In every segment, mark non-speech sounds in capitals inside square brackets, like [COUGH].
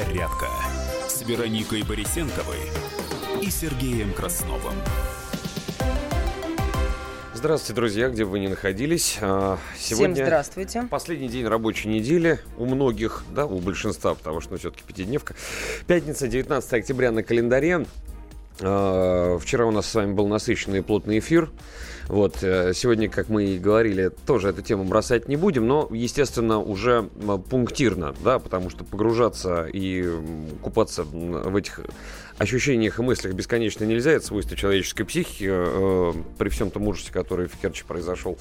«Зарядка» с Вероникой Борисенковой и Сергеем Красновым. Здравствуйте, друзья, где бы вы ни находились. А, Сегодня Всем здравствуйте. Последний день рабочей недели у многих, да, у большинства, потому что ну, все-таки пятидневка. Пятница, 19 октября на календаре. А, вчера у нас с вами был насыщенный и плотный эфир. Вот, э, сегодня, как мы и говорили, тоже эту тему бросать не будем, но, естественно, уже пунктирно, да, потому что погружаться и купаться в этих ощущениях и мыслях бесконечно нельзя. Это свойство человеческой психики. Э, при всем том ужасе, который в Керчи произошел,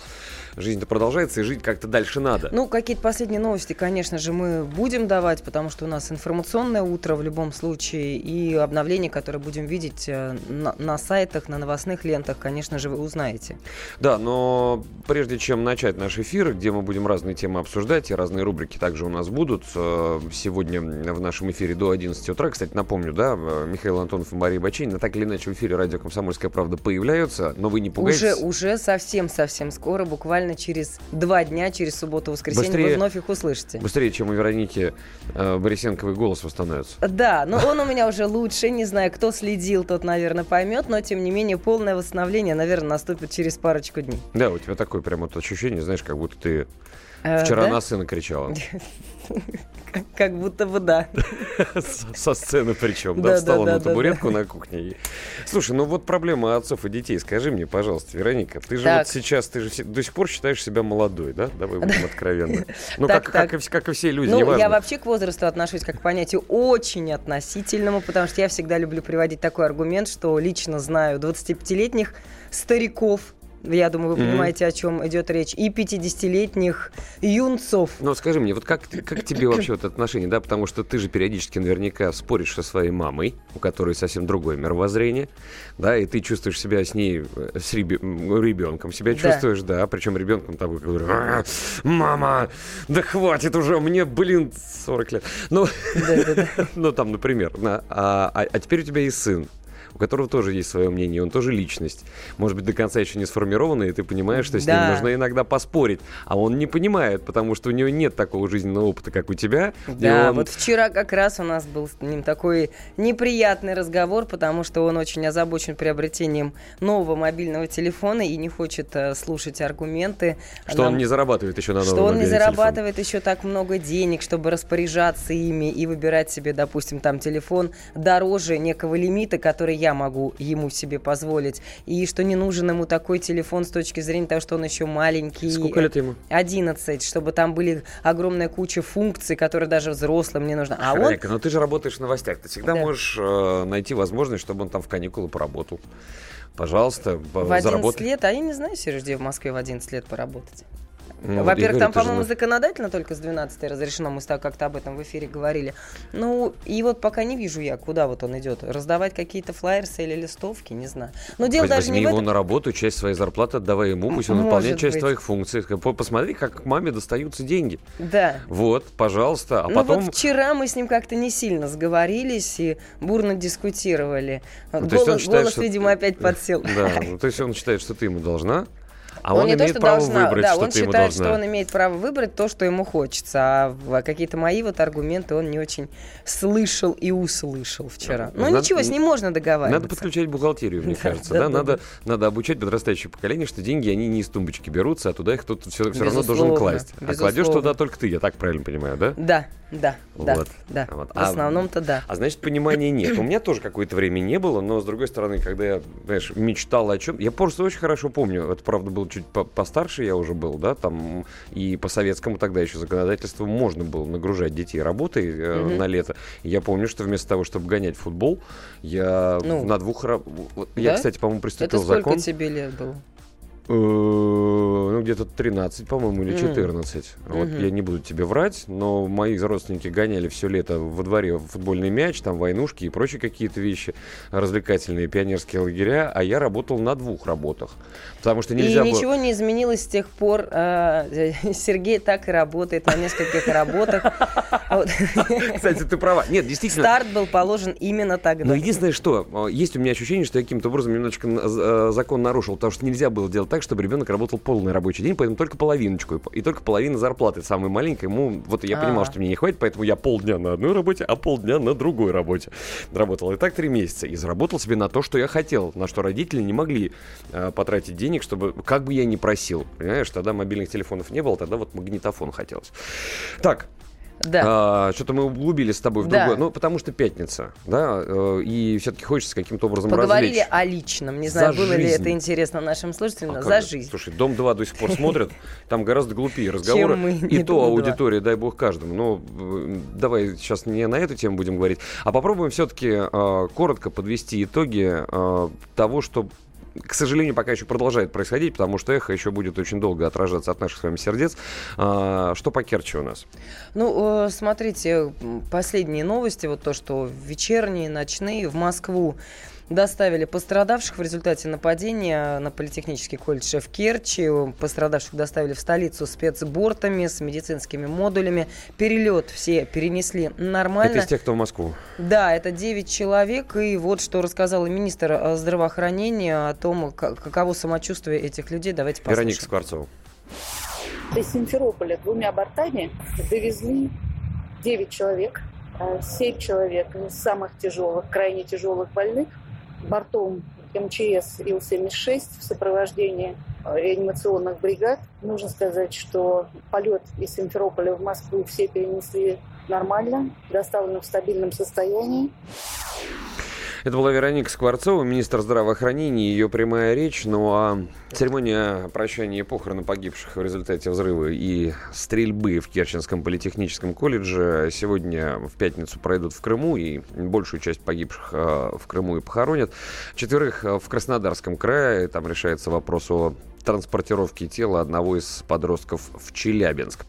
жизнь-то продолжается, и жить как-то дальше надо. Ну, какие-то последние новости, конечно же, мы будем давать, потому что у нас информационное утро в любом случае, и обновления, которые будем видеть э, на, на сайтах, на новостных лентах, конечно же, вы узнаете. Да, но прежде чем начать наш эфир, где мы будем разные темы обсуждать, и разные рубрики также у нас будут, э, сегодня в нашем эфире до 11 утра, кстати, напомню, да, Михаил Михаил Антонов и Мария Бачинина. Так или иначе в эфире радио «Комсомольская правда» появляются, но вы не пугайтесь. Уже, уже совсем-совсем скоро, буквально через два дня, через субботу-воскресенье быстрее, вы вновь их услышите. Быстрее, чем у Вероники э, Борисенковой голос восстановится. Да, но он у меня уже лучше. Не знаю, кто следил, тот, наверное, поймет, но тем не менее полное восстановление, наверное, наступит через парочку дней. Да, у тебя такое прямо вот ощущение, знаешь, как будто ты вчера да? на сына кричала. [LAUGHS] Как будто бы да. Со сцены причем, да, встала на табуретку на кухне. Слушай, ну вот проблема отцов и детей. Скажи мне, пожалуйста, Вероника, ты же вот сейчас, ты же до сих пор считаешь себя молодой, да? Давай будем откровенны. Ну, как и все люди, Ну, я вообще к возрасту отношусь как к понятию очень относительному, потому что я всегда люблю приводить такой аргумент, что лично знаю 25-летних стариков, я думаю, вы понимаете, mm-hmm. о чем идет речь. И 50-летних юнцов. Ну, скажи мне, вот как, как тебе [COUGHS] вообще вот отношение, да? Потому что ты же периодически наверняка споришь со своей мамой, у которой совсем другое мировоззрение, да, и ты чувствуешь себя с ней, э, с ребенком себя да. чувствуешь, да, причем ребенком такой, который, «А, мама, да хватит уже, мне, блин, 40 лет. Ну, [LAUGHS] ну там, например, а, а, а теперь у тебя есть сын, у которого тоже есть свое мнение, он тоже личность. Может быть, до конца еще не сформированный, и ты понимаешь, что с да. ним нужно иногда поспорить. А он не понимает, потому что у него нет такого жизненного опыта, как у тебя. Да, он... вот вчера как раз у нас был с ним такой неприятный разговор, потому что он очень озабочен приобретением нового мобильного телефона и не хочет э, слушать аргументы. Что Нам... он не зарабатывает еще на новом Что он не зарабатывает телефон. еще так много денег, чтобы распоряжаться ими и выбирать себе, допустим, там телефон дороже некого лимита, который я я могу ему себе позволить, и что не нужен ему такой телефон с точки зрения того, что он еще маленький. Сколько лет ему? 11, чтобы там были огромная куча функций, которые даже взрослым не нужны. А Хренека, он... но ты же работаешь в новостях, ты всегда да. можешь э, найти возможность, чтобы он там в каникулы поработал. Пожалуйста, в 11 заработай. лет, а я не знаю, Сереж, где в Москве в 11 лет поработать. Ну, Во-первых, вот там, по-моему, законодательно только с 12 разрешено, мы как-то об этом в эфире говорили. Ну, и вот пока не вижу я, куда вот он идет. Раздавать какие-то флайерсы или листовки, не знаю. Но дело Возьми даже не его в этом... на работу, часть своей зарплаты отдавай ему, пусть он Может выполняет часть быть. твоих функций. Посмотри, как маме достаются деньги. Да. Вот, пожалуйста. А ну потом... вот вчера мы с ним как-то не сильно сговорились и бурно дискутировали. Ну, голос, считает, голос что... видимо, опять подсел. [LAUGHS] Да, ну, то есть он считает, что ты ему должна, а он, он не имеет то, право должна, выбрать, да, что он ты считает, ему должна. что он имеет право выбрать то, что ему хочется, а какие-то мои вот аргументы он не очень слышал и услышал вчера. Ну ничего, с ним можно договариваться. Надо подключать бухгалтерию, мне кажется, да, надо, надо обучать подрастающее поколение, что деньги, они не из тумбочки берутся, а туда их кто-то все, все равно должен класть. А кладешь туда только ты, я так правильно понимаю, да? Да, да, да, вот. да. Вот. В а, основном-то да. А значит, понимания нет. У меня тоже какое-то время не было, но с другой стороны, когда я, знаешь, мечтал о чем, я просто очень хорошо помню, это правда было чуть постарше я уже был, да, там и по советскому тогда еще законодательству можно было нагружать детей работой э, угу. на лето. Я помню, что вместо того, чтобы гонять футбол, я ну, на двух... Да? Я, кстати, по-моему, приступил Это закон. тебе лет было? Э, ну, где-то 13, по-моему, или 14. Mm. Вот mm-hmm. я не буду тебе врать, но мои родственники гоняли все лето во дворе футбольный мяч, там войнушки и прочие какие-то вещи, развлекательные пионерские лагеря, а я работал на двух работах. Потому что нельзя и было... ничего не изменилось с тех пор. Э, [LAUGHS] Сергей так и работает на нескольких работах. [LAUGHS] Кстати, ты права. Нет, действительно. Старт был положен именно тогда. Но единственное, что есть у меня ощущение, что я каким-то образом немножечко закон нарушил, потому что нельзя было делать так, так, чтобы ребенок работал полный рабочий день, поэтому только половиночку. И только половина зарплаты, самой маленькой. Ему, вот я понимал, что мне не хватит, поэтому я полдня на одной работе, а полдня на другой работе работал. И так три месяца. И заработал себе на то, что я хотел, на что родители не могли э, потратить денег, чтобы, как бы я ни просил. Понимаешь, тогда мобильных телефонов не было, тогда вот магнитофон хотелось. Так, да. А, что-то мы углубились с тобой в да. другое. Ну, потому что пятница, да, э, и все-таки хочется каким-то образом Поговорили развлечь. о личном. Не знаю, За было жизнь. ли это интересно нашим слушателям, а за жизнь. Слушай, Дом-2 до сих пор смотрят, там гораздо глупее разговоры. Чем мы, и то аудитория, дай бог каждому. Но э, давай сейчас не на эту тему будем говорить, а попробуем все-таки э, коротко подвести итоги того, что к сожалению, пока еще продолжает происходить, потому что эхо еще будет очень долго отражаться от наших с вами сердец. А, что по Керчи у нас? Ну, э, смотрите, последние новости, вот то, что вечерние, ночные в Москву доставили пострадавших в результате нападения на политехнический колледж в Керчи. Пострадавших доставили в столицу спецбортами с медицинскими модулями. Перелет все перенесли нормально. Это из тех, кто в Москву? Да, это 9 человек. И вот что рассказала министр э, здравоохранения о том, каково самочувствие этих людей. Давайте послушаем. Вероника Скворцова. Из Симферополя двумя бортами довезли 9 человек. 7 э, человек из самых тяжелых, крайне тяжелых больных бортом МЧС Ил-76 в сопровождении реанимационных бригад. Нужно сказать, что полет из Симферополя в Москву все перенесли нормально, доставлены в стабильном состоянии. Это была Вероника Скворцова, министр здравоохранения, ее прямая речь. Ну а церемония прощания и похороны погибших в результате взрыва и стрельбы в Керченском политехническом колледже сегодня в пятницу пройдут в Крыму, и большую часть погибших э, в Крыму и похоронят. Четверых э, в Краснодарском крае, там решается вопрос о транспортировки тела одного из подростков в Челябинск.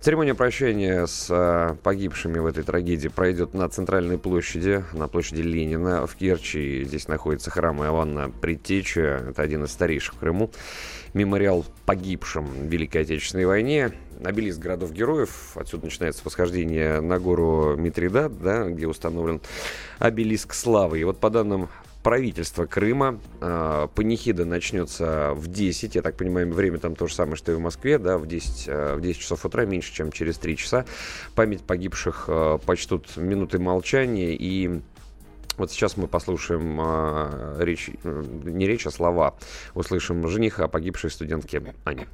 Церемония прощания с э, погибшими в этой трагедии пройдет на центральной площади, на площади Ленина в Керчи. Здесь находится храм Иоанна Предтечи. Это один из старейших в Крыму. Мемориал погибшим в Великой Отечественной войне. Обелиск городов-героев. Отсюда начинается восхождение на гору Митридат, да, где установлен обелиск славы. И вот по данным правительства Крыма. Э, панихида начнется в 10. Я так понимаю, время там то же самое, что и в Москве. Да, в 10, э, в 10 часов утра, меньше, чем через 3 часа. Память погибших э, почтут минуты молчания. И вот сейчас мы послушаем э, речь, не речь, а слова. Услышим жениха погибшей студентки Ани.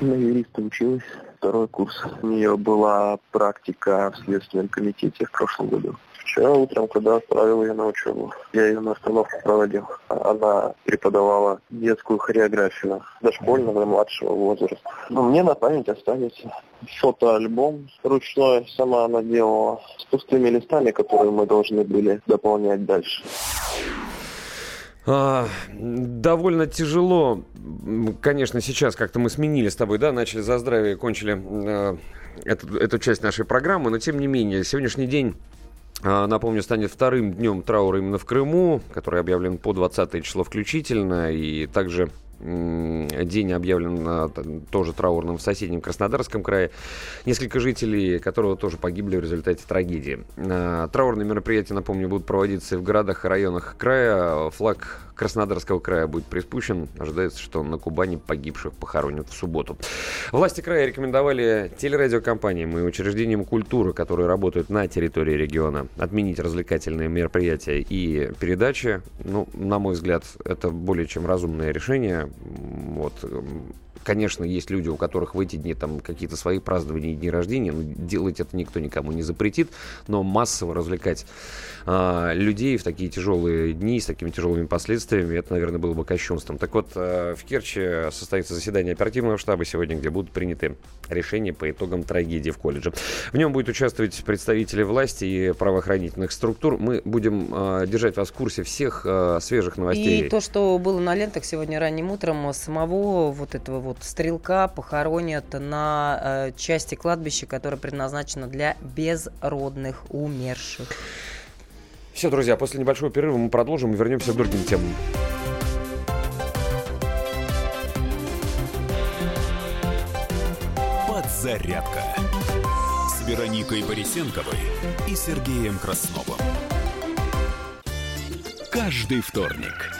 На юриста училась, второй курс. У нее была практика в Следственном комитете в прошлом году. Вчера утром, когда отправил ее на учебу, я ее на остановку проводил. Она преподавала детскую хореографию дошкольного и младшего возраста. Но мне на память остались фотоальбом ручной, сама она делала, с пустыми листами, которые мы должны были дополнять дальше. А, довольно тяжело, конечно, сейчас как-то мы сменили с тобой, да, начали за здравие, кончили э, эту, эту часть нашей программы, но тем не менее, сегодняшний день напомню, станет вторым днем траура именно в Крыму, который объявлен по 20 число включительно. И также день объявлен а, тоже траурным в соседнем Краснодарском крае. Несколько жителей, которого тоже погибли в результате трагедии. А, траурные мероприятия, напомню, будут проводиться в городах и районах края. Флаг Краснодарского края будет приспущен. Ожидается, что на Кубани погибших похоронят в субботу. Власти края рекомендовали телерадиокомпаниям и учреждениям культуры, которые работают на территории региона, отменить развлекательные мероприятия и передачи. Ну, на мой взгляд, это более чем разумное решение. Вот Конечно, есть люди, у которых в эти дни там какие-то свои празднования и дни рождения, но делать это никто никому не запретит, но массово развлекать а, людей в такие тяжелые дни с такими тяжелыми последствиями, это, наверное, было бы кощунством. Так вот, а, в Керчи состоится заседание оперативного штаба сегодня, где будут приняты решения по итогам трагедии в колледже. В нем будет участвовать представители власти и правоохранительных структур. Мы будем а, держать вас в курсе всех а, свежих новостей. И то, что было на лентах сегодня ранним утром, самого вот этого вот стрелка похоронят на э, части кладбища, которая предназначена для безродных умерших. Все, друзья, после небольшого перерыва мы продолжим и вернемся к другим темам. Подзарядка с Вероникой Борисенковой и Сергеем Красновым. Каждый вторник –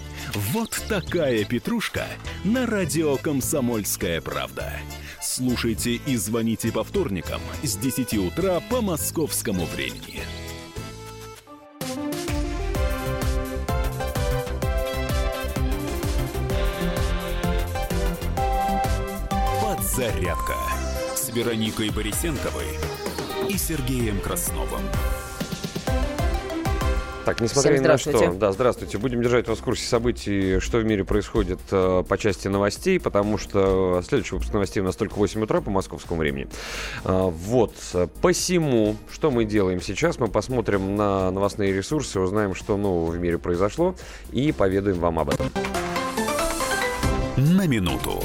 Вот такая петрушка на радио «Комсомольская правда». Слушайте и звоните по вторникам с 10 утра по московскому времени. Подзарядка с Вероникой Борисенковой и Сергеем Красновым. Так, несмотря ни на что, да, здравствуйте. Будем держать вас в курсе событий, что в мире происходит э, по части новостей, потому что следующий выпуск новостей у нас только 8 утра по московскому времени. Э, вот, посему, что мы делаем сейчас? Мы посмотрим на новостные ресурсы, узнаем, что нового в мире произошло, и поведаем вам об этом. На минуту.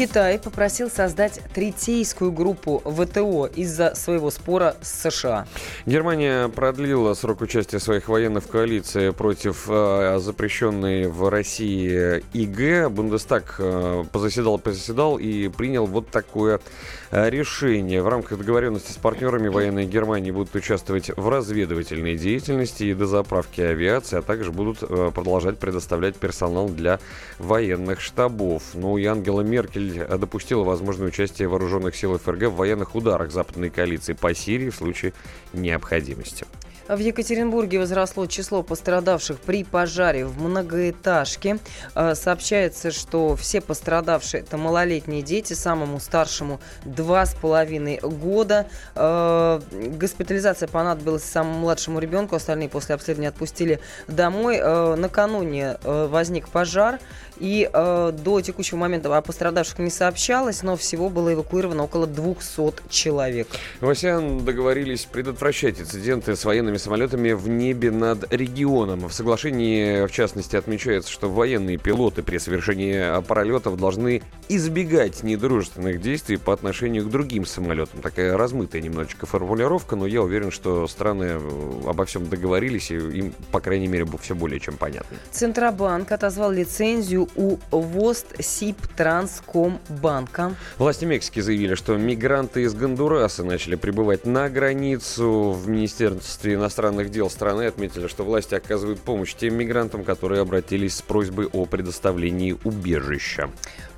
Китай попросил создать третейскую группу ВТО из-за своего спора с США. Германия продлила срок участия своих военных в коалиции против э, запрещенной в России ИГ. Бундестаг э, позаседал, позаседал и принял вот такое решение. В рамках договоренности с партнерами военные Германии будут участвовать в разведывательной деятельности и дозаправке авиации, а также будут э, продолжать предоставлять персонал для военных штабов. Ну и Ангела Меркель допустила возможное участие вооруженных сил ФРГ в военных ударах западной коалиции по Сирии в случае необходимости. В Екатеринбурге возросло число пострадавших при пожаре в многоэтажке. Э, сообщается, что все пострадавшие – это малолетние дети, самому старшему – два с половиной года. Э, госпитализация понадобилась самому младшему ребенку, остальные после обследования отпустили домой. Э, накануне возник пожар, и э, до текущего момента о пострадавших не сообщалось, но всего было эвакуировано около 200 человек. В АСЕАН договорились предотвращать инциденты с военными самолетами в небе над регионом. В соглашении, в частности, отмечается, что военные пилоты при совершении пролетов должны избегать недружественных действий по отношению к другим самолетам. Такая размытая немножечко формулировка, но я уверен, что страны обо всем договорились, и им, по крайней мере, все более чем понятно. Центробанк отозвал лицензию у Вострансибтранскомбанка. Власти Мексики заявили, что мигранты из Гондураса начали прибывать на границу. В Министерстве иностранных дел страны отметили, что власти оказывают помощь тем мигрантам, которые обратились с просьбой о предоставлении убежища.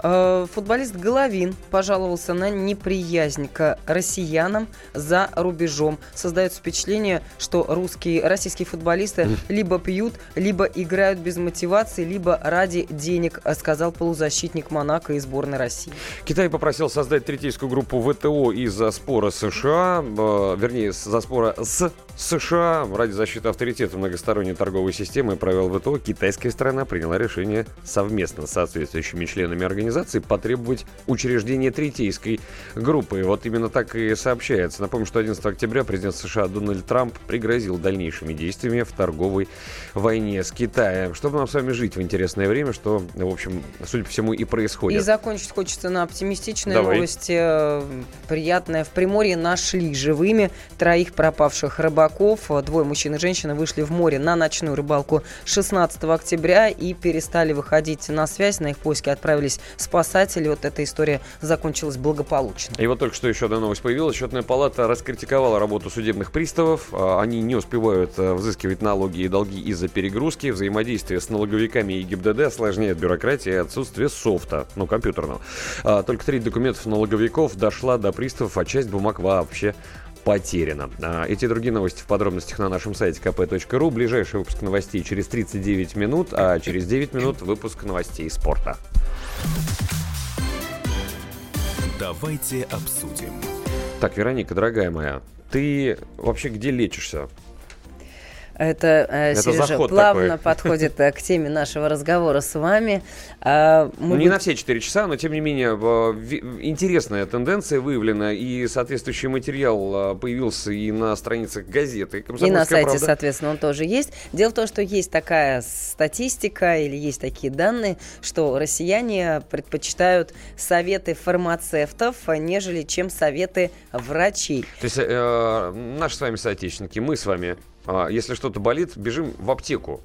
Э, футболист Головин пожаловался на неприязнь к россиянам за рубежом. Создается впечатление, что русские, российские футболисты либо пьют, либо играют без мотивации, либо ради денег, сказал полузащитник Монако и сборной России. Китай попросил создать третейскую группу ВТО из-за спора США, э, вернее, за спора с США ради защиты авторитета многосторонней торговой системы и правил ВТО китайская сторона приняла решение совместно с соответствующими членами организации потребовать учреждения третейской группы. Вот именно так и сообщается. Напомню, что 11 октября президент США Дональд Трамп пригрозил дальнейшими действиями в торговой войне с Китаем. Чтобы нам с вами жить в интересное время, что, в общем, судя по всему, и происходит. И закончить хочется на оптимистичной Давай. новости. Приятная. В Приморье нашли живыми троих пропавших рыбаков рыбаков, двое мужчин и женщина, вышли в море на ночную рыбалку 16 октября и перестали выходить на связь. На их поиски отправились спасатели. Вот эта история закончилась благополучно. И вот только что еще одна новость появилась. Счетная палата раскритиковала работу судебных приставов. А, они не успевают э, взыскивать налоги и долги из-за перегрузки. Взаимодействие с налоговиками и ГИБДД осложняет бюрократия и отсутствие софта, ну, компьютерного. А, только треть документов налоговиков дошла до приставов, а часть бумаг вообще потеряно. А, эти и другие новости в подробностях на нашем сайте kp.ru. Ближайший выпуск новостей через 39 минут, а через 9 минут выпуск новостей спорта. Давайте обсудим. Так, Вероника, дорогая моя, ты вообще где лечишься? Это, э, Это Сережа, плавно такой. подходит э, к теме нашего разговора с вами. А, мы не будем... на все 4 часа, но тем не менее интересная тенденция выявлена, и соответствующий материал появился и на страницах газеты. И на сайте, правда. соответственно, он тоже есть. Дело в том, что есть такая статистика или есть такие данные, что россияне предпочитают советы фармацевтов, нежели чем советы врачей. То есть э, наши с вами соотечественники, мы с вами, э, если что-то болит, бежим в аптеку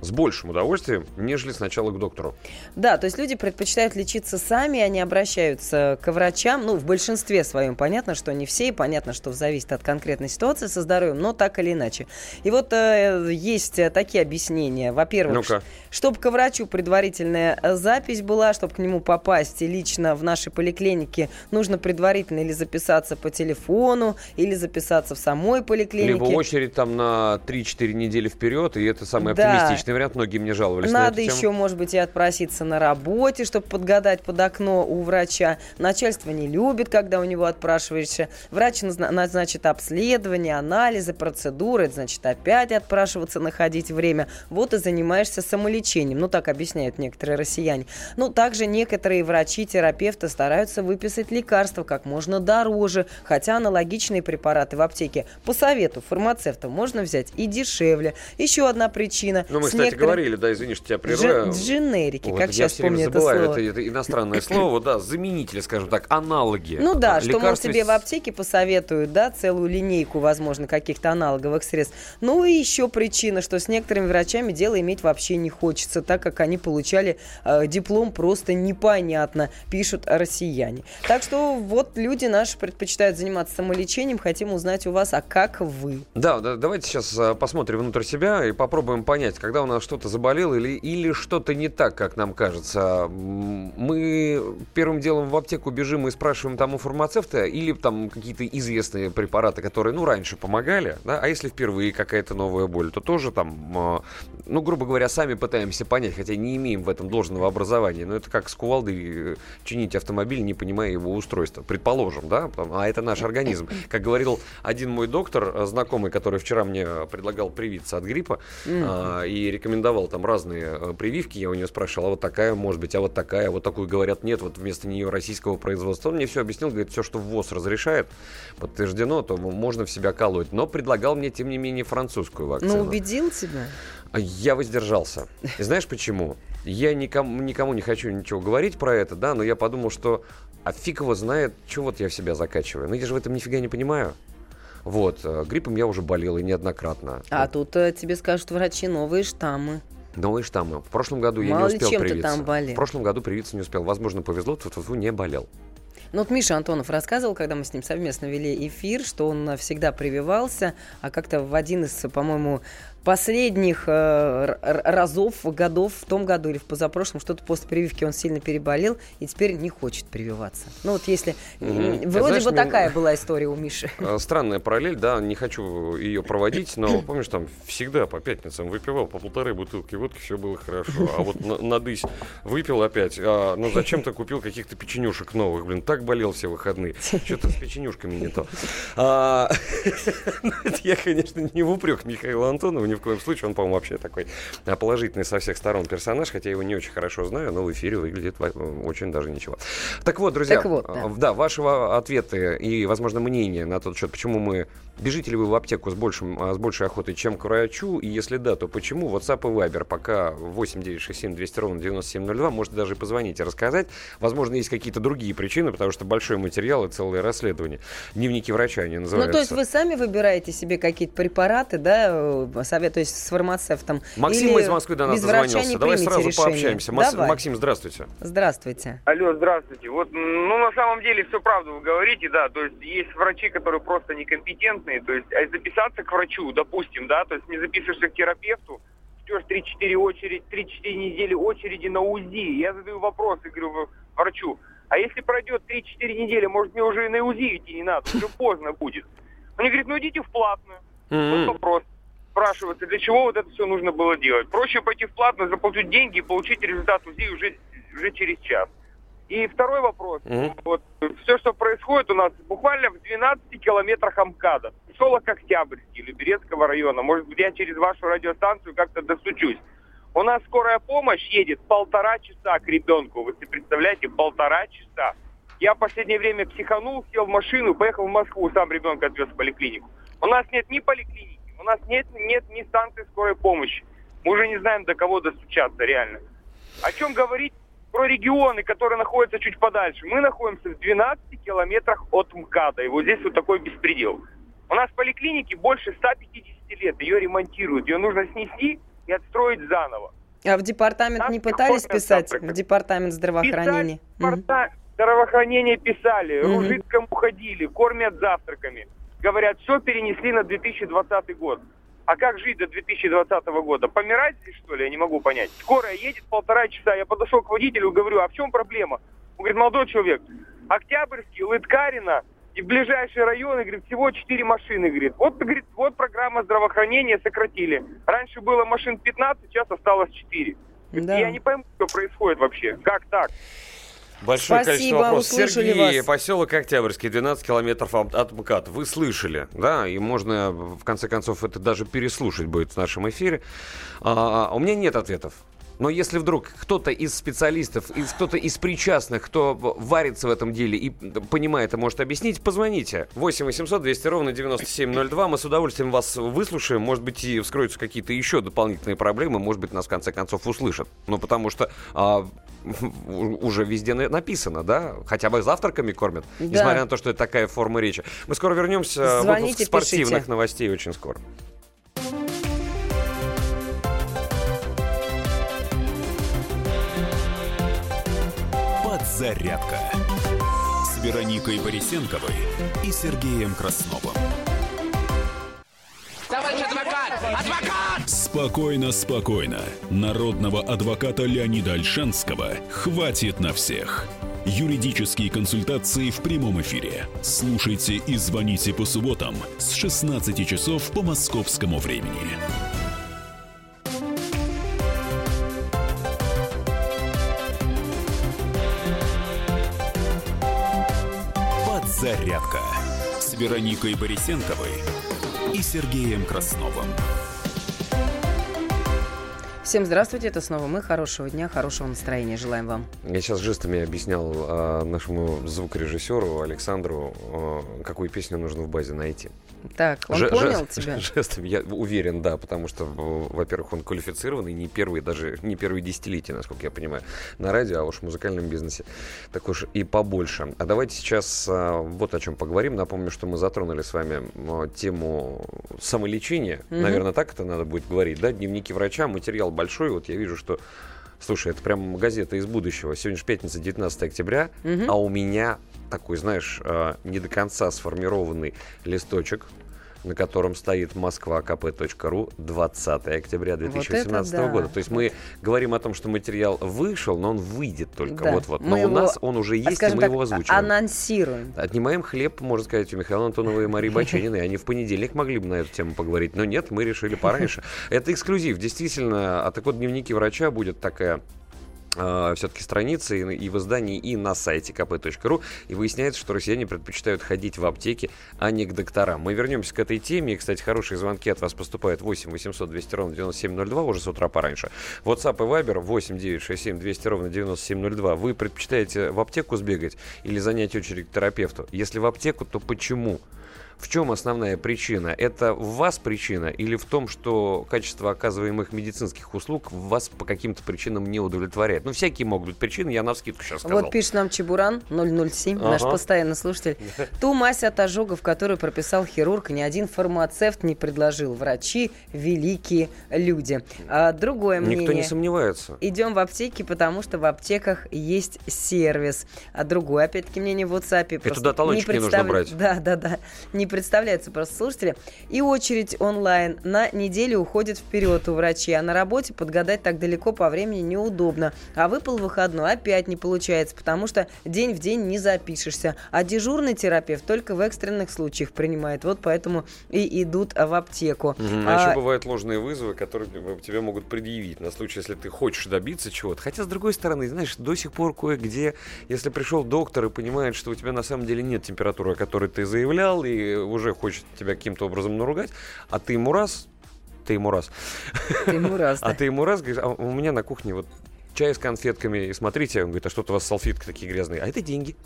с большим удовольствием, нежели сначала к доктору. Да, то есть люди предпочитают лечиться сами, они обращаются к врачам. Ну, в большинстве своем понятно, что не все, и понятно, что зависит от конкретной ситуации со здоровьем, но так или иначе. И вот э, есть такие объяснения. Во-первых, ну чтобы к врачу предварительная запись была, чтобы к нему попасть лично в нашей поликлинике, нужно предварительно или записаться по телефону, или записаться в самой поликлинике. Либо очередь там на 3-4 недели вперед, и это самый да. оптимистичный отличный вариант, многие мне жаловались Надо на еще, может быть, и отпроситься на работе, чтобы подгадать под окно у врача. Начальство не любит, когда у него отпрашиваешься. Врач назначит обследование, анализы, процедуры. Это значит опять отпрашиваться, находить время. Вот и занимаешься самолечением. Ну, так объясняют некоторые россияне. Ну, также некоторые врачи, терапевты стараются выписать лекарства как можно дороже, хотя аналогичные препараты в аптеке по совету фармацевта можно взять и дешевле. Еще одна причина. Ну, мы, кстати, некоторым... говорили, да, извини, что тебя прерываю. Дженерики, вот, как сейчас помню это слово. Это, это иностранное слово, да, заменители, скажем так, аналоги. Ну да, что, мол, тебе в аптеке посоветуют, да, целую линейку, возможно, каких-то аналоговых средств. Ну и еще причина, что с некоторыми врачами дело иметь вообще не хочется, так как они получали э, диплом просто непонятно, пишут россияне. Так что вот люди наши предпочитают заниматься самолечением, хотим узнать у вас, а как вы? Да, да давайте сейчас э, посмотрим внутрь себя и попробуем понять, когда у нас что-то заболело или, или что-то не так, как нам кажется, мы первым делом в аптеку бежим и спрашиваем там у фармацевта или там какие-то известные препараты, которые, ну, раньше помогали, да, а если впервые какая-то новая боль, то тоже там, ну, грубо говоря, сами пытаемся понять, хотя не имеем в этом должного образования, но это как с кувалдой э, чинить автомобиль, не понимая его устройства, предположим, да, а это наш организм. Как говорил один мой доктор, э, знакомый, который вчера мне предлагал привиться от гриппа, mm. и рекомендовал там разные э, прививки. Я у него спрашивал, а вот такая может быть, а вот такая, вот такую говорят нет, вот вместо нее российского производства. Он мне все объяснил, говорит, все, что ВОЗ разрешает, подтверждено, то можно в себя колоть. Но предлагал мне, тем не менее, французскую вакцину. Ну, убедил тебя? А я воздержался. И знаешь почему? Я никому, никому не хочу ничего говорить про это, да, но я подумал, что а фиг его знает, что вот я в себя закачиваю. Но я же в этом нифига не понимаю. Вот, э, гриппом я уже болел и неоднократно. А вот. тут э, тебе скажут врачи новые штаммы. Новые штаммы. В прошлом году Мало я не успел чем привиться. Ты там болел. В прошлом году привиться не успел. Возможно, повезло, тут не болел. Ну вот Миша Антонов рассказывал, когда мы с ним совместно вели эфир, что он всегда прививался, а как-то в один из, по-моему, последних э, разов, годов, в том году или в позапрошлом, что-то после прививки он сильно переболел и теперь не хочет прививаться. Ну вот если... Угу. Вроде Знаешь, бы такая была история у Миши. [LAUGHS] Э, странная параллель, да, не хочу ее проводить, но помнишь, там всегда по пятницам выпивал по полторы бутылки водки, все было хорошо. А вот на, надысь выпил опять, а, ну зачем-то купил каких-то печенюшек новых, блин, так болел все выходные. Что-то с печенюшками не то. А, [LAUGHS] ну, я, конечно, не в упрек Михаила Антонова, ни в коем случае. Он, по-моему, вообще такой а, положительный со всех сторон персонаж, хотя я его не очень хорошо знаю, но в эфире выглядит очень даже ничего. Так вот, друзья, так вот, да. да, ваши ответы и, возможно, мнения на тот счет, почему мы Бежите ли вы в аптеку с, большим, а, с большей охотой, чем к врачу? И если да, то почему? WhatsApp и Viber пока 8967 200 ровно 9702. Можете даже позвонить и рассказать. Возможно, есть какие-то другие причины, потому что большой материал и целое расследование. Дневники врача они называются. Ну, то есть вы сами выбираете себе какие-то препараты, да, э, советуясь с фармацевтом? Максим из Москвы до нас дозвонился. Давай сразу решение. пообщаемся. Давай. Максим, здравствуйте. Здравствуйте. Алло, здравствуйте. Вот, ну, на самом деле, все правду вы говорите, да. То есть есть врачи, которые просто некомпетентны, конкретные, то есть а записаться к врачу, допустим, да, то есть не записываешься к терапевту, ждешь 3-4 очереди, 3-4 недели очереди на УЗИ. Я задаю вопрос и говорю врачу, а если пройдет 3-4 недели, может мне уже и на УЗИ идти не надо, уже поздно будет. Он говорит, ну идите в платную. Mm-hmm. Вот вопрос. Спрашивается, для чего вот это все нужно было делать? Проще пойти в платную, заплатить деньги и получить результат УЗИ уже, уже через час. И второй вопрос. Mm-hmm. Вот все, что происходит у нас буквально в 12 километрах Амкада. Поселок Октябрьский, Люберецкого района. Может быть, я через вашу радиостанцию как-то достучусь. У нас скорая помощь едет полтора часа к ребенку. Вы себе представляете, полтора часа. Я в последнее время психанул, сел в машину, поехал в Москву, сам ребенка отвез в поликлинику. У нас нет ни поликлиники, у нас нет, нет ни станции скорой помощи. Мы уже не знаем, до кого достучаться, реально. О чем говорить про регионы, которые находятся чуть подальше. Мы находимся в 12 километрах от МКАДа, и вот здесь вот такой беспредел. У нас в поликлинике больше 150 лет, ее ремонтируют, ее нужно снести и отстроить заново. А в департамент Нас не пытались писать? В департамент здравоохранения? Писать, здравоохранения писали, угу. Ружицкому ходили, кормят завтраками. Говорят, все перенесли на 2020 год. А как жить до 2020 года? Помирать здесь, что ли? Я не могу понять. Скорая едет полтора часа. Я подошел к водителю говорю, а в чем проблема? Он говорит, молодой человек, Октябрьский, Лыткарина и ближайшие районы, говорит, всего 4 машины, говорит. Вот, говорит, вот программа здравоохранения сократили. Раньше было машин 15, сейчас осталось 4. Да. Я не пойму, что происходит вообще. Как так? Большое Спасибо, количество вопросов. Сергей, вас. поселок Октябрьский, 12 километров от МКАД. Вы слышали, да, и можно, в конце концов, это даже переслушать будет в нашем эфире. А, у меня нет ответов. Но если вдруг кто-то из специалистов, из, кто-то из причастных, кто варится в этом деле и понимает и может объяснить, позвоните. 8 800 200 ровно 9702. Мы с удовольствием вас выслушаем. Может быть, и вскроются какие-то еще дополнительные проблемы. Может быть, нас в конце концов услышат. Ну, потому что а, уже везде написано, да? Хотя бы завтраками кормят. Да. Несмотря на то, что это такая форма речи. Мы скоро вернемся. Звоните, выпуск спортивных пишите. новостей очень скоро. «Зарядка» с Вероникой Борисенковой и Сергеем Красновым. Товарищ адвокат! Адвокат! Спокойно, спокойно. Народного адвоката Леонида Альшанского хватит на всех. Юридические консультации в прямом эфире. Слушайте и звоните по субботам с 16 часов по московскому времени. «Зарядка» с Вероникой Борисенковой и Сергеем Красновым. Всем здравствуйте, это снова мы. Хорошего дня, хорошего настроения желаем вам. Я сейчас жестами объяснял э, нашему звукорежиссеру Александру, э, какую песню нужно в базе найти. Так, он Ж- понял жест, тебя? [LAUGHS] Жестом, я уверен, да, потому что, во-первых, он квалифицированный, не первый, даже не первые десятилетия, насколько я понимаю, на радио, а уж в музыкальном бизнесе так уж и побольше. А давайте сейчас а, вот о чем поговорим. Напомню, что мы затронули с вами а, тему самолечения. Mm-hmm. Наверное, так это надо будет говорить, да? Дневники врача, материал большой. Вот я вижу, что Слушай, это прям газета из будущего. Сегодня же пятница, 19 октября, угу. а у меня такой, знаешь, э, не до конца сформированный листочек на котором стоит москва.кп.ру 20 октября 2018 вот да. года. То есть мы говорим о том, что материал вышел, но он выйдет только вот-вот. Но у нас он уже есть, и мы так, его озвучиваем. Анонсируем. Отнимаем хлеб, можно сказать, у Михаила Антонова и Марии Бачениной. Они в понедельник могли бы на эту тему поговорить, но нет, мы решили пораньше. Это эксклюзив. Действительно, а так вот дневники врача будет такая э, все-таки страницы и, и в издании, и на сайте kp.ru. И выясняется, что россияне предпочитают ходить в аптеки, а не к докторам. Мы вернемся к этой теме. И, кстати, хорошие звонки от вас поступают 8 800 200 ровно 9702 уже с утра пораньше. WhatsApp и Viber 8 967 200 ровно 9702. Вы предпочитаете в аптеку сбегать или занять очередь к терапевту? Если в аптеку, то почему? В чем основная причина? Это в вас причина или в том, что качество оказываемых медицинских услуг вас по каким-то причинам не удовлетворяет? Ну, всякие могут быть причины, я на вскидку сейчас сказал. Вот пишет нам Чебуран 007, ага. наш постоянный слушатель. Ту мазь от ожогов, которую прописал хирург, ни один фармацевт не предложил. Врачи – великие люди. А другое мнение. Никто не сомневается. Идем в аптеки, потому что в аптеках есть сервис. А другое, опять-таки, мнение в WhatsApp. И туда талончик не, представ... не нужно брать. Да, да, да. Не представляются просто слушатели. И очередь онлайн на неделю уходит вперед у врачей, а на работе подгадать так далеко по времени неудобно. А выпал выходной, опять не получается, потому что день в день не запишешься. А дежурный терапевт только в экстренных случаях принимает. Вот поэтому и идут в аптеку. Угу. А, а еще бывают ложные вызовы, которые тебе могут предъявить на случай, если ты хочешь добиться чего-то. Хотя, с другой стороны, знаешь, до сих пор кое-где, если пришел доктор и понимает, что у тебя на самом деле нет температуры, о которой ты заявлял, и уже хочет тебя каким-то образом наругать, а ты ему раз, ты ему раз. Ты ему раз, А ты ему раз, говоришь, а у меня на кухне вот чай с конфетками, и смотрите, он говорит, а что-то у вас салфетки такие грязные, а это деньги.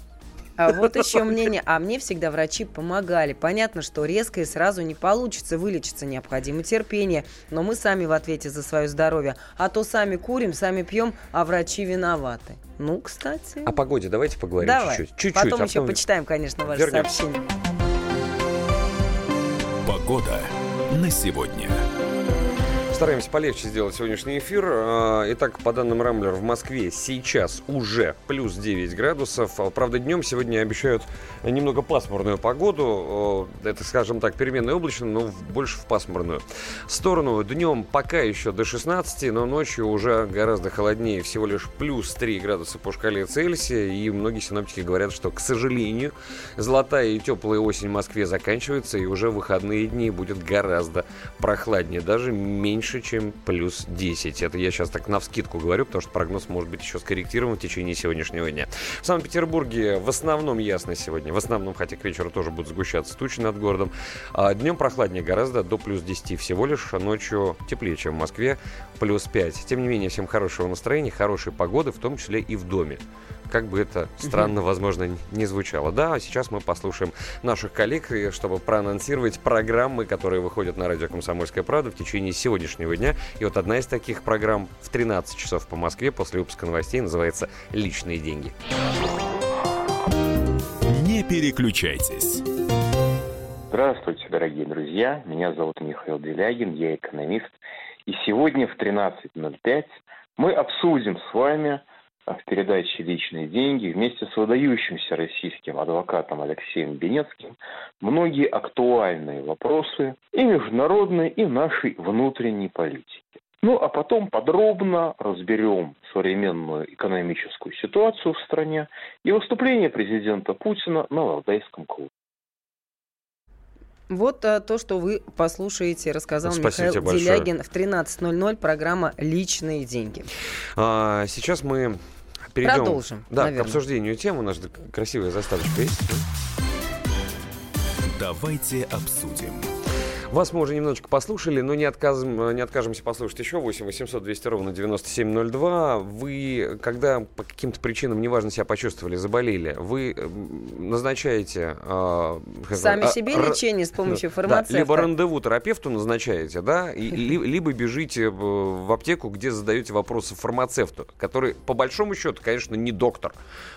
А вот еще мнение. А мне всегда врачи помогали. Понятно, что резко и сразу не получится вылечиться. Необходимо терпение. Но мы сами в ответе за свое здоровье. А то сами курим, сами пьем, а врачи виноваты. Ну, кстати. О погоде давайте поговорим Давай. чуть-чуть. чуть-чуть. Потом а еще потом... почитаем, конечно, ваши Вернемся. сообщения. Погода на сегодня. Постараемся полегче сделать сегодняшний эфир. А, итак, по данным Рамблер, в Москве сейчас уже плюс 9 градусов. А, правда, днем сегодня обещают немного пасмурную погоду. Это, скажем так, переменная облачно, но больше в пасмурную сторону. Днем пока еще до 16, но ночью уже гораздо холоднее. Всего лишь плюс 3 градуса по шкале Цельсия. И многие синоптики говорят, что, к сожалению, золотая и теплая осень в Москве заканчивается, и уже выходные дни будет гораздо прохладнее. Даже меньше меньше, чем плюс 10. Это я сейчас так на вскидку говорю, потому что прогноз может быть еще скорректирован в течение сегодняшнего дня. В Санкт-Петербурге в основном ясно сегодня. В основном, хотя к вечеру тоже будут сгущаться тучи над городом. А днем прохладнее гораздо, до плюс 10 всего лишь. А ночью теплее, чем в Москве, плюс 5. Тем не менее, всем хорошего настроения, хорошей погоды, в том числе и в доме как бы это странно, возможно, не звучало. Да, а сейчас мы послушаем наших коллег, чтобы проанонсировать программы, которые выходят на радио «Комсомольская правда» в течение сегодняшнего дня. И вот одна из таких программ в 13 часов по Москве после выпуска новостей называется «Личные деньги». Не переключайтесь. Здравствуйте, дорогие друзья. Меня зовут Михаил Делягин, я экономист. И сегодня в 13.05 мы обсудим с вами – в передаче «Личные деньги» вместе с выдающимся российским адвокатом Алексеем Бенецким многие актуальные вопросы и международной, и нашей внутренней политики. Ну, а потом подробно разберем современную экономическую ситуацию в стране и выступление президента Путина на Валдайском клубе. Вот а, то, что вы послушаете, рассказал Спасибо Михаил Делягин в 13.00, программа «Личные деньги». А, сейчас мы перейдем Продолжим, да, наверное. к обсуждению темы. У нас красивая заставочка есть. Давайте обсудим. Вас мы уже немножечко послушали, но не, откажем, не откажемся послушать еще 8 800 200 ровно 9702. Вы, когда по каким-то причинам, неважно, себя почувствовали, заболели, вы назначаете... Э, Сами а, себе р... лечение с помощью фармацевта? Да, либо рандеву терапевту назначаете, да, и, либо бежите в аптеку, где задаете вопросы фармацевту, который, по большому счету, конечно, не доктор.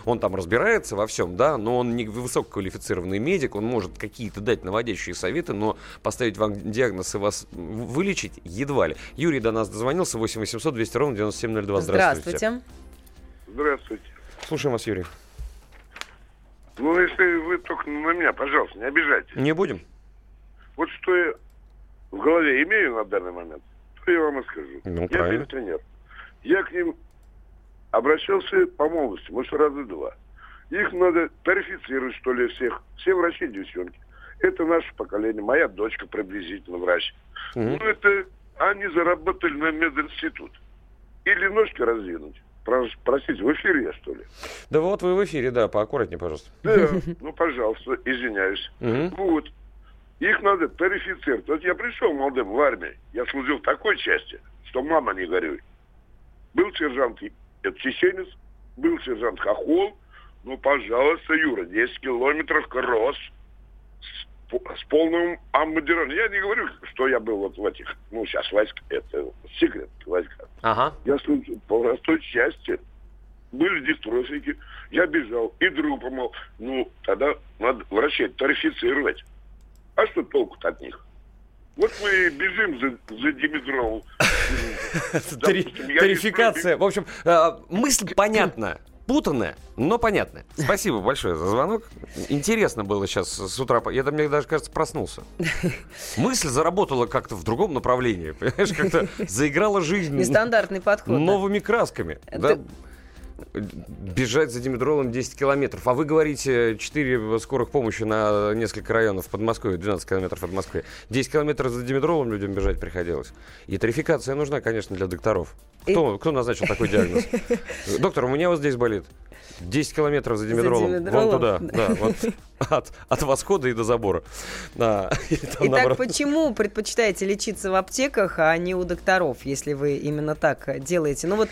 Он там разбирается во всем, да, но он не высококвалифицированный медик, он может какие-то дать наводящие советы, но поставить вам вам диагноз и вас вылечить едва ли. Юрий до нас дозвонился, 8 800 200 ровно 9702. Здравствуйте. Здравствуйте. Здравствуйте. Слушаем вас, Юрий. Ну, если вы только на меня, пожалуйста, не обижайтесь. Не будем. Вот что я в голове имею на данный момент, то я вам и скажу. Ну, я правильно. тренер. Я к ним обращался по молодости, может, раза два. Их надо тарифицировать, что ли, всех. Все врачи девчонки. Это наше поколение. Моя дочка приблизительно врач. Mm-hmm. Ну, это они заработали на мединститут. Или ножки раздвинуть. Простите, в эфире я, что ли? Да вот вы в эфире, да, поаккуратнее, пожалуйста. Да, [LAUGHS] ну, пожалуйста, извиняюсь. Угу. Вот. Их надо тарифицировать. Вот я пришел молодым в армию, я служил в такой части, что мама не горюй. Был сержант, это чеченец, был сержант Хохол, ну, пожалуйста, Юра, 10 километров кросс с полным амбудированием. Я не говорю, что я был вот в этих, ну, сейчас войск, это секрет войска. Ага. Я служил по простой части. Были дистросики, я бежал, и друг помог. Ну, тогда надо врачей тарифицировать. А что толку-то от них? Вот мы бежим за, за Димитрол. [LAUGHS] Тарификация. В общем, э, мысль понятна. Путанное, но понятное. Спасибо большое за звонок. Интересно было сейчас с утра. Я там, мне даже кажется, проснулся. Мысль заработала как-то в другом направлении. Понимаешь, как-то заиграла жизнь. Нестандартный подход. Новыми красками. Да? Бежать за Димедролом 10 километров. А вы говорите 4 скорых помощи на несколько районов в Подмосковье, 12 километров от Москвы. 10 километров за Димедролом людям бежать приходилось. И тарификация нужна, конечно, для докторов. Кто, И... кто назначил такой диагноз? [LAUGHS] Доктор, у меня вот здесь болит. 10 километров за Димедролом. За Димедролом. Вон туда. Да, вот от, от восхода и до забора. Да, Итак, наоборот... почему предпочитаете лечиться в аптеках, а не у докторов, если вы именно так делаете? Ну вот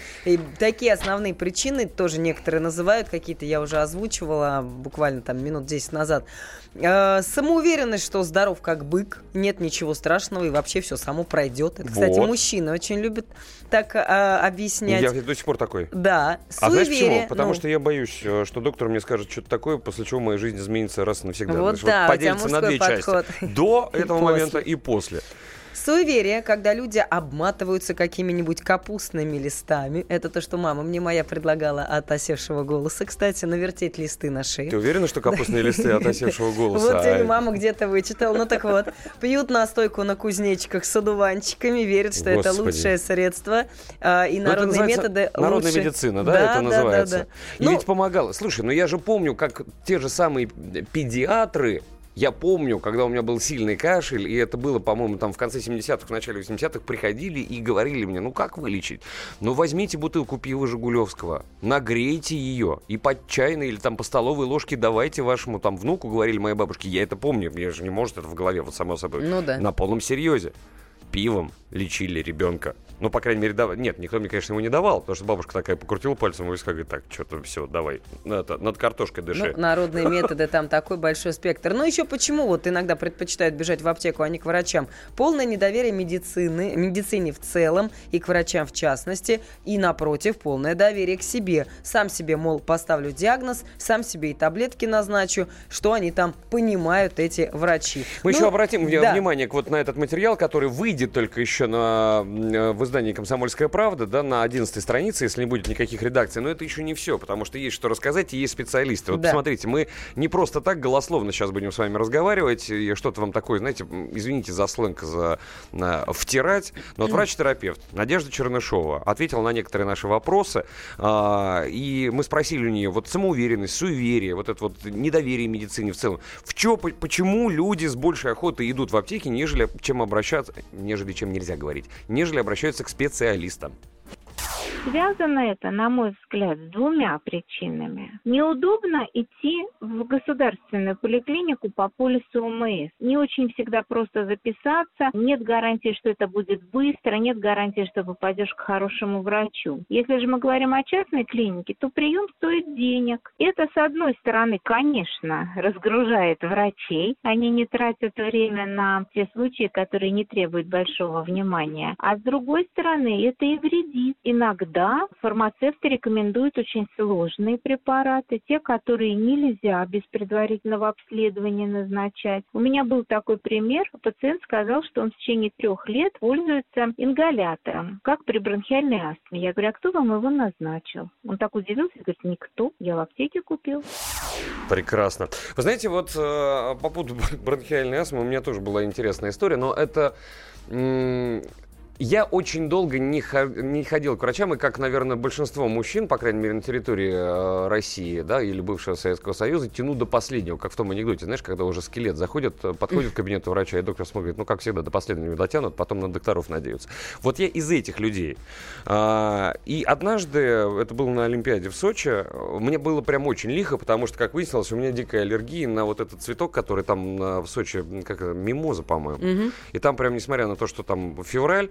такие основные причины тоже некоторые называют, какие-то я уже озвучивала буквально там минут 10 назад. Э, самоуверенность, что здоров как бык, нет ничего страшного и вообще все само пройдет. Это, кстати, вот. мужчины очень любят так а, объяснять. Я до сих пор такой. Да, А знаешь почему? Потому ну... что я боюсь, э, что доктор мне скажет что-то такое, после чего моя жизнь изменится раз и навсегда. Вот, Значит, да, вот поделится на две подход. части. До [LAUGHS] этого момента и после. Суеверие, когда люди обматываются какими-нибудь капустными листами. Это то, что мама мне моя предлагала от осевшего голоса. Кстати, навертеть листы на шее. Ты уверена, что капустные листы от осевшего голоса? Вот тебе мама где-то вычитала. Ну так вот, пьют настойку на кузнечиках с одуванчиками, верят, что это лучшее средство. А, и ну, народные методы Народная медицина, да, это называется? И ведь помогало. Слушай, ну я же помню, как те же самые педиатры я помню, когда у меня был сильный кашель, и это было, по-моему, там в конце 70-х, в начале 80-х, приходили и говорили мне, ну как вылечить? Ну возьмите бутылку пива Жигулевского, нагрейте ее, и под чайной или там по столовой ложке давайте вашему там внуку, говорили моей бабушке, я это помню, мне же не может это в голове, вот само собой. Ну да. На полном серьезе. Пивом лечили ребенка. Ну, по крайней мере, дав... нет, никто мне, конечно, его не давал, потому что бабушка такая покрутила пальцем и виска, говорит, так, что-то все, давай, это, над картошкой дыши. Ну, народные методы, там такой большой спектр. Но еще почему вот иногда предпочитают бежать в аптеку, а не к врачам? Полное недоверие медицины, медицине в целом и к врачам в частности, и, напротив, полное доверие к себе. Сам себе, мол, поставлю диагноз, сам себе и таблетки назначу, что они там понимают, эти врачи. Мы ну, еще обратим да. внимание вот на этот материал, который выйдет только еще на, в издании «Комсомольская правда», да, на 11 странице, если не будет никаких редакций. Но это еще не все, потому что есть что рассказать и есть специалисты. Вот да. посмотрите, мы не просто так голословно сейчас будем с вами разговаривать и что-то вам такое, знаете, извините за сленг, за на, втирать. Но вот врач-терапевт Надежда Чернышова ответила на некоторые наши вопросы. А, и мы спросили у нее, вот самоуверенность, суеверие, вот это вот недоверие медицине в целом. В чё, почему люди с большей охотой идут в аптеки, нежели чем обращаться, нежели чем нельзя говорить, нежели обращаются к специалистам. Связано это, на мой взгляд, с двумя причинами. Неудобно идти в государственную поликлинику по полису ОМС. Не очень всегда просто записаться, нет гарантии, что это будет быстро, нет гарантии, что попадешь к хорошему врачу. Если же мы говорим о частной клинике, то прием стоит денег. Это, с одной стороны, конечно, разгружает врачей. Они не тратят время на те случаи, которые не требуют большого внимания. А с другой стороны, это и вредит. Иногда да, фармацевты рекомендуют очень сложные препараты, те, которые нельзя без предварительного обследования назначать. У меня был такой пример. Пациент сказал, что он в течение трех лет пользуется ингалятором, как при бронхиальной астме. Я говорю, а кто вам его назначил? Он так удивился, говорит, никто, я в аптеке купил. Прекрасно. Вы знаете, вот э, по поводу [LAUGHS] бронхиальной астмы у меня тоже была интересная история, но это я очень долго не, не ходил к врачам, и как, наверное, большинство мужчин, по крайней мере, на территории э, России, да, или бывшего Советского Союза, тяну до последнего, как в том анекдоте, знаешь, когда уже скелет заходит, э, подходит к кабинету врача, и доктор смотрит, ну, как всегда, до последнего дотянут, потом на докторов надеются. Вот я из этих людей. А, и однажды, это было на Олимпиаде в Сочи, мне было прям очень лихо, потому что, как выяснилось, у меня дикая аллергия на вот этот цветок, который там на, в Сочи, как мимоза, по-моему. Mm-hmm. И там прям, несмотря на то, что там февраль,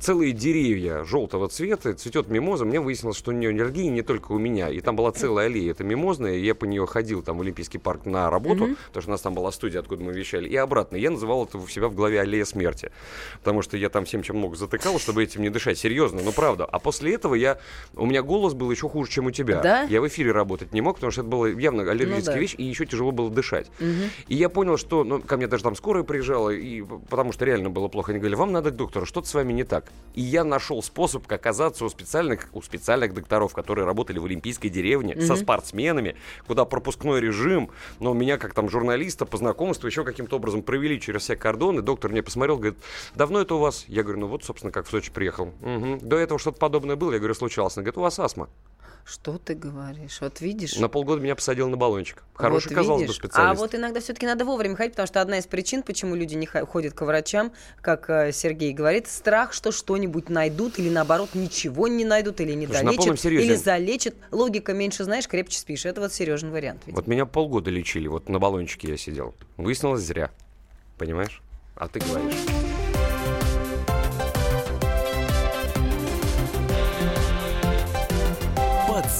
целые деревья желтого цвета, цветет мимоза. Мне выяснилось, что у нее аллергия не только у меня. И там была целая аллея, это мимозная. Я по нее ходил там в Олимпийский парк на работу, mm-hmm. потому что у нас там была студия, откуда мы вещали. И обратно. Я называл это у себя в голове аллея смерти. Потому что я там всем, чем мог, затыкал, чтобы этим не дышать. Серьезно, ну правда. А после этого я... У меня голос был еще хуже, чем у тебя. Да? Я в эфире работать не мог, потому что это было явно аллергическая ну, да. вещь, и еще тяжело было дышать. Mm-hmm. И я понял, что... Ну, ко мне даже там скорая приезжала, и потому что реально было плохо. Они говорили, вам надо к доктору, что что-то с вами не так. И я нашел способ, оказаться у специальных, у специальных докторов, которые работали в Олимпийской деревне mm-hmm. со спортсменами, куда пропускной режим, но меня как там журналиста по знакомству еще каким-то образом провели через все кордоны. Доктор мне посмотрел, говорит, давно это у вас? Я говорю, ну вот, собственно, как в Сочи приехал. Угу. До этого что-то подобное было? Я говорю, случалось. Он говорит, у вас астма. Что ты говоришь? Вот видишь? На полгода меня посадил на баллончик. Хороший, вот казалось бы, специалист. А вот иногда все-таки надо вовремя ходить, потому что одна из причин, почему люди не ходят к врачам, как э, Сергей говорит, страх, что что-нибудь найдут или наоборот ничего не найдут или не Слушай, долечат, или залечат. Логика меньше знаешь, крепче спишь. Это вот Сережин вариант. Видимо. Вот меня полгода лечили, вот на баллончике я сидел. Выяснилось зря. Понимаешь? А ты говоришь.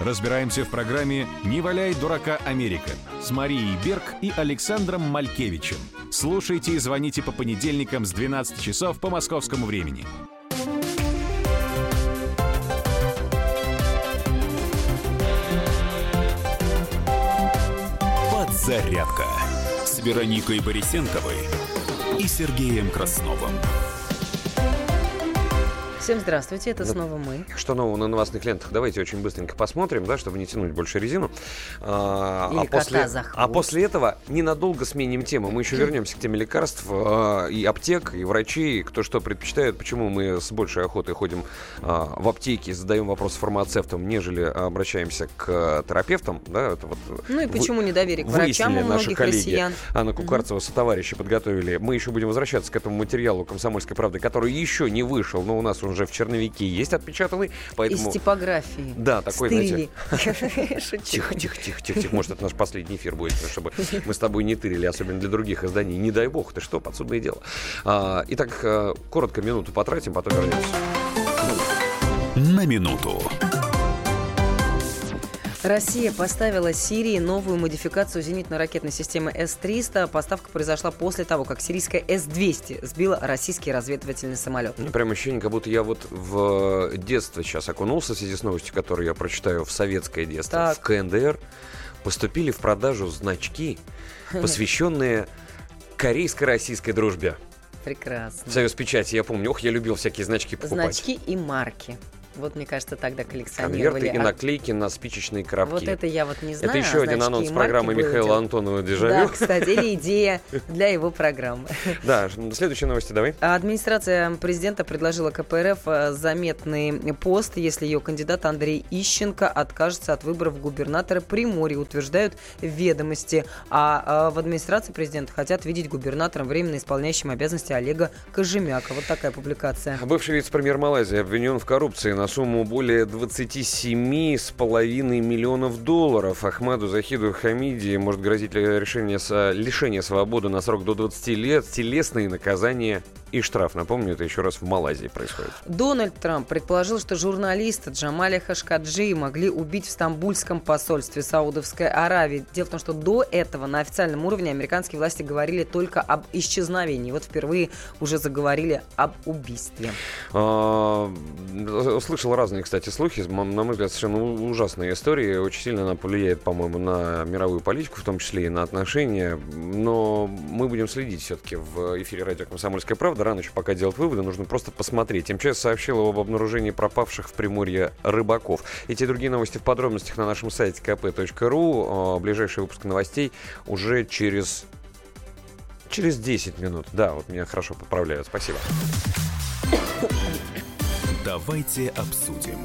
Разбираемся в программе «Не валяй дурака Америка» с Марией Берг и Александром Малькевичем. Слушайте и звоните по понедельникам с 12 часов по московскому времени. Подзарядка с Вероникой Борисенковой и Сергеем Красновым. Всем здравствуйте, это снова мы. Что нового на новостных лентах? Давайте очень быстренько посмотрим, да, чтобы не тянуть больше резину. А, Или а, после, а после этого ненадолго сменим тему. Мы еще вернемся к теме лекарств а, и аптек, и врачей, кто что предпочитает, почему мы с большей охотой ходим а, в аптеки, задаем вопрос фармацевтам, нежели обращаемся к терапевтам. Да, это вот ну и почему недоверие к врачам у многих наши коллеги. россиян. Анна Кукарцева со товарищи подготовили. Мы еще будем возвращаться к этому материалу «Комсомольской правды», который еще не вышел, но у нас уже уже в черновике есть отпечатанный. Поэтому... Из типографии. Да, такой, Стырили. [LAUGHS] знаете... Тихо, тихо, тихо, тихо, тихо. Может, это наш последний эфир будет, чтобы мы с тобой не тырили, особенно для других изданий. Не дай бог, ты что, подсудное дело. А, итак, э, коротко минуту потратим, потом вернемся. На минуту. Россия поставила Сирии новую модификацию зенитно-ракетной системы С-300. Поставка произошла после того, как сирийская С-200 сбила российский разведывательный самолет. Ну, прям ощущение, как будто я вот в детство сейчас окунулся в связи с новостью, которую я прочитаю в советское детство. Так. В КНДР поступили в продажу значки, [LAUGHS] посвященные корейско-российской дружбе. Прекрасно. Союз печати, я помню. Ох, я любил всякие значки покупать. Значки и марки. Вот, мне кажется, тогда коллекционировали. Конверты и наклейки на спичечные коробки. Вот это я вот не знаю. Это еще один анонс программы Михаила Антонова «Дежавю». Да, кстати, или идея для его программы. [LAUGHS] Да, следующие новости давай. Администрация президента предложила КПРФ э, заметный пост, если ее кандидат Андрей Ищенко откажется от выборов губернатора Приморья, утверждают ведомости. А э, в администрации президента хотят видеть губернатором временно исполняющим обязанности Олега Кожемяка. Вот такая публикация. Бывший вице-премьер Малайзии обвинен в коррупции на сумму более 27,5 миллионов долларов. Ахмаду Захиду Хамиди может грозить решение со... лишения свободы на срок до 20 лет, телесные наказания и штраф. Напомню, это еще раз в Малайзии происходит. Дональд Трамп предположил, что журналиста Джамаля Хашкаджи могли убить в Стамбульском посольстве Саудовской Аравии. Дело в том, что до этого на официальном уровне американские власти говорили только об исчезновении. Вот впервые уже заговорили об убийстве. Слышал разные, кстати, слухи. На мой взгляд, совершенно ужасная история. Очень сильно она повлияет, по-моему, на мировую политику, в том числе и на отношения. Но мы будем следить все-таки в эфире радио «Комсомольская правда» рано еще пока делать выводы, нужно просто посмотреть. МЧС сообщила об обнаружении пропавших в Приморье рыбаков. Эти и другие новости в подробностях на нашем сайте kp.ru. Ближайший выпуск новостей уже через через 10 минут. Да, вот меня хорошо поправляют. Спасибо. Давайте обсудим.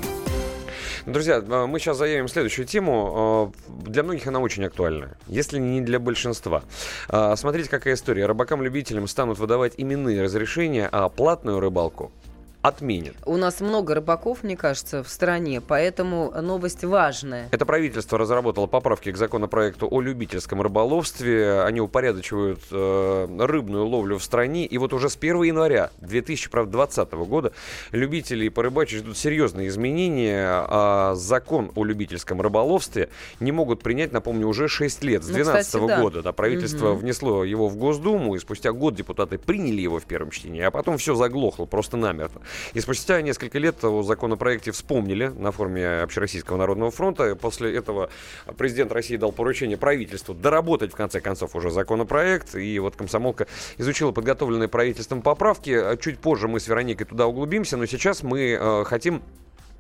Друзья, а, мы сейчас заявим следующую тему. А, для многих она очень актуальна, если не для большинства. А, смотрите, какая история. Рыбакам-любителям станут выдавать именные разрешения, а платную рыбалку отменят. У нас много рыбаков, мне кажется, в стране, поэтому новость важная. Это правительство разработало поправки к законопроекту о любительском рыболовстве. Они упорядочивают э, рыбную ловлю в стране. И вот уже с 1 января 2020 года любители порыбачить ждут серьезные изменения. А закон о любительском рыболовстве не могут принять, напомню, уже 6 лет. С 2012 ну, да. года да, правительство угу. внесло его в Госдуму, и спустя год депутаты приняли его в первом чтении, а потом все заглохло просто намертво. И спустя несколько лет о законопроекте вспомнили на форуме Общероссийского народного фронта. После этого президент России дал поручение правительству доработать, в конце концов, уже законопроект. И вот комсомолка изучила подготовленные правительством поправки. Чуть позже мы с Вероникой туда углубимся, но сейчас мы э, хотим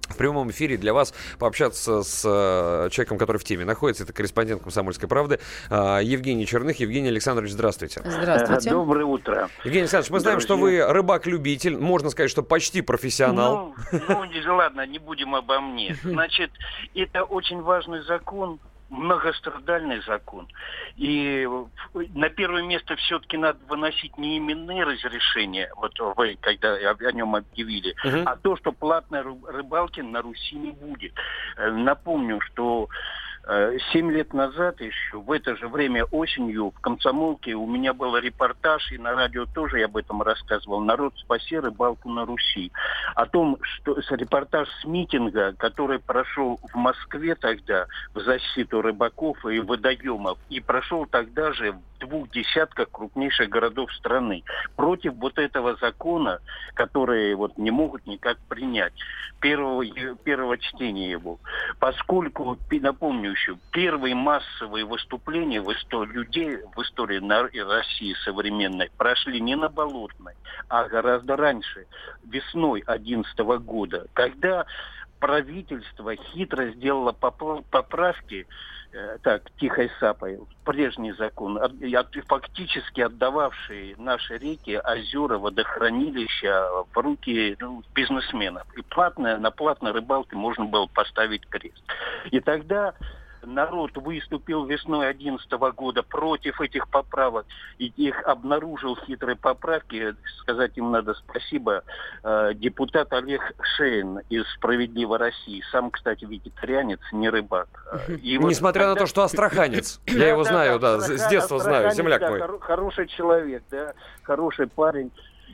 в прямом эфире для вас пообщаться с э, человеком, который в теме находится. Это корреспондент «Комсомольской правды» э, Евгений Черных. Евгений Александрович, здравствуйте. Здравствуйте. Доброе утро. Евгений Александрович, мы знаем, Друзья. что вы рыбак-любитель, можно сказать, что почти профессионал. Ну, ну, ладно, не будем обо мне. [LAUGHS] Значит, это очень важный закон, многострадальный закон. И на первое место все-таки надо выносить не именные разрешения, вот вы, когда о нем объявили, угу. а то, что платной рыбалки на Руси не будет. Э, напомню, что семь лет назад еще, в это же время осенью, в Комсомолке у меня был репортаж, и на радио тоже я об этом рассказывал, «Народ, спаси рыбалку на Руси». О том, что репортаж с митинга, который прошел в Москве тогда в защиту рыбаков и водоемов, и прошел тогда же двух десятках крупнейших городов страны против вот этого закона, который вот не могут никак принять первого, первого чтения его. Поскольку, напомню еще, первые массовые выступления в истории людей, в истории России современной прошли не на Болотной, а гораздо раньше, весной 2011 года, когда правительство хитро сделало поправки Э, так, тихой сапой, прежний закон, фактически отдававший наши реки, озера, водохранилища в руки ну, бизнесменов. И платно, на платной рыбалке можно было поставить крест. И тогда народ выступил весной 2011 года против этих поправок, и их обнаружил хитрые поправки, сказать им надо спасибо, э, депутат Олег Шейн из «Справедливой России», сам, кстати, вегетарианец, не рыбак. И Несмотря вот, на то, что астраханец, [COUGHS] я его знаю, да, с детства знаю, земляк мой. Хороший человек, да, хороший парень.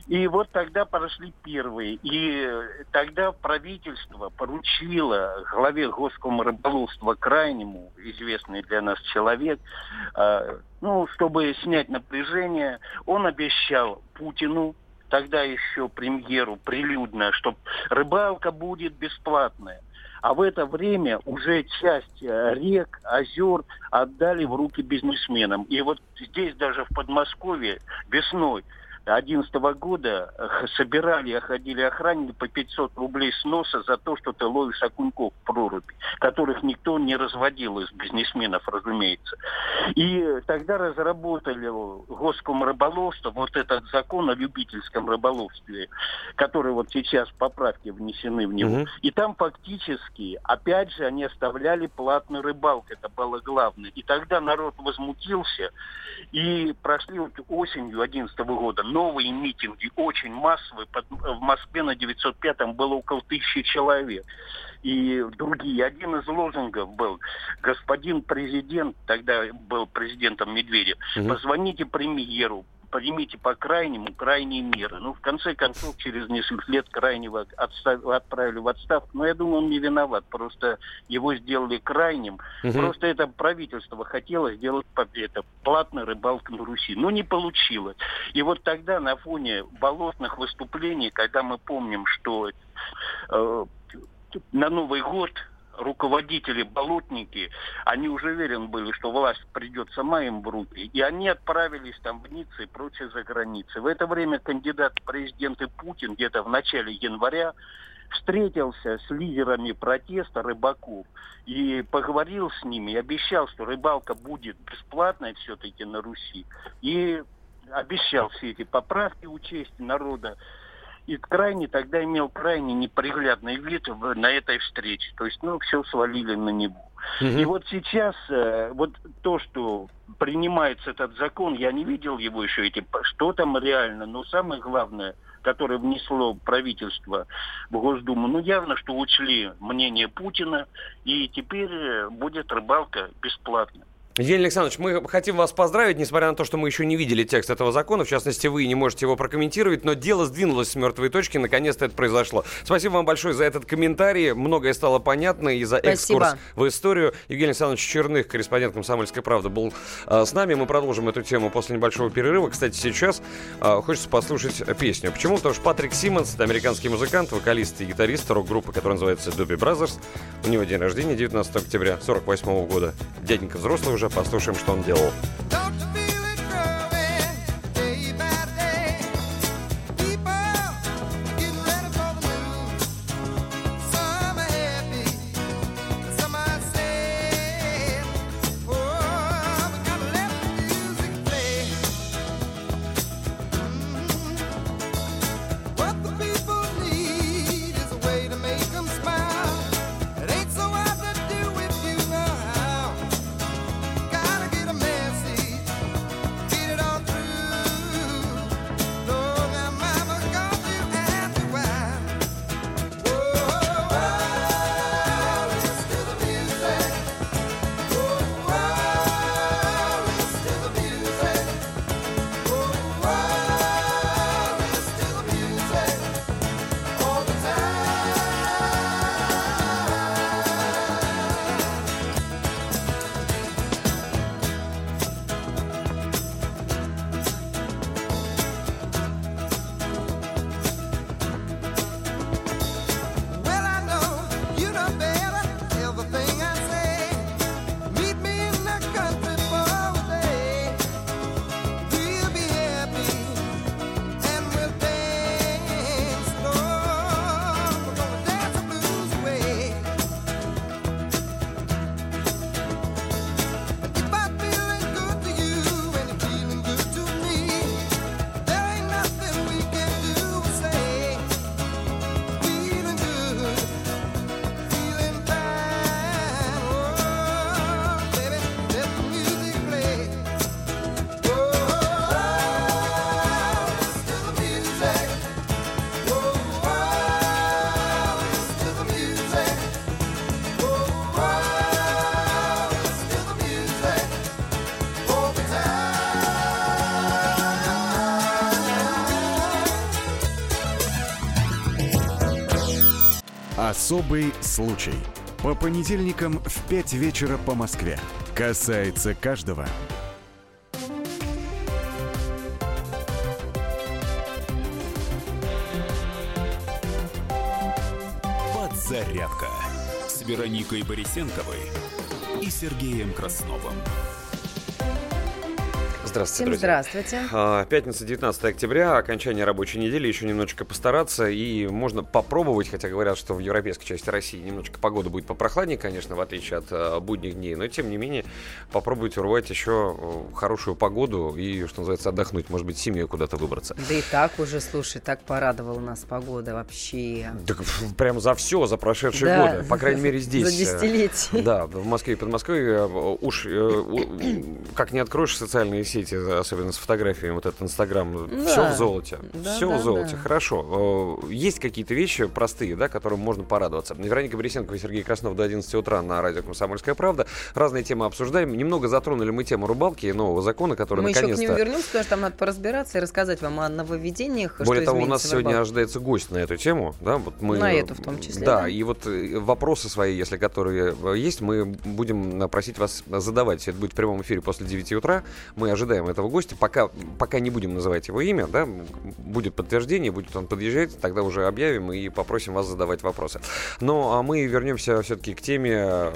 И вот тогда прошли первые. И тогда правительство поручило главе Госком рыболовства крайнему, известный для нас человек, э, ну, чтобы снять напряжение, он обещал Путину, тогда еще премьеру, прилюдно, что рыбалка будет бесплатная. А в это время уже часть э, рек, озер отдали в руки бизнесменам. И вот здесь даже в Подмосковье весной 2011 года э, собирали, ходили охранники по 500 рублей сноса за то, что ты ловишь окуньков в проруби, которых никто не разводил из бизнесменов, разумеется. И тогда разработали Госком рыболовство, вот этот закон о любительском рыболовстве, который вот сейчас поправки внесены в него. Угу. И там фактически, опять же, они оставляли платную рыбалку, это было главное. И тогда народ возмутился, и прошли вот осенью 2011 года новые митинги, очень массовые. В Москве на 905-м было около тысячи человек. И другие. Один из лозунгов был, господин президент, тогда был президентом Медведев, позвоните премьеру, примите по крайнему крайние меры. Ну, в конце концов, через несколько лет крайнего отстав... отправили в отставку. Но я думаю, он не виноват. Просто его сделали крайним. Угу. Просто это правительство хотело сделать это платная рыбалка на Руси. Но не получилось. И вот тогда на фоне болотных выступлений, когда мы помним, что э, на Новый год руководители, болотники, они уже уверены были, что власть придет сама им в руки, и они отправились там в Ницце и прочее за границей. В это время кандидат в президенты Путин где-то в начале января встретился с лидерами протеста рыбаков и поговорил с ними, и обещал, что рыбалка будет бесплатной все-таки на Руси. И обещал все эти поправки учесть народа. И крайне тогда имел крайне неприглядный вид на этой встрече. То есть, ну, все свалили на него. Угу. И вот сейчас, э, вот то, что принимается этот закон, я не видел его еще, эти, что там реально, но самое главное, которое внесло правительство в Госдуму, ну явно, что учли мнение Путина, и теперь э, будет рыбалка бесплатно. Евгений Александрович, мы хотим вас поздравить, несмотря на то, что мы еще не видели текст этого закона. В частности, вы не можете его прокомментировать, но дело сдвинулось с мертвой точки. Наконец-то это произошло. Спасибо вам большое за этот комментарий. Многое стало понятно и за экскурс Спасибо. в историю. Евгений Александрович Черных, корреспондент «Комсомольской правды», был э, с нами. Мы продолжим эту тему после небольшого перерыва. Кстати, сейчас э, хочется послушать песню. Почему? Потому что Патрик Симмонс, это американский музыкант, вокалист и гитарист рок-группы, которая называется Doobie Brothers. У него день рождения 19 октября 48 года. Дяденька взрослый уже, Послушаем, что он делал. Особый случай. По понедельникам в 5 вечера по Москве. Касается каждого. Подзарядка с Вероникой Борисенковой и Сергеем Красновым. Здравствуйте, Всем друзья. здравствуйте. А, пятница, 19 октября, окончание рабочей недели, еще немножечко постараться, и можно попробовать, хотя говорят, что в европейской части России немножечко погода будет попрохладнее, конечно, в отличие от а, будних дней, но тем не менее попробуйте урвать еще э, хорошую погоду и, что называется, отдохнуть, может быть, семьей куда-то выбраться. Да и так уже, слушай, так порадовала нас погода вообще. Так прям за все, за прошедшие да. годы, по крайней мере [LAUGHS] здесь. За десятилетия. Да, в Москве и под Москвой э, уж как не откроешь социальные сети, видите, особенно с фотографиями, вот этот Инстаграм, да. все в золоте. Да, все да, в золоте. Да. Хорошо. Есть какие-то вещи простые, да, которым можно порадоваться. Вероника Борисенкова и Сергей Краснов до 11 утра на радио «Комсомольская правда». Разные темы обсуждаем. Немного затронули мы тему рубалки и нового закона, который мы наконец-то... Мы еще к нему вернемся, потому что там надо поразбираться и рассказать вам о нововведениях. Более того, у нас сегодня ожидается гость на эту тему. Да, вот мы... На эту в том числе. Да, да, и вот э, вопросы свои, если которые э, есть, мы будем просить вас задавать. Это будет в прямом эфире после 9 утра. Мы ожидаем этого гостя. Пока пока, пока не будем называть его имя, да, будет подтверждение, будет он подъезжать, тогда уже объявим и попросим вас задавать вопросы. Но а мы вернемся все-таки к теме, э,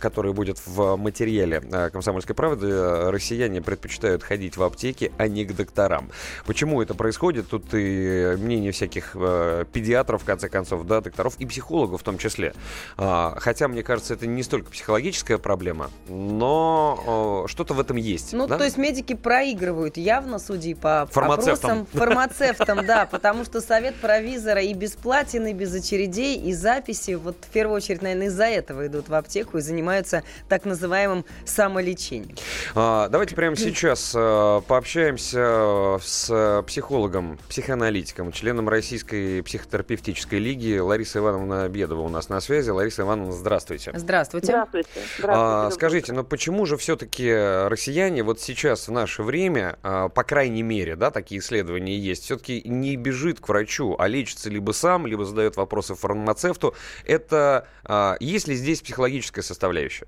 которая будет в материале э, «Комсомольской правды». Россияне предпочитают ходить в аптеки, а не к докторам. Почему это происходит? Тут и мнение всяких э, педиатров, в конце концов, да, докторов и психологов в том числе. А, хотя, мне кажется, это не столько психологическая проблема, но что-то в этом есть. Ну, да? то есть медики проигрывают явно, судя по опросам, фармацевтам, да, потому что совет провизора и бесплатен, и без очередей, и записи, вот в первую очередь, наверное, из-за этого идут в аптеку и занимаются так называемым самолечением. А, давайте прямо сейчас а, пообщаемся с психологом, психоаналитиком, членом Российской психотерапевтической лиги Ларисой Ивановна Бедова у нас на связи. Лариса Ивановна, здравствуйте. Здравствуйте. Здравствуйте. здравствуйте а, скажите, но почему же все-таки россияне вот сейчас в наше время, а, по крайней мере, да, такие исследования есть, все-таки не бежит к врачу, а лечится либо сам, либо задает вопросы фармацевту. Это а, есть ли здесь психологическая составляющая?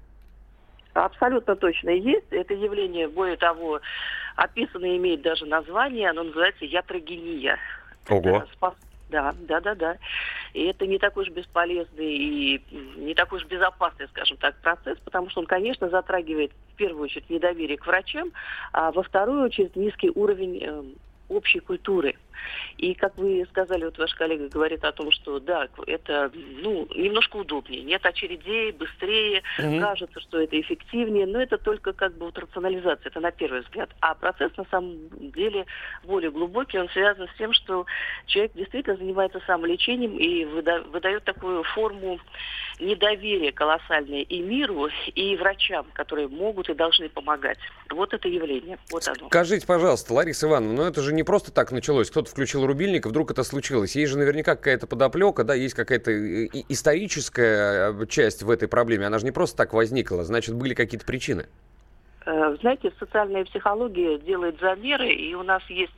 Абсолютно точно есть. Это явление, более того, описано имеет даже название, оно называется ятрогения. Ого. Это да, да, да, да. И это не такой уж бесполезный и не такой уж безопасный, скажем так, процесс, потому что он, конечно, затрагивает в первую очередь недоверие к врачам, а во вторую очередь низкий уровень эм, общей культуры. И, как вы сказали, вот ваш коллега говорит о том, что да, это ну, немножко удобнее, нет очередей, быстрее, угу. кажется, что это эффективнее, но это только как бы вот рационализация, это на первый взгляд. А процесс на самом деле более глубокий, он связан с тем, что человек действительно занимается самолечением и выдает такую форму недоверия колоссальное и миру, и врачам, которые могут и должны помогать. Вот это явление. Вот оно. Скажите, пожалуйста, Лариса Ивановна, ну это же не просто так началось. Кто-то включил рубильник, и вдруг это случилось. Есть же наверняка какая-то подоплека, да, есть какая-то историческая э, часть в этой проблеме. Она же не просто так возникла, значит, были какие-то причины. Э, знаете, социальная психология делает замеры, и у нас есть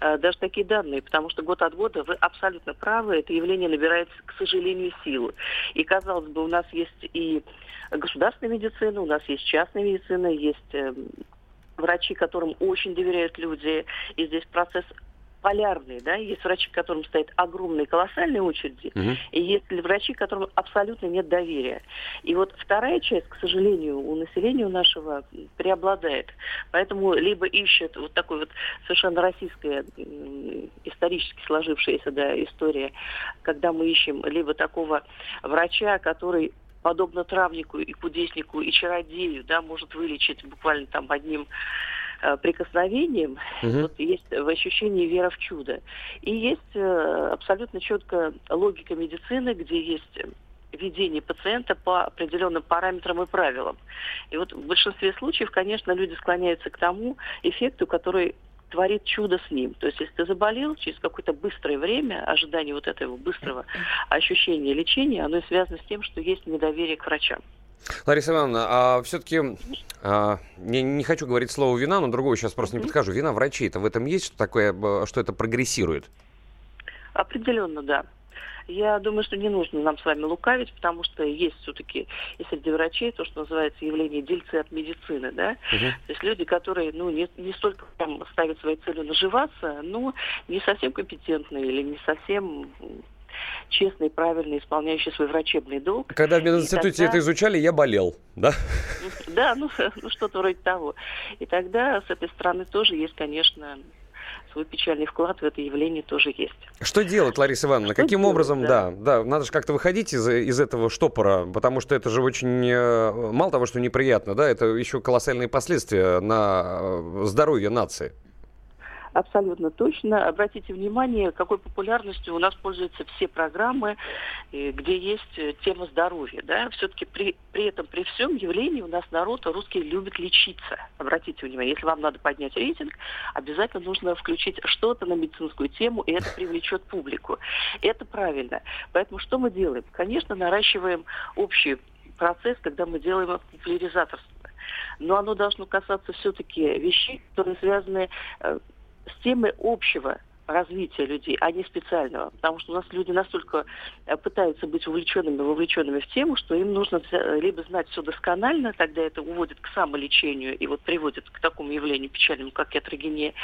э, даже такие данные, потому что год от года вы абсолютно правы, это явление набирает, к сожалению, силу. И, казалось бы, у нас есть и государственная медицина, у нас есть частная медицина, есть эм, врачи, которым очень доверяют люди, и здесь процесс полярные, да, есть врачи, которым стоят огромные, колоссальные очереди, угу. и есть врачи, которым абсолютно нет доверия. И вот вторая часть, к сожалению, у населения нашего преобладает. Поэтому либо ищут вот такой вот совершенно российская исторически сложившаяся да, история, когда мы ищем либо такого врача, который подобно травнику и кудеснику и чародею, да, может вылечить буквально там одним прикосновением, угу. вот есть в ощущении вера в чудо. И есть э, абсолютно четкая логика медицины, где есть ведение пациента по определенным параметрам и правилам. И вот в большинстве случаев, конечно, люди склоняются к тому эффекту, который творит чудо с ним. То есть, если ты заболел, через какое-то быстрое время, ожидание вот этого быстрого ощущения лечения, оно связано с тем, что есть недоверие к врачам. Лариса Ивановна, а все-таки а, не, не хочу говорить слово вина, но другого сейчас просто не подхожу. Вина врачей-то в этом есть что такое, что это прогрессирует? Определенно, да. Я думаю, что не нужно нам с вами лукавить, потому что есть все-таки и среди врачей то, что называется явление дельцы от медицины, да. Угу. То есть люди, которые, ну, не, не столько там ставят своей целью наживаться, но не совсем компетентные или не совсем честный, правильно исполняющий свой врачебный долг. Когда в мединституте тогда... это изучали, я болел, да? [LAUGHS] Да, ну, ну что-то вроде того. И тогда с этой стороны тоже есть, конечно, свой печальный вклад в это явление тоже есть. Что делать, Лариса Ивановна? Что Каким делать, образом, да. да, да, надо же как-то выходить из, из этого штопора, потому что это же очень, э, мало того, что неприятно, да, это еще колоссальные последствия на э, здоровье нации. Абсолютно точно. Обратите внимание, какой популярностью у нас пользуются все программы, где есть э, тема здоровья. Да? Все-таки при, при этом, при всем явлении у нас народ русский любит лечиться. Обратите внимание, если вам надо поднять рейтинг, обязательно нужно включить что-то на медицинскую тему, и это привлечет публику. Это правильно. Поэтому что мы делаем? Конечно, наращиваем общий процесс, когда мы делаем популяризаторство но оно должно касаться все-таки вещей, которые связаны э, с темой общего развития людей, а не специального. Потому что у нас люди настолько э, пытаются быть увлеченными, вовлеченными в тему, что им нужно либо знать все досконально, тогда это уводит к самолечению и вот приводит к такому явлению печальному, как ятрогения,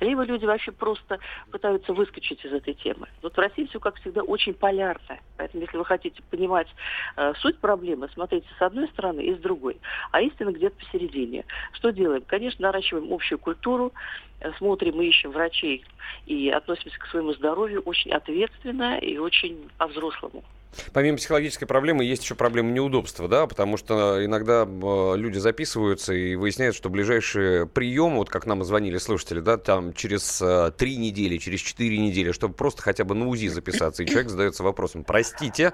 либо люди вообще просто пытаются выскочить из этой темы. Вот в России все, как всегда, очень полярно. Поэтому, если вы хотите понимать э, суть проблемы, смотрите с одной стороны и с другой. А истина где-то посередине. Что делаем? Конечно, наращиваем общую культуру, э, смотрим и ищем врачей и относимся к своему здоровью очень ответственно и очень по-взрослому. Помимо психологической проблемы есть еще проблема неудобства, да, потому что иногда э, люди записываются и выясняют, что ближайший прием, вот как нам звонили слушатели, да, там через э, три недели, через четыре недели, чтобы просто хотя бы на УЗИ записаться, и человек задается вопросом, простите,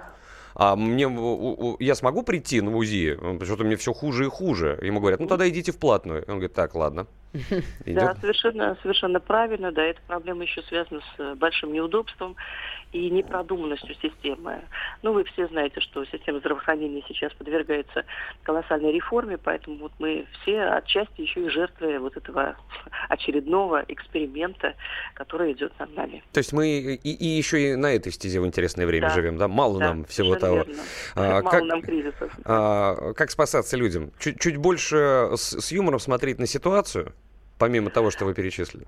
а мне, я смогу прийти на УЗИ? Что-то мне все хуже и хуже. Ему говорят, ну тогда идите в платную. Он говорит, так, ладно. [LAUGHS] Да, совершенно, совершенно правильно. Да, эта проблема еще связана с большим неудобством и непродуманностью системы. Ну, вы все знаете, что система здравоохранения сейчас подвергается колоссальной реформе, поэтому вот мы все отчасти еще и жертвы вот этого очередного эксперимента, который идет над нами. То есть мы и, и еще и на этой стезе в интересное время да. живем, да? Мало да, нам всего того. Верно. А, Мало как, нам кризисов. А, как спасаться людям? Чуть, чуть больше с, с юмором смотреть на ситуацию, помимо того, что вы перечислили?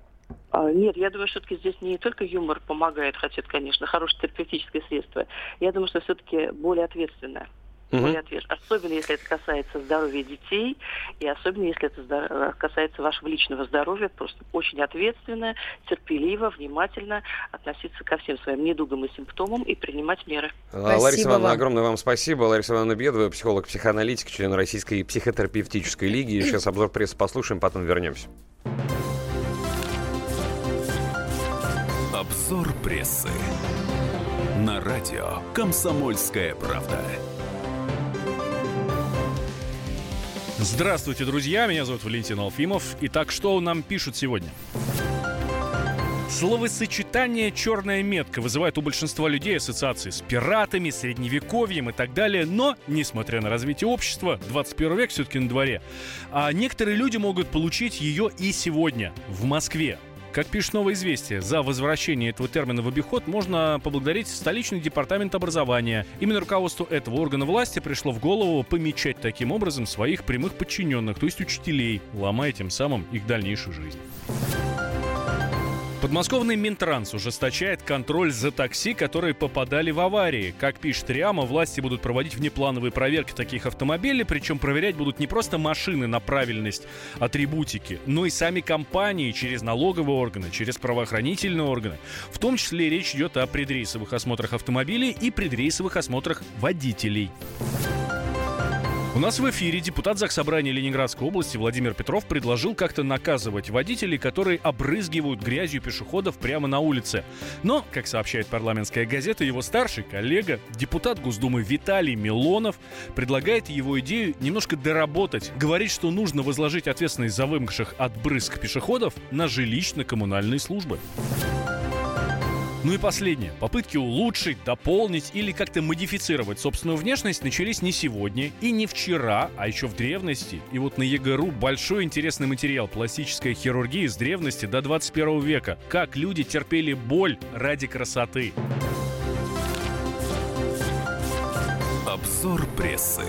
А, нет, я думаю, все-таки здесь не только юмор помогает, хотя это, конечно, хорошее терапевтическое средство. Я думаю, что все-таки более ответственное. Угу. Более ответственно. Особенно если это касается здоровья детей, и особенно если это касается вашего личного здоровья, просто очень ответственно, терпеливо, внимательно относиться ко всем своим недугам и симптомам и принимать меры. А, спасибо Лариса Ивановна, вам. огромное вам спасибо. Лариса Ивановна Бедова, психолог-психоаналитик, член Российской психотерапевтической лиги. Сейчас обзор прессы послушаем, потом вернемся. Обзор прессы. На радио «Комсомольская правда». Здравствуйте, друзья! Меня зовут Валентин Алфимов. Итак, что нам пишут сегодня? Словосочетание «черная метка» вызывает у большинства людей ассоциации с пиратами, средневековьем и так далее, но, несмотря на развитие общества, 21 век все-таки на дворе, а некоторые люди могут получить ее и сегодня, в Москве. Как пишет «Новое известие», за возвращение этого термина в обиход можно поблагодарить столичный департамент образования. Именно руководству этого органа власти пришло в голову помечать таким образом своих прямых подчиненных, то есть учителей, ломая тем самым их дальнейшую жизнь. Подмосковный Минтранс ужесточает контроль за такси, которые попадали в аварии. Как пишет Риама, власти будут проводить внеплановые проверки таких автомобилей, причем проверять будут не просто машины на правильность атрибутики, но и сами компании через налоговые органы, через правоохранительные органы. В том числе речь идет о предрейсовых осмотрах автомобилей и предрейсовых осмотрах водителей. У нас в эфире депутат Заксобрания Ленинградской области Владимир Петров предложил как-то наказывать водителей, которые обрызгивают грязью пешеходов прямо на улице. Но, как сообщает парламентская газета, его старший коллега, депутат Госдумы Виталий Милонов, предлагает его идею немножко доработать. Говорит, что нужно возложить ответственность за вымокших от брызг пешеходов на жилищно-коммунальные службы. Ну и последнее. Попытки улучшить, дополнить или как-то модифицировать собственную внешность начались не сегодня и не вчера, а еще в древности. И вот на ЕГРУ большой интересный материал «Пластическая хирургия с древности до 21 века. Как люди терпели боль ради красоты». Обзор прессы.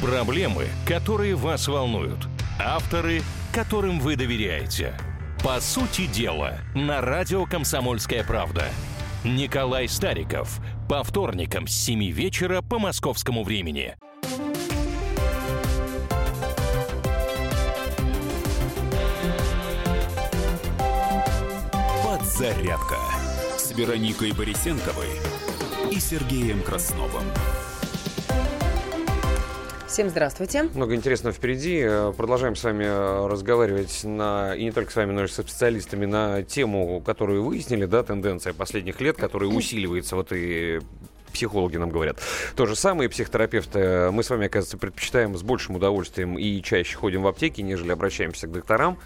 Проблемы, которые вас волнуют. Авторы, которым вы доверяете – по сути дела, на радио «Комсомольская правда». Николай Стариков. По вторникам с 7 вечера по московскому времени. Подзарядка с Вероникой Борисенковой и Сергеем Красновым. Всем здравствуйте. Много интересного впереди. Э, продолжаем с вами э, разговаривать на, и не только с вами, но и со специалистами на тему, которую выяснили, да, тенденция последних лет, которая усиливается вот и психологи нам говорят. То же самое, психотерапевты. Мы с вами, оказывается, предпочитаем с большим удовольствием и чаще ходим в аптеки, нежели обращаемся к докторам.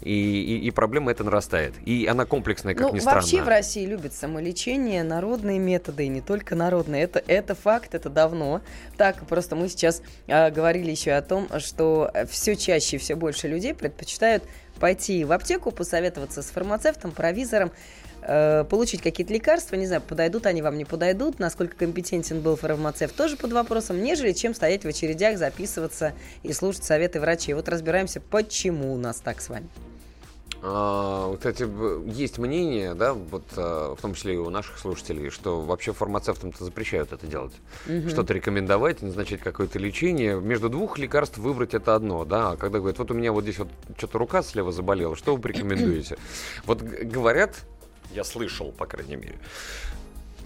И, и, и проблема эта нарастает. И она комплексная, как ну, ни странно. Вообще в России любят самолечение, народные методы, и не только народные. Это, это факт, это давно. Так, просто мы сейчас э, говорили еще о том, что все чаще и все больше людей предпочитают пойти в аптеку, посоветоваться с фармацевтом, провизором, Э, получить какие-то лекарства, не знаю, подойдут они вам, не подойдут, насколько компетентен был фармацевт, тоже под вопросом, нежели чем стоять в очередях, записываться и слушать советы врачей. Вот разбираемся, почему у нас так с вами. А, кстати, есть мнение, да, вот а, в том числе и у наших слушателей, что вообще фармацевтам-то запрещают это делать. Угу. Что-то рекомендовать, назначать какое-то лечение. Между двух лекарств выбрать это одно, да. А когда говорят, вот у меня вот здесь вот что-то рука слева заболела, что вы [CLEARS THROAT] порекомендуете? Вот говорят, я слышал, по крайней мере,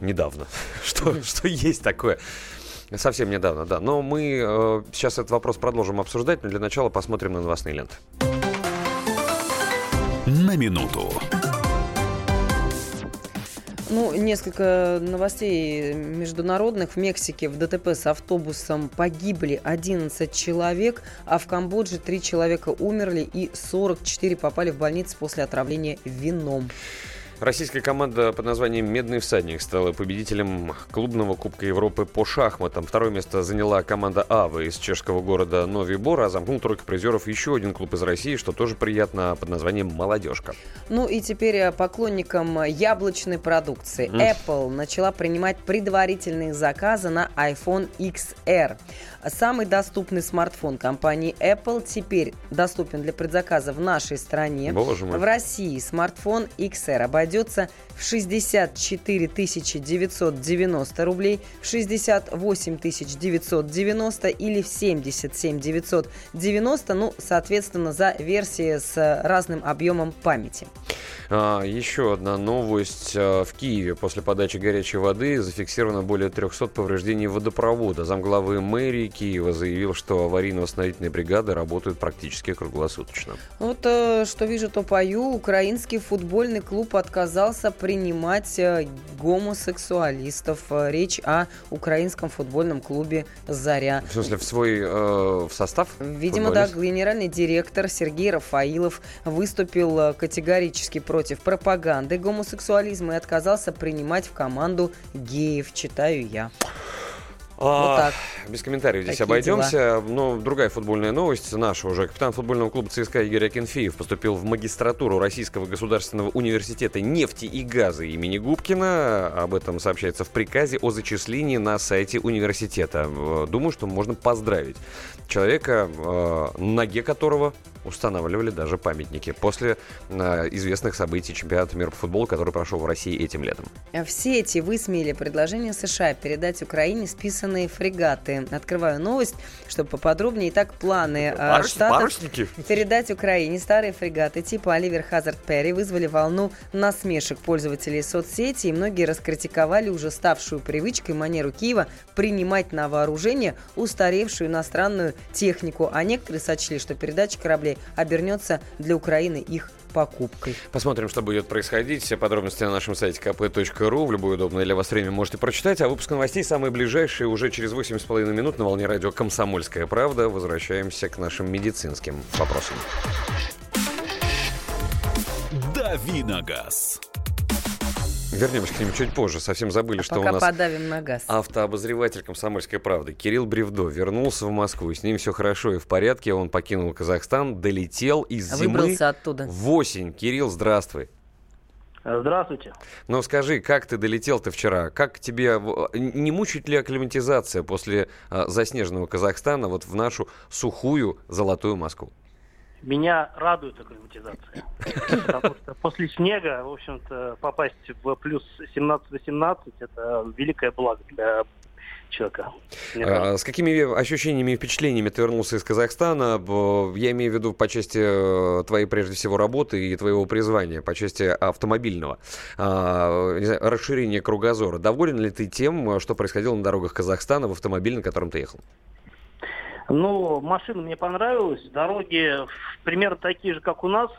недавно, [LAUGHS] что, что есть такое. Совсем недавно, да. Но мы э, сейчас этот вопрос продолжим обсуждать, но для начала посмотрим на новостные ленты. На минуту. Ну, несколько новостей международных. В Мексике в ДТП с автобусом погибли 11 человек, а в Камбодже 3 человека умерли и 44 попали в больницу после отравления вином. Российская команда под названием «Медный всадник» стала победителем клубного Кубка Европы по шахматам. Второе место заняла команда «Ава» из чешского города Нови Бор, а замкнул тройка призеров еще один клуб из России, что тоже приятно, под названием «Молодежка». Ну и теперь поклонникам яблочной продукции. Mm. Apple начала принимать предварительные заказы на iPhone XR. Самый доступный смартфон компании Apple теперь доступен для предзаказа в нашей стране. Боже мой. В России смартфон XR обойдется в 64 990 рублей, в 68 990 или в 77 990, ну, соответственно, за версии с разным объемом памяти. А, еще одна новость. А, в Киеве после подачи горячей воды зафиксировано более 300 повреждений водопровода. Замглавы мэрии Киева заявил, что аварийно-восстановительные бригады работают практически круглосуточно. Вот э, что вижу, то пою. Украинский футбольный клуб отказался принимать э, гомосексуалистов. Э, речь о украинском футбольном клубе «Заря». В смысле, в свой э, в состав? Видимо, да. Генеральный директор Сергей Рафаилов выступил категорически против против пропаганды гомосексуализма и отказался принимать в команду геев, читаю я. А, вот так. Без комментариев здесь Такие обойдемся. Дела. Но другая футбольная новость наша уже. Капитан футбольного клуба ЦСКА Игорь Акинфеев поступил в магистратуру Российского государственного университета нефти и газа имени Губкина. Об этом сообщается в приказе о зачислении на сайте университета. Думаю, что можно поздравить человека, э, ноге которого устанавливали даже памятники после э, известных событий чемпионата мира по футболу, который прошел в России этим летом. В сети высмеяли предложение США передать Украине списанные фрегаты. Открываю новость, чтобы поподробнее. Итак, планы э, Барыш, Штатов барышники. передать Украине старые фрегаты типа Оливер Хазард Перри вызвали волну насмешек пользователей соцсети, и многие раскритиковали уже ставшую привычкой манеру Киева принимать на вооружение устаревшую иностранную технику, а некоторые сочли, что передача кораблей обернется для Украины их покупкой. Посмотрим, что будет происходить. Все подробности на нашем сайте kp.ru. В любое удобное для вас время можете прочитать. А выпуск новостей самые ближайшие уже через 8,5 минут на волне радио «Комсомольская правда». Возвращаемся к нашим медицинским вопросам. Давиногаз. Вернемся к ним чуть позже. Совсем забыли, а что пока у нас подавим на газ. автообозреватель «Комсомольской правды» Кирилл Бревдо вернулся в Москву. С ним все хорошо и в порядке. Он покинул Казахстан, долетел из а зимы Выбрался оттуда. в осень. Кирилл, здравствуй. Здравствуйте. Ну скажи, как ты долетел ты вчера? Как тебе не мучает ли акклиматизация после а, заснеженного Казахстана вот в нашу сухую золотую Москву? Меня радует акклиматизация. Потому что после снега, в общем-то, попасть в плюс 17-18 это великое благо для человека. А, с какими ощущениями и впечатлениями ты вернулся из Казахстана? Я имею в виду по части э, твоей, прежде всего, работы и твоего призвания, по части автомобильного. А, знаю, расширение кругозора. Доволен ли ты тем, что происходило на дорогах Казахстана в автомобиле, на котором ты ехал? Ну, машина мне понравилась, дороги примерно такие же, как у нас.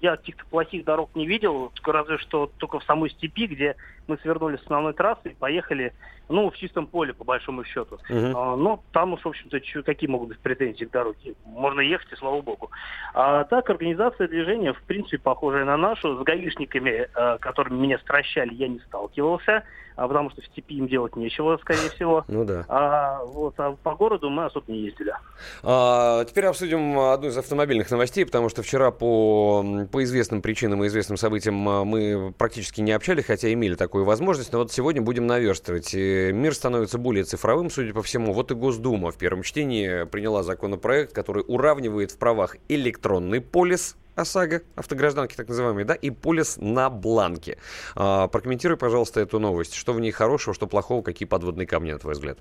Я каких-то плохих дорог не видел, разве что только в самой степи, где мы свернули с основной трассы и поехали, ну, в чистом поле, по большому счету. Uh-huh. А, но там уж, в общем-то, какие могут быть претензии к дороге? Можно ехать, и слава богу. А так, организация движения, в принципе, похожая на нашу. С гаишниками, э, которыми меня стращали, я не сталкивался а потому что в степи им делать нечего, скорее [LAUGHS] всего. Ну да. А, вот, а по городу мы особо не ездили. А, теперь обсудим одну из автомобильных новостей, потому что вчера по, по известным причинам и известным событиям а, мы практически не общались, хотя имели такую возможность, но вот сегодня будем наверстывать. И мир становится более цифровым, судя по всему. Вот и Госдума в первом чтении приняла законопроект, который уравнивает в правах электронный полис ОСАГО, автогражданки так называемые, да, и полис на бланке. А, прокомментируй, пожалуйста, эту новость. Что в ней хорошего, что плохого, какие подводные камни, на твой взгляд?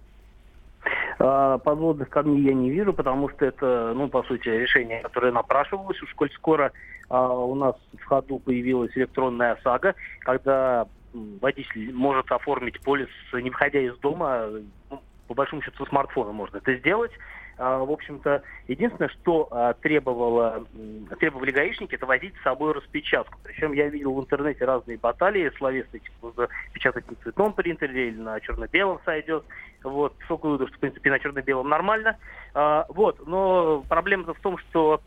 А, подводных камней я не вижу, потому что это, ну, по сути, решение, которое напрашивалось. Уж коль скоро а, у нас в ходу появилась электронная ОСАГО, когда водитель может оформить полис, не выходя из дома, ну, по большому счету, смартфона можно это сделать. А, в общем-то, единственное, что а, требовало, требовали гаишники, это возить с собой распечатку. Причем я видел в интернете разные баталии словесные, типа, печатать на цветном принтере или на черно-белом сойдет. Вот, выводу, что, в принципе, на черно-белом нормально. А, вот, но проблема-то в том, что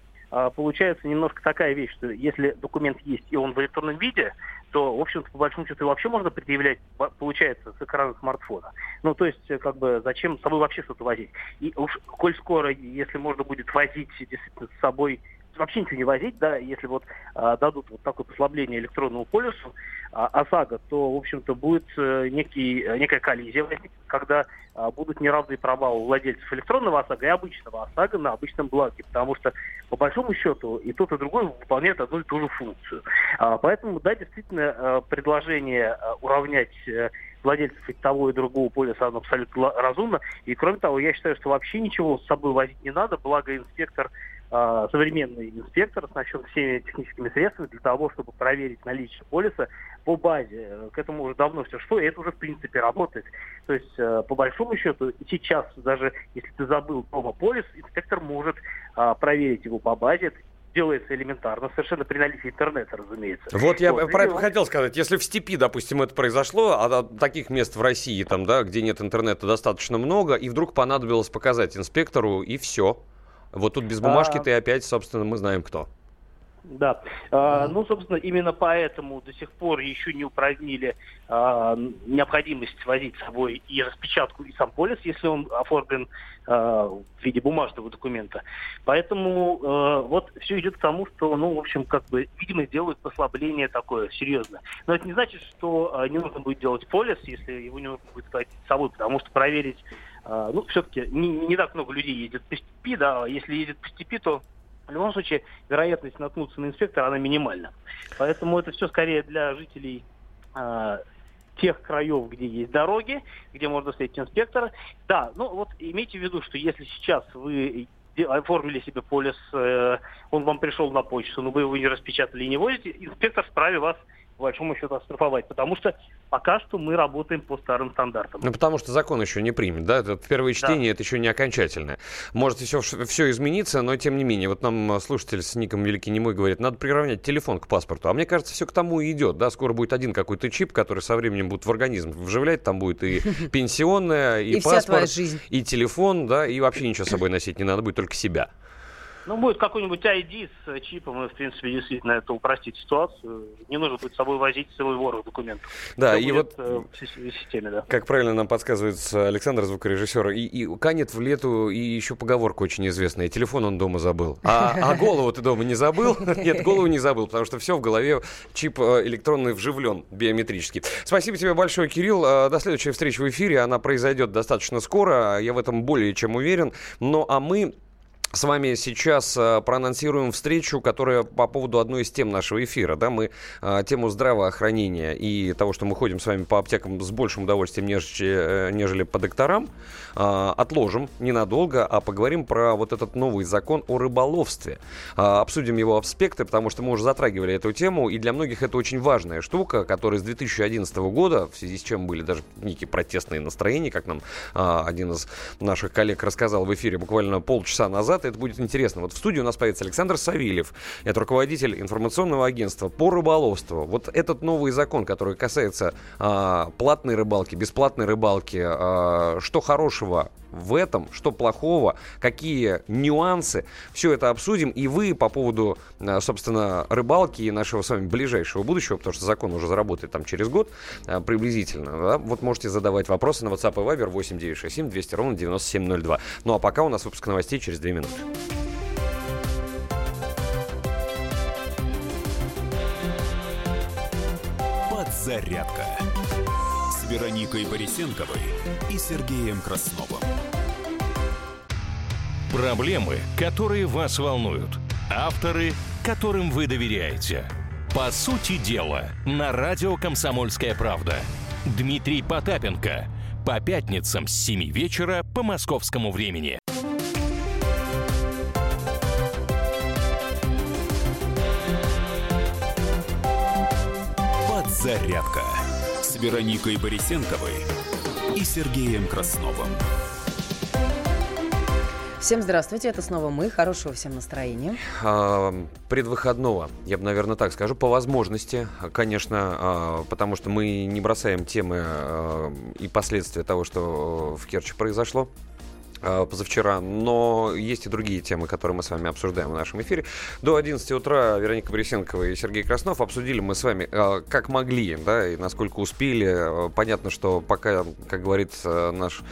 получается немножко такая вещь, что если документ есть и он в электронном виде, то, в общем-то, по большому счету, вообще можно предъявлять, получается, с экрана смартфона. Ну, то есть, как бы, зачем с собой вообще что-то возить? И уж, коль скоро, если можно будет возить действительно с собой вообще ничего не возить, да, если вот а, дадут вот такое послабление электронному полюсу а, ОСАГО, то, в общем-то, будет а, некий, э, некая коллизия когда а, будут неравные права у владельцев электронного ОСАГО и обычного ОСАГО на обычном бланке, потому что, по большому счету, и тот, и другой выполняют одну и ту же функцию. А, поэтому, да, действительно, а, предложение а, уравнять владельцев и того, и другого полиса, оно абсолютно разумно. И, кроме того, я считаю, что вообще ничего с собой возить не надо, благо инспектор а, современный инспектор оснащен всеми техническими средствами для того, чтобы проверить наличие полиса по базе. К этому уже давно все шло, и это уже в принципе работает. То есть, э, по большому счету, сейчас даже если ты забыл дома полис, инспектор может а, проверить его по базе. Делается элементарно, совершенно при наличии интернета, разумеется. Вот я вот, про это хотел сказать. Если в степи, допустим, это произошло, а таких мест в России, там, да, где нет интернета, достаточно много, и вдруг понадобилось показать инспектору, и все. Вот тут без бумажки а... ты опять, собственно, мы знаем кто. Да. А, ну, собственно, именно поэтому до сих пор еще не упразднили а, необходимость возить с собой и распечатку, и сам полис, если он оформлен а, в виде бумажного документа. Поэтому а, вот все идет к тому, что, ну, в общем, как бы, видимо, делают послабление такое серьезное. Но это не значит, что а, не нужно будет делать полис, если его не нужно будет с собой, потому что проверить а, ну, все-таки не, не так много людей ездит по степи, да, если ездит по степи, то в любом случае вероятность наткнуться на инспектора, она минимальна. Поэтому это все скорее для жителей э, тех краев, где есть дороги, где можно встретить инспектора. Да, ну вот имейте в виду, что если сейчас вы оформили себе полис, э, он вам пришел на почту, но вы его не распечатали и не возите, инспектор вправе вас по большому счету оштрафовать, потому что пока что мы работаем по старым стандартам. Ну, потому что закон еще не примет, да? Это первое чтение, да. это еще не окончательное. Может все, все измениться, но тем не менее. Вот нам слушатель с ником Великий Немой говорит, надо приравнять телефон к паспорту. А мне кажется, все к тому и идет, да? Скоро будет один какой-то чип, который со временем будет в организм вживлять, там будет и [LAUGHS] пенсионная, и паспорт, и телефон, да, и вообще ничего с собой носить не надо будет, только себя. Ну, будет какой-нибудь ID с чипом, и, в принципе, действительно это упростит ситуацию. Не нужно будет с собой возить целый ворох документов. Да, Все и вот, э, в системе, да. как правильно нам подсказывает Александр, звукорежиссер, и, и канет в лету, и еще поговорка очень известная, телефон он дома забыл. А, а [LAUGHS] голову ты дома не забыл? Нет, голову не забыл, потому что все в голове, чип э, электронный вживлен, биометрический. Спасибо тебе большое, Кирилл. Э, до следующей встречи в эфире, она произойдет достаточно скоро, я в этом более чем уверен. Ну, а мы с вами сейчас э, проанонсируем встречу, которая по поводу одной из тем нашего эфира. Да, мы э, тему здравоохранения и того, что мы ходим с вами по аптекам с большим удовольствием, нежели, э, нежели по докторам, отложим ненадолго, а поговорим про вот этот новый закон о рыболовстве. Обсудим его аспекты, потому что мы уже затрагивали эту тему, и для многих это очень важная штука, которая с 2011 года, в связи с чем были даже некие протестные настроения, как нам один из наших коллег рассказал в эфире буквально полчаса назад, это будет интересно. Вот в студии у нас появится Александр Савельев. Это руководитель информационного агентства по рыболовству. Вот этот новый закон, который касается а, платной рыбалки, бесплатной рыбалки, а, что хорошего в этом, что плохого, какие нюансы, все это обсудим. И вы по поводу, а, собственно, рыбалки и нашего с вами ближайшего будущего, потому что закон уже заработает там через год приблизительно, да, вот можете задавать вопросы на WhatsApp и Viber 8967 200 ровно 9702. Ну а пока у нас выпуск новостей через 2 минуты. Подзарядка с Вероникой Борисенковой и Сергеем Красновым. Проблемы, которые вас волнуют. Авторы, которым вы доверяете. По сути дела, на радио «Комсомольская правда». Дмитрий Потапенко. По пятницам с 7 вечера по московскому времени. Подзарядка с Вероникой Борисенковой и Сергеем Красновым. Всем здравствуйте, это снова мы. Хорошего всем настроения. А, предвыходного, я бы, наверное, так скажу, по возможности, конечно, а, потому что мы не бросаем темы а, и последствия того, что в Керчи произошло. А, позавчера, но есть и другие темы, которые мы с вами обсуждаем в нашем эфире. До 11 утра Вероника Борисенкова и Сергей Краснов обсудили мы с вами а, как могли, да, и насколько успели. А, понятно, что пока, как говорит наш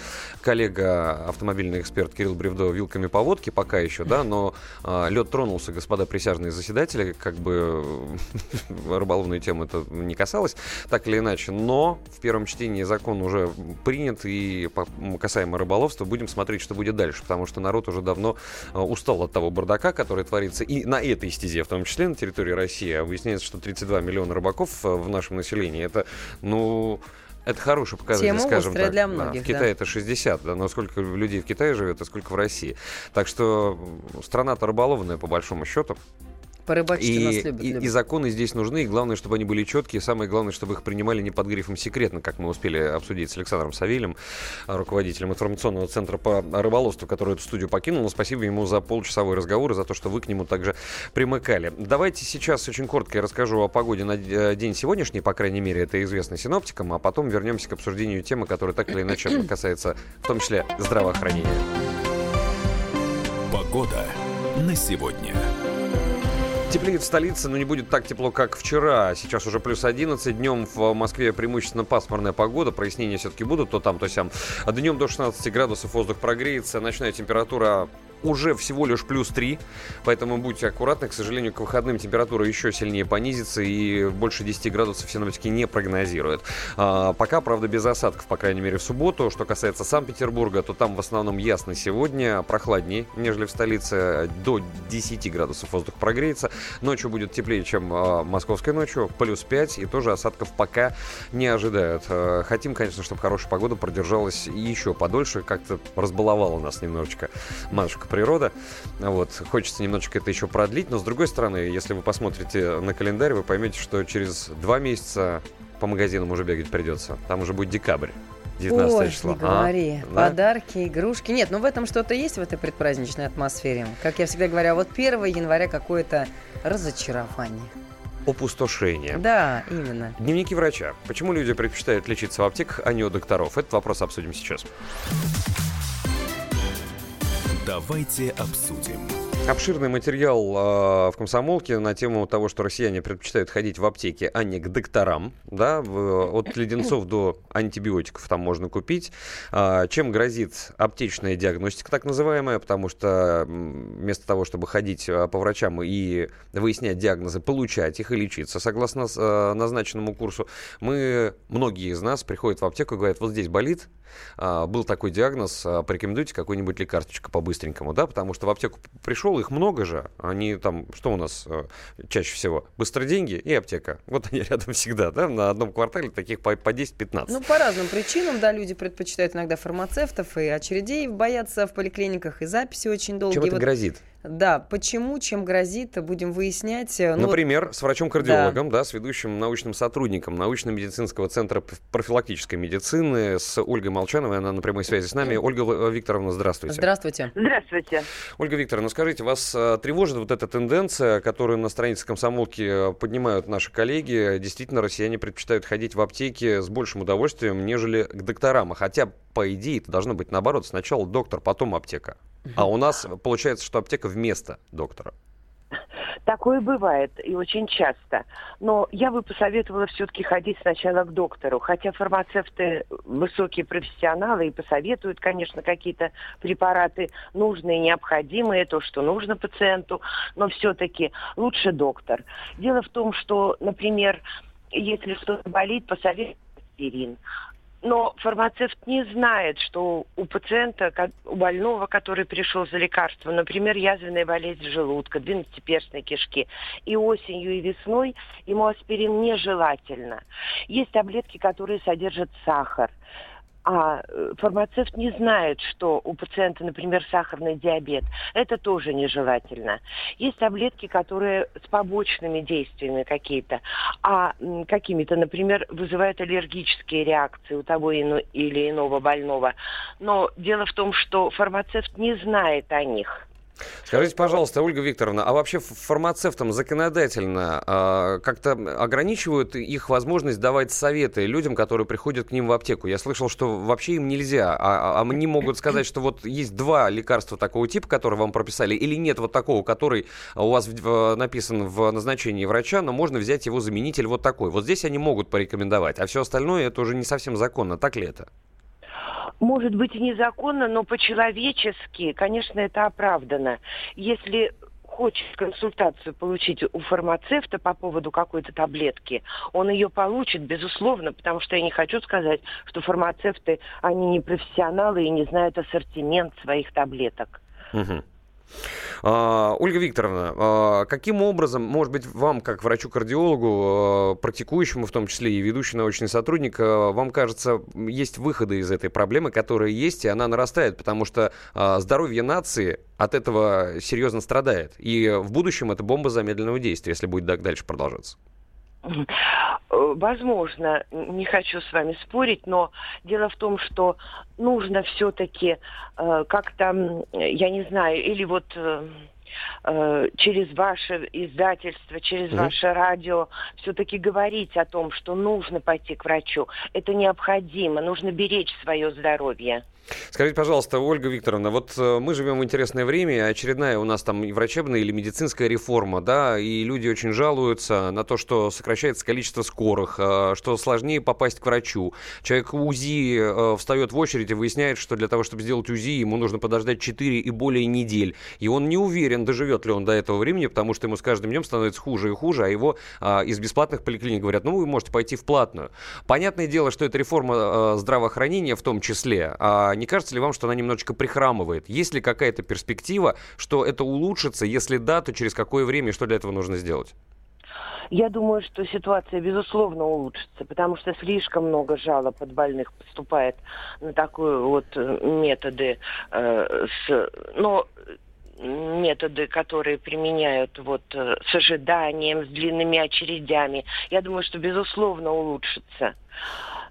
коллега, автомобильный эксперт Кирилл Бревдо, вилками по водке пока еще, да, но лед тронулся, господа присяжные заседатели, как бы [LAUGHS] рыболовную тему это не касалось, так или иначе, но в первом чтении закон уже принят, и касаемо рыболовства будем смотреть, что будет дальше, потому что народ уже давно э, устал от того бардака, который творится и на этой стезе, в том числе на территории России. А выясняется, что 32 миллиона рыбаков э, в нашем населении, это, ну, это хороший показатель, Тема скажем так. для многих, да. В Китае да. это 60, да, но сколько людей в Китае живет, и сколько в России. Так что страна-то рыболовная, по большому счету. Порыбачить и, нас любят, и, любят. и законы здесь нужны, и главное, чтобы они были четкие, самое главное, чтобы их принимали не под грифом секретно, как мы успели обсудить с Александром Савельем, руководителем информационного центра по рыболовству, который эту студию покинул. Но спасибо ему за полчасовой разговор и за то, что вы к нему также примыкали. Давайте сейчас очень коротко я расскажу о погоде на э, день сегодняшний, по крайней мере, это известно синоптикам, а потом вернемся к обсуждению темы, которая так или иначе [CLEARS THROAT] касается в том числе здравоохранения. Погода на сегодня. Теплеет в столице, но не будет так тепло, как вчера. Сейчас уже плюс 11. Днем в Москве преимущественно пасмурная погода. Прояснения все-таки будут то там, то сям. А днем до 16 градусов воздух прогреется. Ночная температура уже всего лишь плюс 3, поэтому будьте аккуратны. К сожалению, к выходным температура еще сильнее понизится и больше 10 градусов синоптики не прогнозируют. А, пока, правда, без осадков, по крайней мере, в субботу. Что касается Санкт-Петербурга, то там в основном ясно сегодня, прохладнее, нежели в столице. До 10 градусов воздух прогреется. Ночью будет теплее, чем а, московской ночью, плюс 5, и тоже осадков пока не ожидают. А, хотим, конечно, чтобы хорошая погода продержалась еще подольше, как-то разбаловала нас немножечко матушка природа. Вот. Хочется немножечко это еще продлить, но с другой стороны, если вы посмотрите на календарь, вы поймете, что через два месяца по магазинам уже бегать придется. Там уже будет декабрь. 19 Ой, число. не говори. А? Подарки, игрушки. Нет, ну в этом что-то есть, в этой предпраздничной атмосфере. Как я всегда говорю, а вот 1 января какое-то разочарование. Опустошение. Да, именно. Дневники врача. Почему люди предпочитают лечиться в аптеках, а не у докторов? Этот вопрос обсудим сейчас. Давайте обсудим. Обширный материал э, в комсомолке на тему того, что россияне предпочитают ходить в аптеке, а не к докторам. Да? В, от леденцов до антибиотиков там можно купить. Э, чем грозит аптечная диагностика, так называемая, потому что вместо того, чтобы ходить по врачам и выяснять диагнозы, получать их и лечиться согласно э, назначенному курсу, мы, многие из нас приходят в аптеку и говорят, вот здесь болит, а, был такой диагноз, а, порекомендуйте какую-нибудь лекарствочку по-быстренькому, да, потому что в аптеку пришел, их много же, они там, что у нас а, чаще всего? Быстро деньги и аптека. Вот они [LAUGHS] рядом всегда, да, на одном квартале таких по, по 10-15. Ну, по разным причинам, да, люди предпочитают иногда фармацевтов и очередей боятся в поликлиниках, и записи очень долгие. Чем это вот грозит? Да, почему, чем грозит, будем выяснять. Ну, Например, с врачом-кардиологом, да. да, с ведущим научным сотрудником научно-медицинского центра профилактической медицины, с Ольгой Молчановой, она на прямой связи с нами. Ольга Викторовна, здравствуйте. Здравствуйте. Здравствуйте. Ольга Викторовна, скажите, вас э, тревожит вот эта тенденция, которую на странице комсомолки э, поднимают наши коллеги? Действительно, россияне предпочитают ходить в аптеки с большим удовольствием, нежели к докторам. Хотя, по идее, это должно быть наоборот. Сначала доктор, потом аптека. А у нас получается, что аптека вместо доктора. Такое бывает и очень часто. Но я бы посоветовала все-таки ходить сначала к доктору. Хотя фармацевты высокие профессионалы и посоветуют, конечно, какие-то препараты нужные, необходимые, то, что нужно пациенту. Но все-таки лучше доктор. Дело в том, что, например, если что-то болит, посоветуют аспирин но фармацевт не знает, что у пациента, у больного, который пришел за лекарством, например, язвенная болезнь желудка, двенадцатиперстной кишки, и осенью, и весной ему аспирин нежелательно. Есть таблетки, которые содержат сахар. А э, фармацевт не знает, что у пациента, например, сахарный диабет. Это тоже нежелательно. Есть таблетки, которые с побочными действиями какие-то, а какими-то, например, вызывают аллергические реакции у того или иного больного. Но дело в том, что фармацевт не знает о них. Скажите, пожалуйста, Ольга Викторовна, а вообще фармацевтам законодательно э, как-то ограничивают их возможность давать советы людям, которые приходят к ним в аптеку? Я слышал, что вообще им нельзя, а, а они могут сказать, что вот есть два лекарства такого типа, которые вам прописали, или нет вот такого, который у вас в, в, написан в назначении врача, но можно взять его заменитель вот такой. Вот здесь они могут порекомендовать, а все остальное это уже не совсем законно, так ли это? Может быть, незаконно, но по-человечески, конечно, это оправдано. Если хочет консультацию получить у фармацевта по поводу какой-то таблетки, он ее получит, безусловно, потому что я не хочу сказать, что фармацевты, они не профессионалы и не знают ассортимент своих таблеток. Угу. А, Ольга Викторовна, а, каким образом, может быть, вам, как врачу-кардиологу, а, практикующему в том числе и ведущий научный сотрудник, вам кажется, есть выходы из этой проблемы, которая есть, и она нарастает, потому что здоровье нации от этого серьезно страдает. И в будущем это бомба замедленного действия, если будет так дальше продолжаться. Возможно, не хочу с вами спорить, но дело в том, что нужно все-таки э, как-то, я не знаю, или вот э, э, через ваше издательство, через mm-hmm. ваше радио все-таки говорить о том, что нужно пойти к врачу. Это необходимо, нужно беречь свое здоровье. Скажите, пожалуйста, Ольга Викторовна, вот э, мы живем в интересное время, очередная у нас там и врачебная или медицинская реформа, да, и люди очень жалуются на то, что сокращается количество скорых, э, что сложнее попасть к врачу. Человек УЗИ встает в очередь и выясняет, что для того, чтобы сделать УЗИ, ему нужно подождать 4 и более недель. И он не уверен, доживет ли он до этого времени, потому что ему с каждым днем становится хуже и хуже, а его из бесплатных поликлиник говорят, ну, вы можете пойти в платную. Понятное дело, что это реформа здравоохранения в том числе, а не кажется ли вам, что она немножечко прихрамывает? Есть ли какая-то перспектива, что это улучшится? Если да, то через какое время и что для этого нужно сделать? Я думаю, что ситуация, безусловно, улучшится, потому что слишком много жалоб от больных поступает на такие вот э, методы. Э, с, но методы, которые применяют вот э, с ожиданием, с длинными очередями, я думаю, что безусловно улучшится.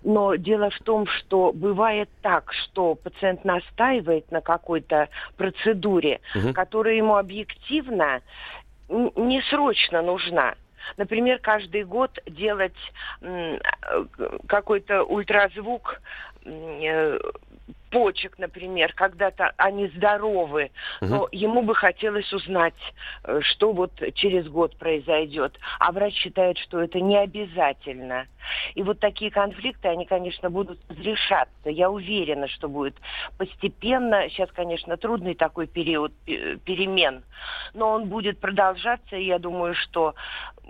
Но дело в том, что бывает так, что пациент настаивает на какой-то процедуре, угу. которая ему объективно не срочно нужна. Например, каждый год делать э, какой-то ультразвук э, почек, например, когда-то они здоровы, угу. но ему бы хотелось узнать, э, что вот через год произойдет. А врач считает, что это не обязательно. И вот такие конфликты, они, конечно, будут разрешаться. Я уверена, что будет постепенно. Сейчас, конечно, трудный такой период э, перемен, но он будет продолжаться, и я думаю, что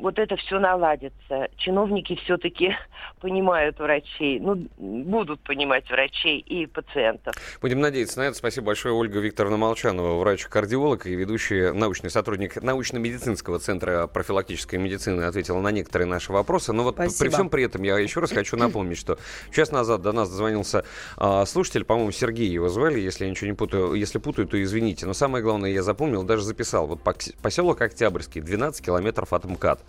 вот это все наладится. Чиновники все-таки [LAUGHS] понимают врачей, ну, будут понимать врачей и пациентов. Будем надеяться на это. Спасибо большое, Ольга Викторовна Молчанова, врач-кардиолог и ведущий научный сотрудник научно-медицинского центра профилактической медицины, ответила на некоторые наши вопросы. Но вот Спасибо. при всем при этом я еще раз хочу напомнить, что час назад до нас дозвонился а, слушатель, по-моему, Сергей его звали, если я ничего не путаю, если путаю, то извините. Но самое главное, я запомнил, даже записал. Вот поселок Октябрьский, 12 километров от МКАД.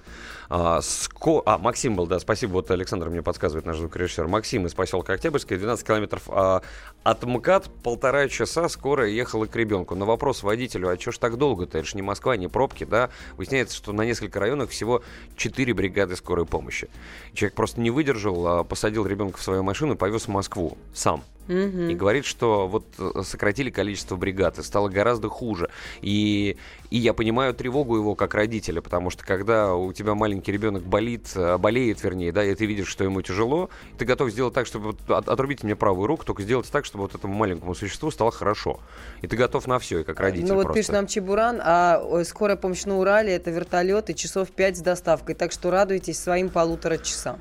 А, ско... а, Максим был, да, спасибо, вот Александр мне подсказывает, наш звукорежиссер. Максим из поселка Октябрьская, 12 километров а, от МКАД, полтора часа скоро ехала к ребенку. На вопрос водителю, а что ж так долго-то, это же не Москва, не пробки, да, выясняется, что на несколько районах всего 4 бригады скорой помощи. Человек просто не выдержал, а, посадил ребенка в свою машину и повез в Москву сам. Угу. И говорит, что вот э, сократили количество бригад, и стало гораздо хуже. И, и я понимаю тревогу его как родителя, потому что когда у тебя маленький ребенок болит, э, болеет, вернее, да, и ты видишь, что ему тяжело, ты готов сделать так, чтобы вот, отрубить мне правую руку, только сделать так, чтобы вот этому маленькому существу стало хорошо. И ты готов на все, и как родитель Ну вот просто. пишет нам Чебуран, а скорая помощь на Урале это вертолет и часов 5 с доставкой, так что радуйтесь своим полутора часам.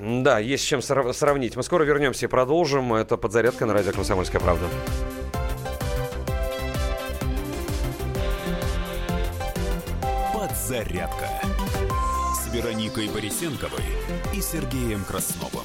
Да, есть с чем сравнить. Мы скоро вернемся и продолжим. Это подзарядка на радио «Комсомольская правда». Подзарядка с Вероникой Борисенковой и Сергеем Красновым.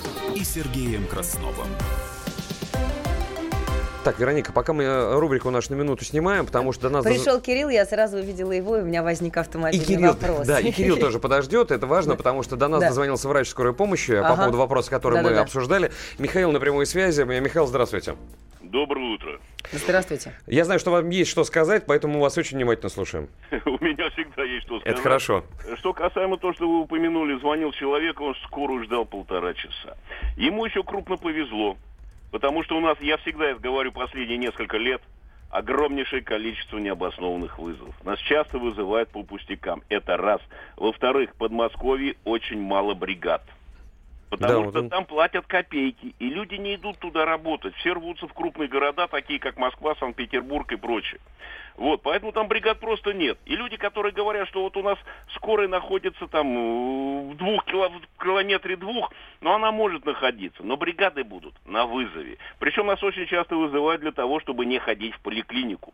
и Сергеем Красновым. Так, Вероника, пока мы э, рубрику нашу на минуту снимаем, потому что до нас... Пришел Кирилл, я сразу увидела его, и у меня возник автоматический и Кирилл, вопрос. Да, и Кирилл тоже подождет, это важно, [LAUGHS] потому что до нас Да. дозвонился врач скорой помощи по Ага. поводу вопроса, который мы обсуждали. Михаил на прямой связи. Михаил, здравствуйте. Доброе утро. Здравствуйте. Я знаю, что вам есть что сказать, поэтому вас очень внимательно слушаем. [LAUGHS] У меня всегда есть что сказать. Это хорошо. Что касаемо того, что вы упомянули, звонил человек, он скорую ждал полтора часа. Ему еще крупно повезло, потому что у нас, я всегда это говорю последние несколько лет, огромнейшее количество необоснованных вызовов. Нас часто вызывают по пустякам. Это раз. Во-вторых, в Подмосковье очень мало бригад. Потому Да, что он- там платят копейки, и люди не идут туда работать. Все рвутся в крупные города, такие как Москва, Санкт-Петербург и прочее. Вот, поэтому там бригад просто нет. И люди, которые говорят, что вот у нас скорая находится там э, в двух кило- в километре двух, но она может находиться. Но бригады будут на вызове. Причем нас очень часто вызывают для того, чтобы не ходить в поликлинику.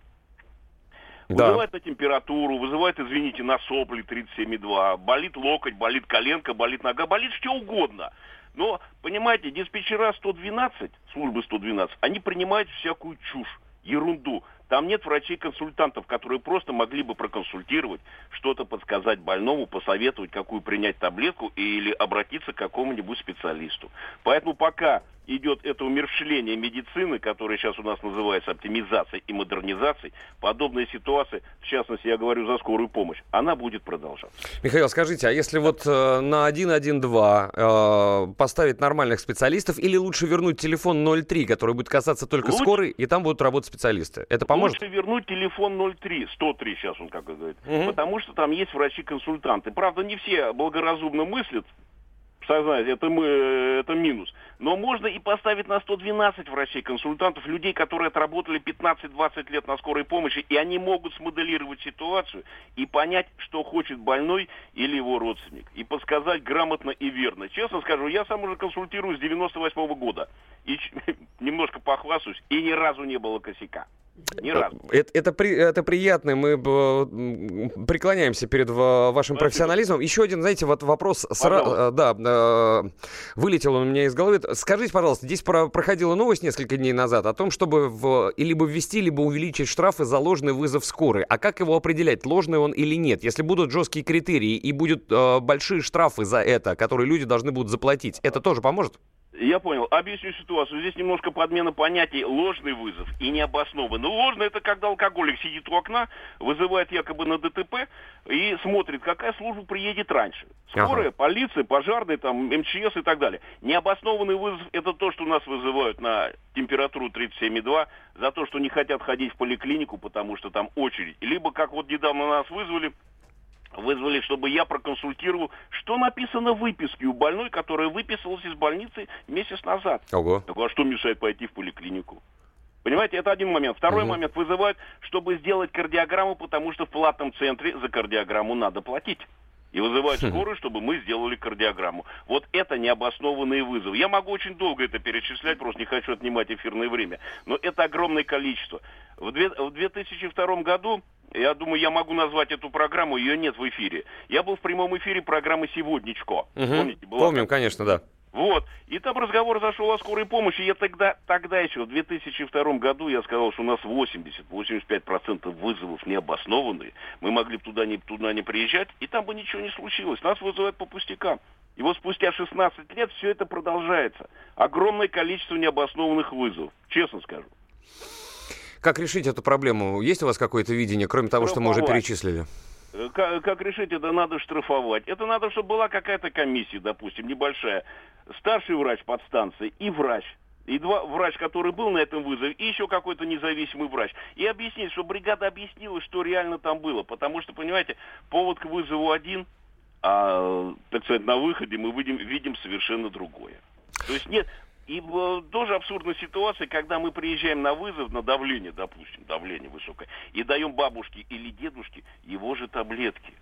Да. Вызывает на температуру, вызывает, извините, на сопли 37,2, болит локоть, болит коленка, болит нога, болит что угодно. Но, понимаете, диспетчера 112, службы 112, они принимают всякую чушь, ерунду. Там нет врачей-консультантов, которые просто могли бы проконсультировать, что-то подсказать больному, посоветовать, какую принять таблетку или обратиться к какому-нибудь специалисту. Поэтому пока идет это умерщвление медицины, которое сейчас у нас называется оптимизацией и модернизацией, подобная ситуация, в частности, я говорю за скорую помощь, она будет продолжаться. Михаил, скажите, а если вот э, на 112 э, поставить нормальных специалистов или лучше вернуть телефон 03, который будет касаться только Лучше- скорой, и там будут работать специалисты? Это поможет? Лучше вернуть телефон 03, 103 сейчас он как говорит, потому что там есть врачи-консультанты. Правда, не все благоразумно мыслят, сознание, это, мы, это минус. Но можно и поставить на 112 врачей-консультантов, людей, которые отработали 15-20 лет на скорой помощи, и они могут смоделировать ситуацию и понять, что хочет больной или его родственник, и подсказать грамотно и верно. Честно скажу, я сам уже консультирую с 98 года, и [LAUGHS] немножко похвастаюсь, и ни разу не было косяка. Ни разу. Это, это, при- это приятно, мы э, преклоняемся перед ва- вашим профессионализмом. Еще один, знаете, вот вопрос, сра- э, да, э, вылетел он у меня из головы. Скажите, пожалуйста, здесь про- проходила новость несколько дней назад о том, чтобы в, либо ввести, либо увеличить штрафы за ложный вызов скорой. А как его определять, ложный он или нет? Если будут жесткие критерии и будут э, большие штрафы за это, которые люди должны будут заплатить, это тоже поможет? Я понял. Объясню ситуацию. Здесь немножко подмена понятий ложный вызов и необоснованный. Ложный это когда алкоголик сидит у окна, вызывает якобы на ДТП и смотрит, какая служба приедет раньше. Скорая, полиция, пожарные, там, МЧС и так далее. Необоснованный вызов это то, что нас вызывают на температуру 37,2 за то, что не хотят ходить в поликлинику, потому что там очередь. Либо, как вот недавно нас вызвали, вызвали, чтобы я проконсультировал, что написано в выписке у больной, которая выписалась из больницы месяц назад. Ого. Так а что мешает пойти в поликлинику? Понимаете, это один момент. Второй Мгм. момент вызывают, чтобы сделать кардиограмму, потому что в платном центре за кардиограмму надо платить. И вызывают Хм. скорую, чтобы мы сделали кардиограмму. Вот это необоснованные вызовы. Я могу очень долго это перечислять, просто не хочу отнимать эфирное время. Но это огромное количество. В, две- в 2002 году, я думаю, я могу назвать эту программу, ее нет в эфире. Я был в прямом эфире программы «Сегоднячко». Мгм. Помните, была Помним, конечно, да. Вот. И там разговор зашел о скорой помощи. Я тогда, тогда еще, в 2002 году, я сказал, что у нас 80-85% вызовов необоснованные. Мы могли бы туда не, туда не приезжать, и там бы ничего не случилось. Нас вызывают по пустякам. И вот спустя 16 лет все это продолжается. Огромное количество необоснованных вызовов, честно скажу. Как решить эту проблему? Есть у вас какое-то видение, кроме того, что мы уже перечислили? Э, Как, как решить это? Надо штрафовать. Это надо, чтобы была какая-то комиссия, допустим, небольшая. Старший врач подстанции и врач. И два, врач, который был на этом вызове, и еще какой-то независимый врач. И объяснить, что бригада объяснила, что реально там было. Потому что, понимаете, повод к вызову один, а, так сказать, на выходе мы видим, видим совершенно другое. То есть нет, И э, тоже абсурдная ситуация, когда мы приезжаем на вызов, на давление, допустим, давление высокое, и даем бабушке или дедушке его же таблетки.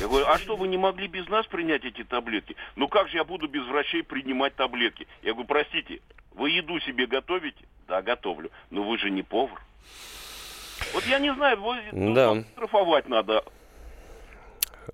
Я говорю, а что, вы не могли без нас принять эти таблетки? Ну как же я буду без врачей принимать таблетки? Я говорю, простите, вы еду себе готовите? Да, готовлю. Но вы же не повар. Вот я не знаю, да. ну, штрафовать надо.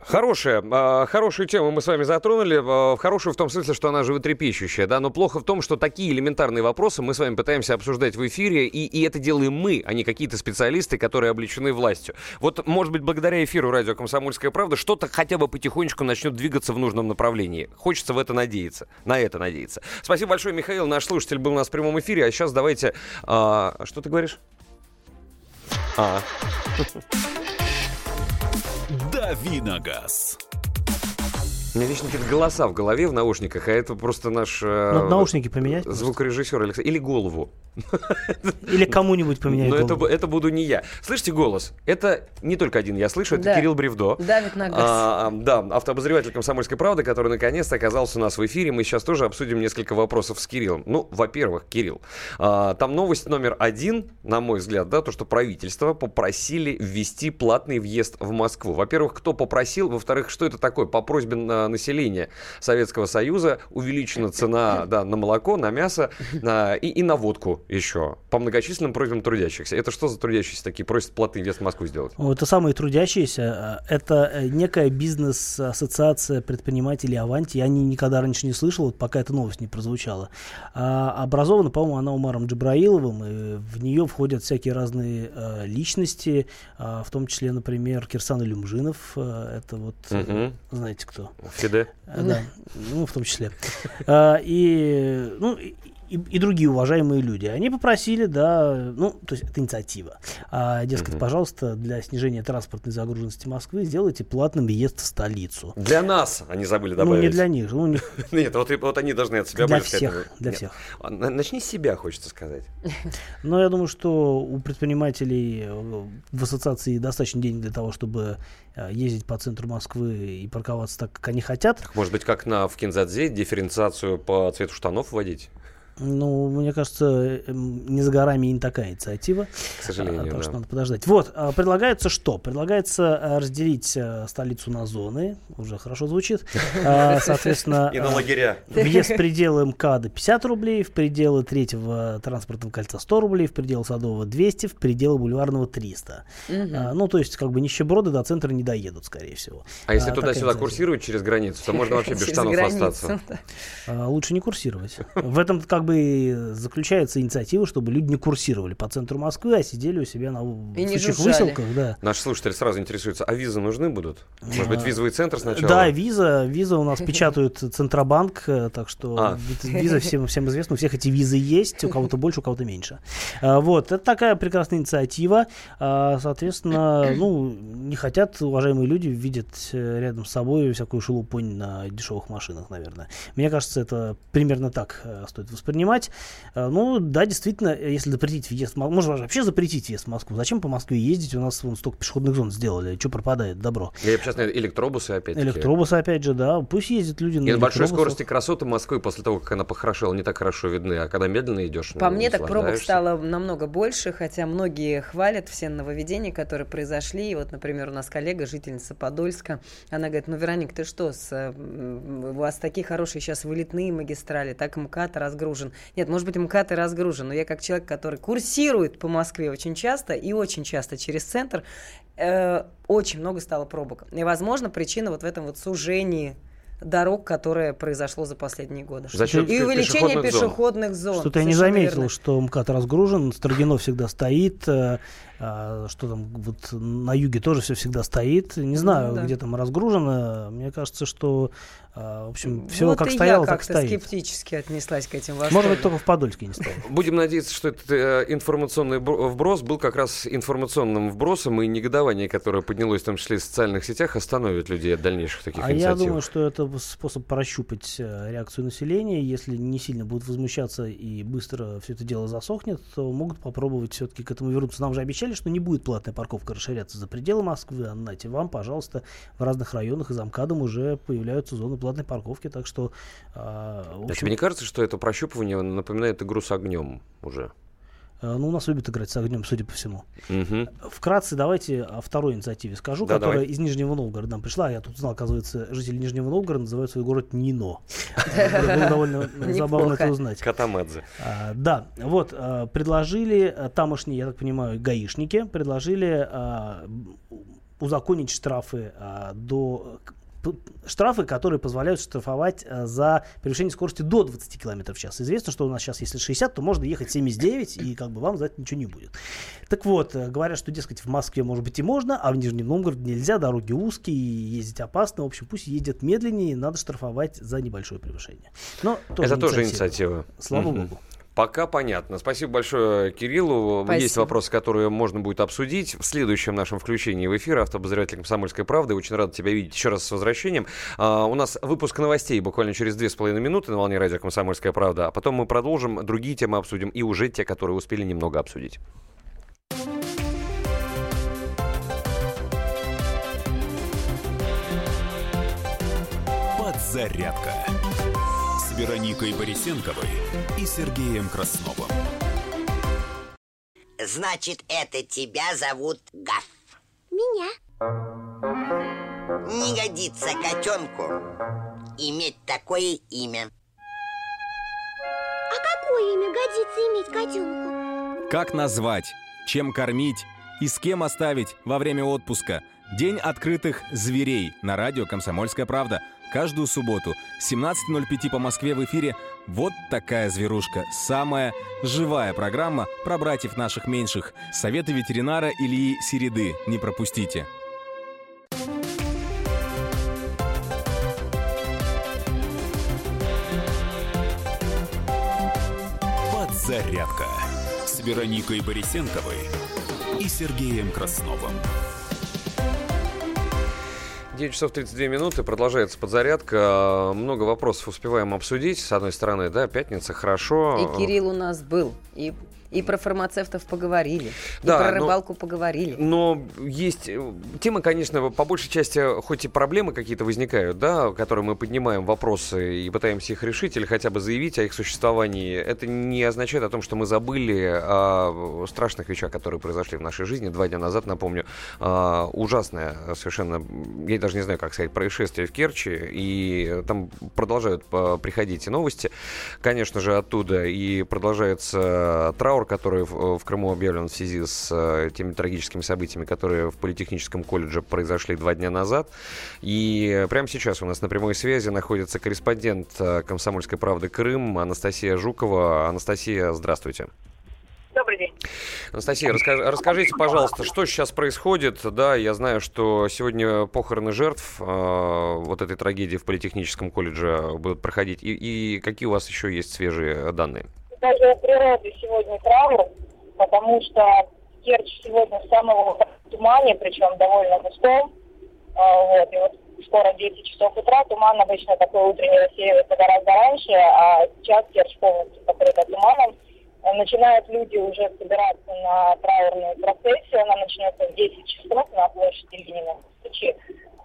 Хорошая, э, хорошую тему мы с вами затронули. Э, хорошую в том смысле, что она животрепещущая, да, но плохо в том, что такие элементарные вопросы мы с вами пытаемся обсуждать в эфире, и, и это делаем мы, а не какие-то специалисты, которые облечены властью. Вот, может быть, благодаря эфиру радио «Комсомольская правда» что-то хотя бы потихонечку начнет двигаться в нужном направлении. Хочется в это надеяться, на это надеяться. Спасибо большое, Михаил, наш слушатель был у нас в прямом эфире, а сейчас давайте... А, что ты говоришь? А. Давиногаз. У меня вечно какие-то голоса в голове в наушниках, а это просто наш... Э, Надо наушники поменять. Звукорежиссер Александр. Или голову. Или кому-нибудь поменять Но это, это буду не я. Слышите голос? Это не только один я слышу, это Да. Кирилл Бревдо. Давит на газ. А, да, автообозреватель «Комсомольской правды», который наконец-то оказался у нас в эфире. Мы сейчас тоже обсудим несколько вопросов с Кириллом. Ну, во-первых, Кирилл, а, там новость номер один, на мой взгляд, да, то, что правительство попросили ввести платный въезд в Москву. Во-первых, кто попросил? Во-вторых, что это такое? По просьбе на населения Советского Союза увеличена цена да, на молоко, на мясо на, и, и на водку еще. По многочисленным просьбам трудящихся. Это что за трудящиеся такие? Просят платный въезд в Москву сделать? Это самые трудящиеся. э, Это э, некая бизнес-ассоциация предпринимателей Аванти. Я ни- никогда раньше не слышал, вот пока эта новость не прозвучала. А, образована, по-моему, она Умаром Джабраиловым. И в нее входят всякие разные э, личности, а, в том числе, например, Кирсан Илюмжинов. э, Это вот, э, Мгм. знаете кто. Фиде? Э, Да, ну, в том числе. А, И, ну, и, и- другие уважаемые люди. Они попросили, да, ну, то есть это инициатива. А, дескать, Мгм. пожалуйста, для снижения транспортной загруженности Москвы сделайте платным въезд в столицу. Для нас они забыли Ну, добавить. не для них. Ну, не- [LAUGHS] Нет, вот, вот они должны от себя Для всех, ну, для нет. всех. А, на- Начни с себя, хочется сказать. [LAUGHS] Но я думаю, что у предпринимателей э, в ассоциации достаточно денег для того, чтобы э, ездить по центру Москвы и парковаться так, как они хотят. Может быть, как на в Кинзадзе дифференциацию по цвету штанов вводить? Ну, мне кажется, эм, не за горами и не такая инициатива. К сожалению, А, потому да. что надо подождать. Вот, а, предлагается что? Предлагается а, разделить а, столицу на зоны. Уже хорошо звучит. А, [LAUGHS] Соответственно, И на а, лагеря. Въезд в пределы МКАДа 50 рублей, в пределы третьего транспортного кольца 100 рублей, в пределы Садового 200, в пределы Бульварного 300. Мгм. А, Ну, то есть, как бы нищеброды до центра не доедут, скорее всего. А если А, туда-сюда курсируют через границу, то можно вообще без штанов границу, остаться. да. А, Лучше не курсировать. В этом как бы заключается инициатива, чтобы люди не курсировали по центру Москвы, а сидели у себя на И не выселках. Да. Наши слушатели сразу интересуются, а визы нужны будут? Может быть, А, визовый центр сначала? Да, виза, виза у нас печатают Центробанк, э, так что А. ви- виза всем, всем известна, у всех эти визы есть, у кого-то больше, у кого-то меньше. А, Вот, это такая прекрасная инициатива. Соответственно, ну, не хотят уважаемые люди видеть э, рядом с собой всякую шелупонь на дешевых машинах, наверное. Мне кажется, это примерно так э, стоит воспринимать. А, Ну, да, действительно, э, если запретить въезд, можно вообще запретить въезд в Москву. Зачем по Москве ездить? У нас вон столько пешеходных зон сделали. Что пропадает добро? Я сейчас на электробусы опять-таки. Электробусы, опять же, да. Пусть ездят люди на И на большой скорости красоты Москвы после того, как она похорошела, не так хорошо видны. А когда медленно идешь, По ну, мне так пробок стало намного больше, хотя многие хвалят все нововведения, которые произошли. И вот, например, у нас коллега, жительница Подольска, она говорит, ну, Вероник, ты что, с, э, у вас такие хорошие сейчас вылетные магистрали, так МКАД разгружен. Нет, может быть, МКАД и разгружен, но я как человек, который курсирует по Москве очень часто и очень часто через центр, э, очень много стало пробок. И, возможно, причина вот в этом вот сужении дорог, которое произошло за последние годы. За счет и увеличение пешеходных зон. пешеходных зон. Что-то я не заметил, верно. что МКАД разгружен, Строгино всегда стоит, э, а, что там вот на юге тоже все всегда стоит. Не знаю, Ну да. где там разгружено. Мне кажется, что, а, в общем, все вот как и стояло, я так как-то стоит. скептически отнеслась к этим вопросам. Может быть, только в Подольске не стоит. [LAUGHS] Будем надеяться, что этот э, информационный бро- вброс был как раз информационным вбросом, и негодование, которое поднялось в том числе в социальных сетях, остановит людей от дальнейших таких А я инициатив. думаю, что это способ прощупать э, реакцию населения. Если не сильно будут возмущаться и быстро все это дело засохнет, то могут попробовать все-таки к этому вернуться. Нам же обещали пообещали, что не будет платная парковка расширяться за пределы Москвы. А знаете, вам, пожалуйста, в разных районах и за МКАДом уже появляются зоны платной парковки, так что... Э, общем... А тебе не кажется, что это прощупывание напоминает игру с огнем уже? Э, ну, у нас любят играть с огнем, судя по всему. Угу. Вкратце давайте о второй инициативе скажу, да, которая давай. из Нижнего Новгорода нам пришла. Я тут узнал, оказывается, жители Нижнего Новгорода называют свой город Нино. [LAUGHS] Было довольно забавно это узнать. Катамадзе. А, да, вот, э, предложили э, тамошние, я так понимаю, гаишники, предложили узаконить штрафы до штрафы, которые позволяют штрафовать э, за превышение скорости до 20 км в час. Известно, что у нас сейчас, если 60, то можно ехать 79, и как бы вам за это ничего не будет. Так вот, э, говорят, что, дескать, в Москве, может быть, и можно, а в Нижнем Новгороде нельзя, дороги узкие, ездить опасно. В общем, пусть едет медленнее, надо штрафовать за небольшое превышение. Но тоже это тоже инициатива. Слава угу. богу. Пока понятно. Спасибо большое Кириллу. Спасибо. Есть вопросы, которые можно будет обсудить в следующем нашем включении в эфир. Автообозреватель «Комсомольской правды». Очень рад тебя видеть еще раз с возвращением. А, у нас выпуск новостей буквально через две с половиной минуты на волне радио «Комсомольская правда». А потом мы продолжим, другие темы обсудим и уже те, которые успели немного обсудить. Подзарядка Вероникой Борисенковой и Сергеем Красновым. Значит, это тебя зовут Гав. Меня. Не годится котенку иметь такое имя. А какое имя годится иметь котенку? Как назвать, чем кормить и с кем оставить во время отпуска? День открытых зверей на радио «Комсомольская правда» каждую субботу 17.05 по Москве в эфире «Вот такая зверушка». Самая живая программа про братьев наших меньших. Советы ветеринара Ильи Середы. Не пропустите. Подзарядка с Вероникой Борисенковой и Сергеем Красновым. 9 часов 32 минуты, продолжается подзарядка. Много вопросов успеваем обсудить. С одной стороны, да, пятница, хорошо. И Кирилл у нас был, и и про фармацевтов поговорили, да, и про рыбалку но, поговорили. Но есть э, темы, конечно, по большей части, хоть и проблемы какие-то возникают, да, которые мы поднимаем, вопросы и пытаемся их решить или хотя бы заявить о их существовании, это не означает о том, что мы забыли о страшных вещах, которые произошли в нашей жизни. Два дня назад, напомню, а, ужасное совершенно, я даже не знаю, как сказать, происшествие в Керчи, и там продолжают а, приходить и новости, конечно же, оттуда, и продолжается траур траур, который в, в Крыму объявлен в связи с э, теми трагическими событиями, которые в Политехническом колледже произошли два дня назад. И прямо сейчас у нас на прямой связи находится корреспондент э, «Комсомольской правды Крым» Анастасия Жукова. Анастасия, здравствуйте. Добрый день. Анастасия, расскаж, расскажите, пожалуйста, что сейчас происходит? Да, я знаю, что сегодня похороны жертв э, вот этой трагедии в Политехническом колледже будут проходить. И, и какие у вас еще есть свежие данные? Даже у природы сегодня траур, потому что Керчь сегодня в самом тумане, причем довольно густом. А, вот, и вот скоро 10 часов утра, туман обычно такой утренний рассеивается гораздо раньше, а сейчас Керчь полностью покрыта туманом. Начинают люди уже собираться на траурную процессию, она начнется в 10 часов на площади Ленина.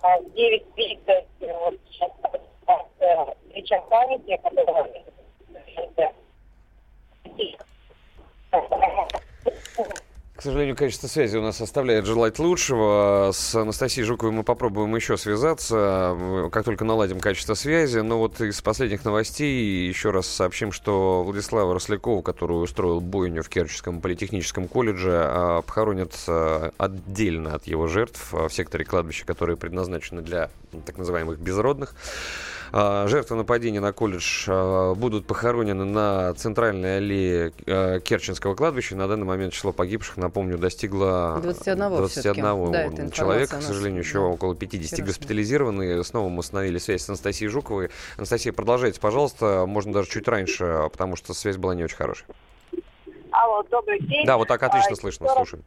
А в 9.30 вот сейчас встреча памяти, которая к сожалению, качество связи у нас оставляет желать лучшего. С Анастасией Жуковой мы попробуем еще связаться, как только наладим качество связи. Но вот из последних новостей еще раз сообщим, что Владислава Рослякова, который устроил бойню в Керченском политехническом колледже, а, похоронят а, отдельно от его жертв в секторе кладбища, которые предназначены для так называемых безродных. А, жертвы нападения на колледж а, будут похоронены на центральной аллее а, Керченского кладбища. На данный момент число погибших, напомню, достигло 21, 21 да, человека. К сожалению, еще да. около 50 Вчерашний. госпитализированы. Снова мы установили связь с Анастасией Жуковой. Анастасия, продолжайте, пожалуйста. Можно даже чуть раньше, потому что связь была не очень хорошая. Алло, добрый день. Да, вот так отлично а, слышно, слушаем.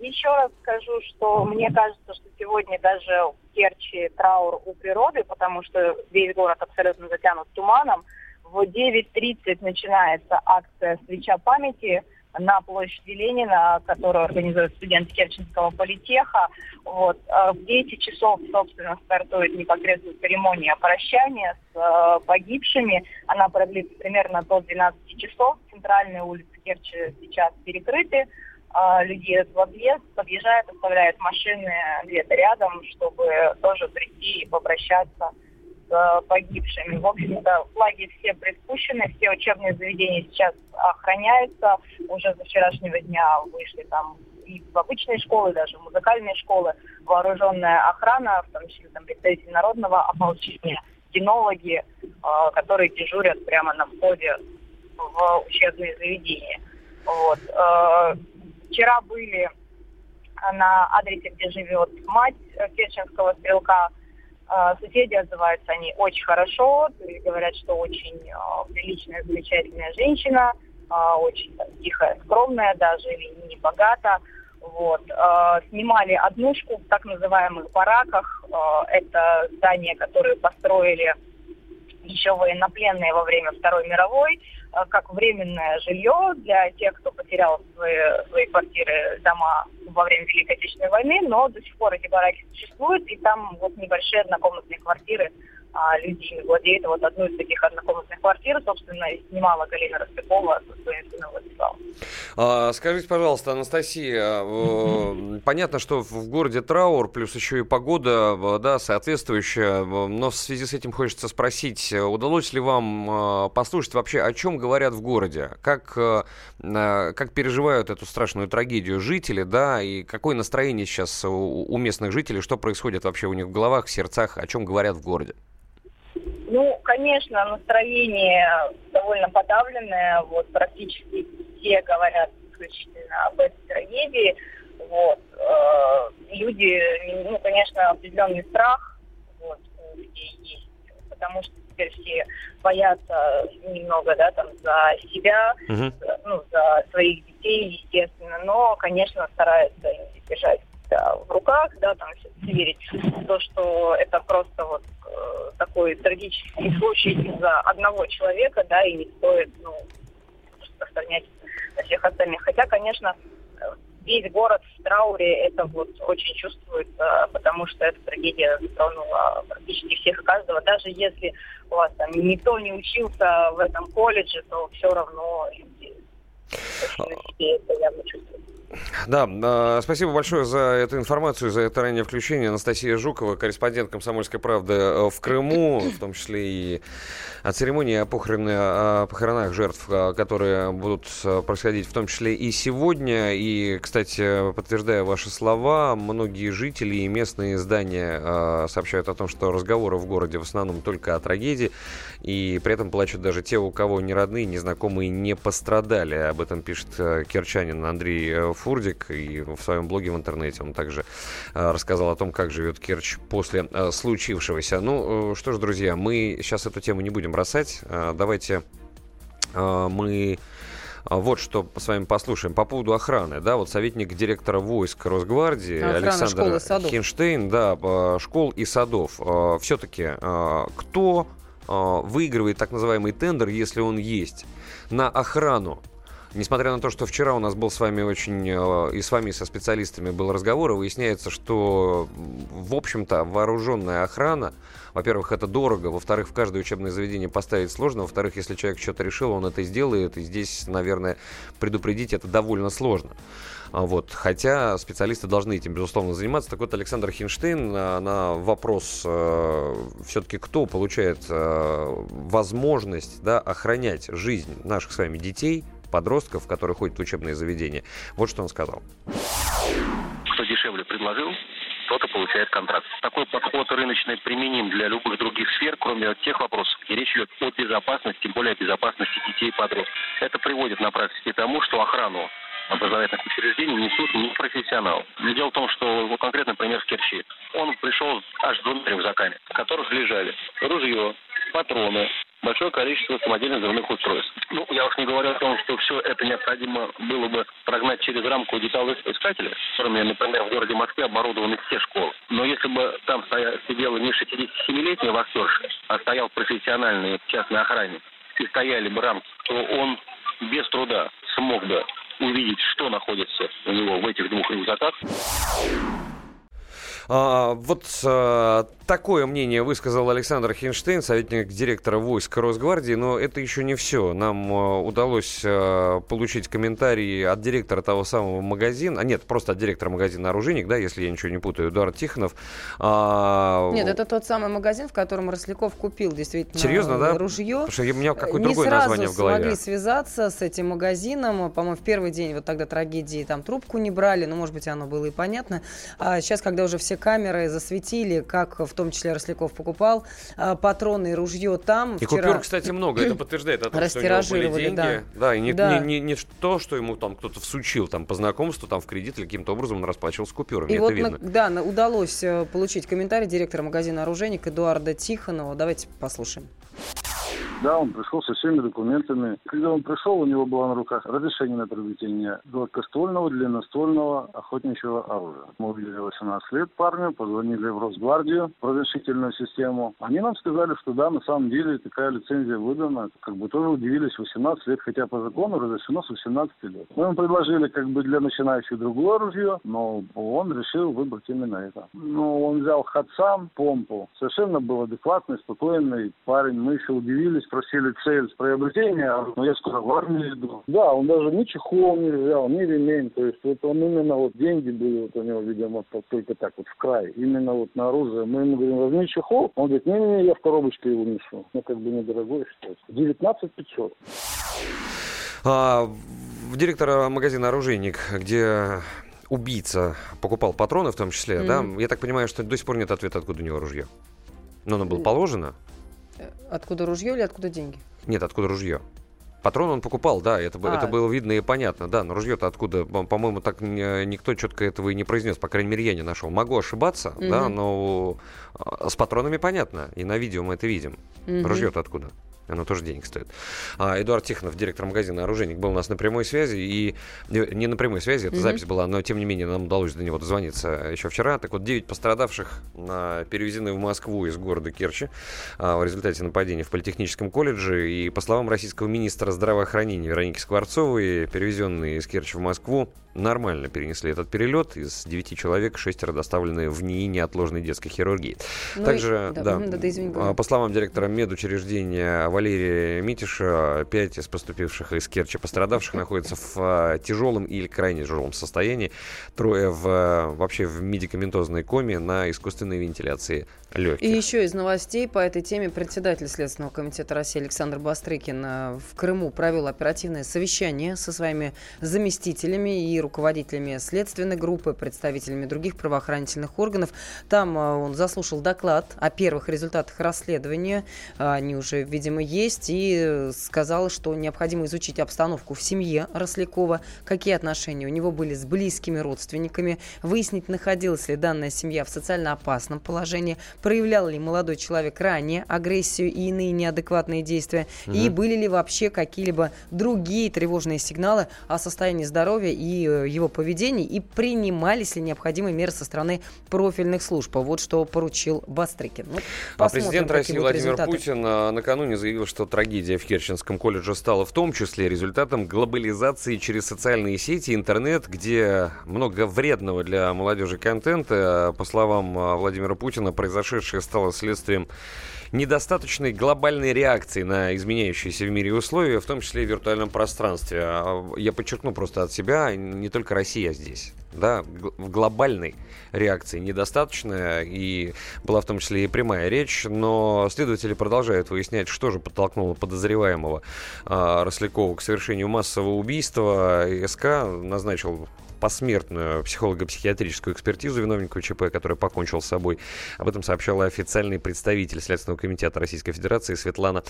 Еще раз скажу, что мне кажется, что сегодня даже в Керчи траур у природы, потому что весь город абсолютно затянут туманом. В 9.30 начинается акция «Свеча памяти». на площади Ленина, которую организуют студенты Керченского политеха. Вот. А в 10 часов, собственно, стартует непосредственно церемония прощания с э, погибшими. Она продлится примерно до 12 часов. Центральные улицы Керчи сейчас перекрыты. Э, людей в объезд, подъезжают, оставляют машины где-то рядом, чтобы тоже прийти и попрощаться с погибшими. В общем-то, флаги все приспущены, все учебные заведения сейчас охраняются. Уже за вчерашнего дня вышли там и в обычные школы, даже в музыкальные школы, вооруженная охрана, в том числе там представители народного ополчения, кинологи, э, которые дежурят прямо на входе в учебные заведения. Вот. Э, вчера были на адресе, где живет мать Керченского стрелка, а, соседи отзываются они очень хорошо, говорят, что очень э, приличная, замечательная женщина, э, очень тихая, скромная даже, или не богата. Вот. Э, снимали однушку в так называемых бараках. Э, это здания, которые построили еще военнопленные во время Второй мировой. Э, как временное жилье для тех, кто потерял свои, свои квартиры, дома во время Великой Отечественной войны, но до сих пор эти бараки существуют, и там вот небольшие однокомнатные квартиры а, люди владеют. Вот одну из таких однокомнатных квартир, собственно, снимала Галина Ростыкова со своим сыном Владиславом. А, скажите, пожалуйста, Анастасия, э, понятно, что в городе траур, плюс еще и погода, да, соответствующая, но в связи с этим хочется спросить, удалось ли вам э, послушать вообще, о чем говорят в городе? Как, как переживают эту страшную трагедию жители, да, и какое настроение сейчас у, у местных жителей, что происходит вообще у них в головах, в сердцах, о чем говорят в городе? Ну, конечно, настроение довольно подавленное. Вот практически все говорят исключительно об этой трагедии. Вот. Э, люди, ну, конечно, определенный страх вот, у людей есть, потому что теперь все боятся немного, да, там, за себя, uh-huh. ну, за своих детей, естественно, но, конечно, стараются держать себя в руках, да, там, верить в то, что это просто вот э, такой трагический случай из-за одного человека, да, и не стоит, ну, распространять на всех остальных. Хотя, конечно, весь город в трауре это вот очень чувствуется, потому что эта трагедия затронула практически всех и каждого. Даже если у вас там никто не учился в этом колледже, то все равно люди очень это явно чувствуют. Да, э, спасибо большое за эту информацию, за это раннее включение. Анастасия Жукова, корреспондент «Комсомольской правды» э, в Крыму, в том числе и о церемонии о, похороны, о похоронах жертв, э, которые будут э, происходить в том числе и сегодня. И, кстати, подтверждая ваши слова, многие жители и местные издания сообщают о том, что разговоры в городе в основном только о трагедии, и при этом плачут даже те, у кого ни родные, ни знакомые не пострадали. Об этом пишет керчанин Андрей Фурдик, и в своем блоге в интернете он также э, рассказал о том, как живет Керчь после э, случившегося. Ну, э, что ж, друзья, мы сейчас эту тему не будем бросать. Давайте мы вот что с вами послушаем по поводу охраны. Да, вот советник директора войск Росгвардии Охрана Александр Хинштейн, да, школ и садов. Все-таки кто выигрывает так называемый тендер, если он есть, на охрану Несмотря на то, что вчера у нас был с вами очень, э, и с вами, и со специалистами был разговор, и выясняется, что, в общем-то, вооруженная охрана, во-первых, это дорого, во-вторых, в каждое учебное заведение поставить сложно, во-вторых, если человек что-то решил, он это сделает, и здесь, наверное, предупредить это довольно сложно. А вот. Хотя специалисты должны этим, безусловно, заниматься. Так вот, Александр Хинштейн на, на вопрос э, все-таки, кто получает э, возможность да, охранять жизнь наших с вами детей, подростков, которые ходят в учебные заведения. Вот что он сказал. Кто дешевле предложил, тот и получает контракт. Такой подход рыночный применим для любых других сфер, кроме тех вопросов, где речь идет о безопасности, тем более о безопасности детей и подростков. Это приводит на практике к тому, что охрану образовательных учреждений несут не профессионал. Дело в том, что ну, конкретно пример в Керчи. Он пришел аж с двумя рюкзаками, в которых лежали ружье, патроны, большое количество самодельных взрывных устройств. Ну, я уж не говорю о том, что все это необходимо было бы прогнать через рамку деталых искателя, которыми, например, в городе Москве оборудованы все школы. Но если бы там стоя, сидела не 67-летняя вахтерша, а стоял профессиональный частный охранник, и стояли бы рамки, то он без труда смог бы увидеть, что находится у него в этих двух рюкзаках. А, вот а, такое мнение высказал Александр Хинштейн, советник директора войск Росгвардии, но это еще не все. Нам а, удалось а, получить комментарии от директора того самого магазина, а нет, просто от директора магазина «Оружейник», да, если я ничего не путаю, Эдуард Тихонов. А... Нет, это тот самый магазин, в котором Росляков купил действительно Серьезно, да? ружье. Потому что у меня какое-то другое название в голове. Не смогли связаться с этим магазином. По-моему, в первый день вот тогда трагедии там трубку не брали, но, может быть, оно было и понятно. А сейчас, когда уже все камеры засветили, как в том числе Росляков покупал а, патроны и ружье там. И вчера... купюр, кстати, много. Это подтверждает о том, что у него были деньги. Да, да и не, да. Не, не, не то, что ему там кто-то всучил там по знакомству, там в кредит или каким-то образом он расплачивался купюрами. И это вот видно. На, да, удалось э, получить комментарий директора магазина «Оружейник» Эдуарда Тихонова. Давайте послушаем. Да, он пришел со всеми документами. Когда он пришел, у него было на руках разрешение на приобретение гладкоствольного, длинноствольного охотничьего оружия. Мы увидели 18 лет парню, позвонили в Росгвардию, в разрешительную систему. Они нам сказали, что да, на самом деле такая лицензия выдана. Как бы тоже удивились, 18 лет, хотя по закону разрешено с 18 лет. Мы ему предложили как бы для начинающих другое оружие, но он решил выбрать именно это. Ну, он взял хатсам, помпу. Совершенно был адекватный, спокойный парень. Мы еще удивились, спросили цель с приобретения, но я сказал, в армию иду. Да, он даже ни чехол не взял, ни ремень, то есть вот он именно вот деньги были вот у него, видимо, только так вот в край, именно вот на оружие. Мы ему говорим, возьми чехол, он говорит, не-не-не, я в коробочке его несу. Ну, как бы недорогой считается. 19 500. А, в директора магазина «Оружейник», где убийца покупал патроны в том числе, mm-hmm. да? Я так понимаю, что до сих пор нет ответа, откуда у него ружье. Но оно было положено. Откуда ружье или откуда деньги? Нет, откуда ружье. Патрон он покупал, да, это, а. это было видно и понятно, да, но ружье-то откуда, по-моему, так никто четко этого и не произнес, по крайней мере, я не нашел. Могу ошибаться, угу. да, но а, с патронами понятно, и на видео мы это видим. Угу. Ружье-то откуда? Оно тоже денег стоит. А, Эдуард Тихонов, директор магазина «Оружейник», был у нас на прямой связи. И не на прямой связи, это mm-hmm. запись была, но тем не менее нам удалось до него дозвониться еще вчера. Так вот, 9 пострадавших а, перевезены в Москву из города Керчи а, в результате нападения в Политехническом колледже. И по словам российского министра здравоохранения Вероники Скворцовой, перевезенные из Керчи в Москву нормально перенесли этот перелет. Из 9 человек шестеро доставлены в НИИ неотложной детской хирургии. Ну Также, и, да, да, да, да извини, по словам директора медучреждения Валерия Митиша, пять из поступивших из Керчи пострадавших находятся в а, тяжелом или крайне тяжелом состоянии. Трое в, а, вообще в медикаментозной коме на искусственной вентиляции легких. И еще из новостей по этой теме председатель Следственного комитета России Александр Бастрыкин а, в Крыму провел оперативное совещание со своими заместителями и руководителями следственной группы, представителями других правоохранительных органов. Там он заслушал доклад о первых результатах расследования. Они уже, видимо, есть, и сказал, что необходимо изучить обстановку в семье Рослякова, какие отношения у него были с близкими родственниками, выяснить, находилась ли данная семья в социально опасном положении, проявлял ли молодой человек ранее агрессию и иные неадекватные действия, угу. и были ли вообще какие-либо другие тревожные сигналы о состоянии здоровья и его поведении, и принимались ли необходимые меры со стороны профильных служб. Вот что поручил Бастрыкин. Ну, а президент России Владимир результаты. Путин э, накануне заявил, что трагедия в Керченском колледже стала в том числе результатом глобализации через социальные сети, интернет, где много вредного для молодежи контента. По словам а, Владимира Путина, произошедшее стало следствием недостаточной глобальной реакции на изменяющиеся в мире условия, в том числе и в виртуальном пространстве. А, я подчеркну просто от себя, не только Россия здесь. Да, в глобальной реакции недостаточно, и была в том числе и прямая речь, но следователи продолжают выяснять, что же подтолкнуло подозреваемого э, Рослякова к совершению массового убийства. СК назначил посмертную психолого-психиатрическую экспертизу виновника ЧП, который покончил с собой. Об этом сообщала официальный представитель Следственного комитета Российской Федерации Светлана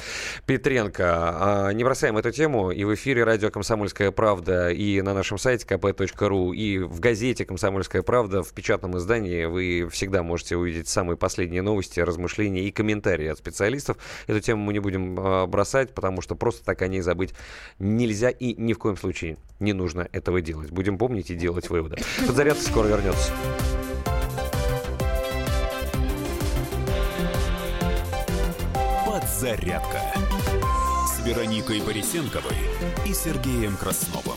Петренко. А, не бросаем эту тему и в эфире радио «Комсомольская правда», и на нашем сайте kp.ru, и в газете «Комсомольская правда» в печатном издании вы всегда можете увидеть самые последние новости, размышления и комментарии от специалистов. Эту тему мы не будем а, бросать, потому что просто так о ней забыть нельзя и ни в коем случае не нужно этого делать. Будем помнить и делать выводы. Подзарядка скоро вернется. Подзарядка с Вероникой Борисенковой и Сергеем Красновым.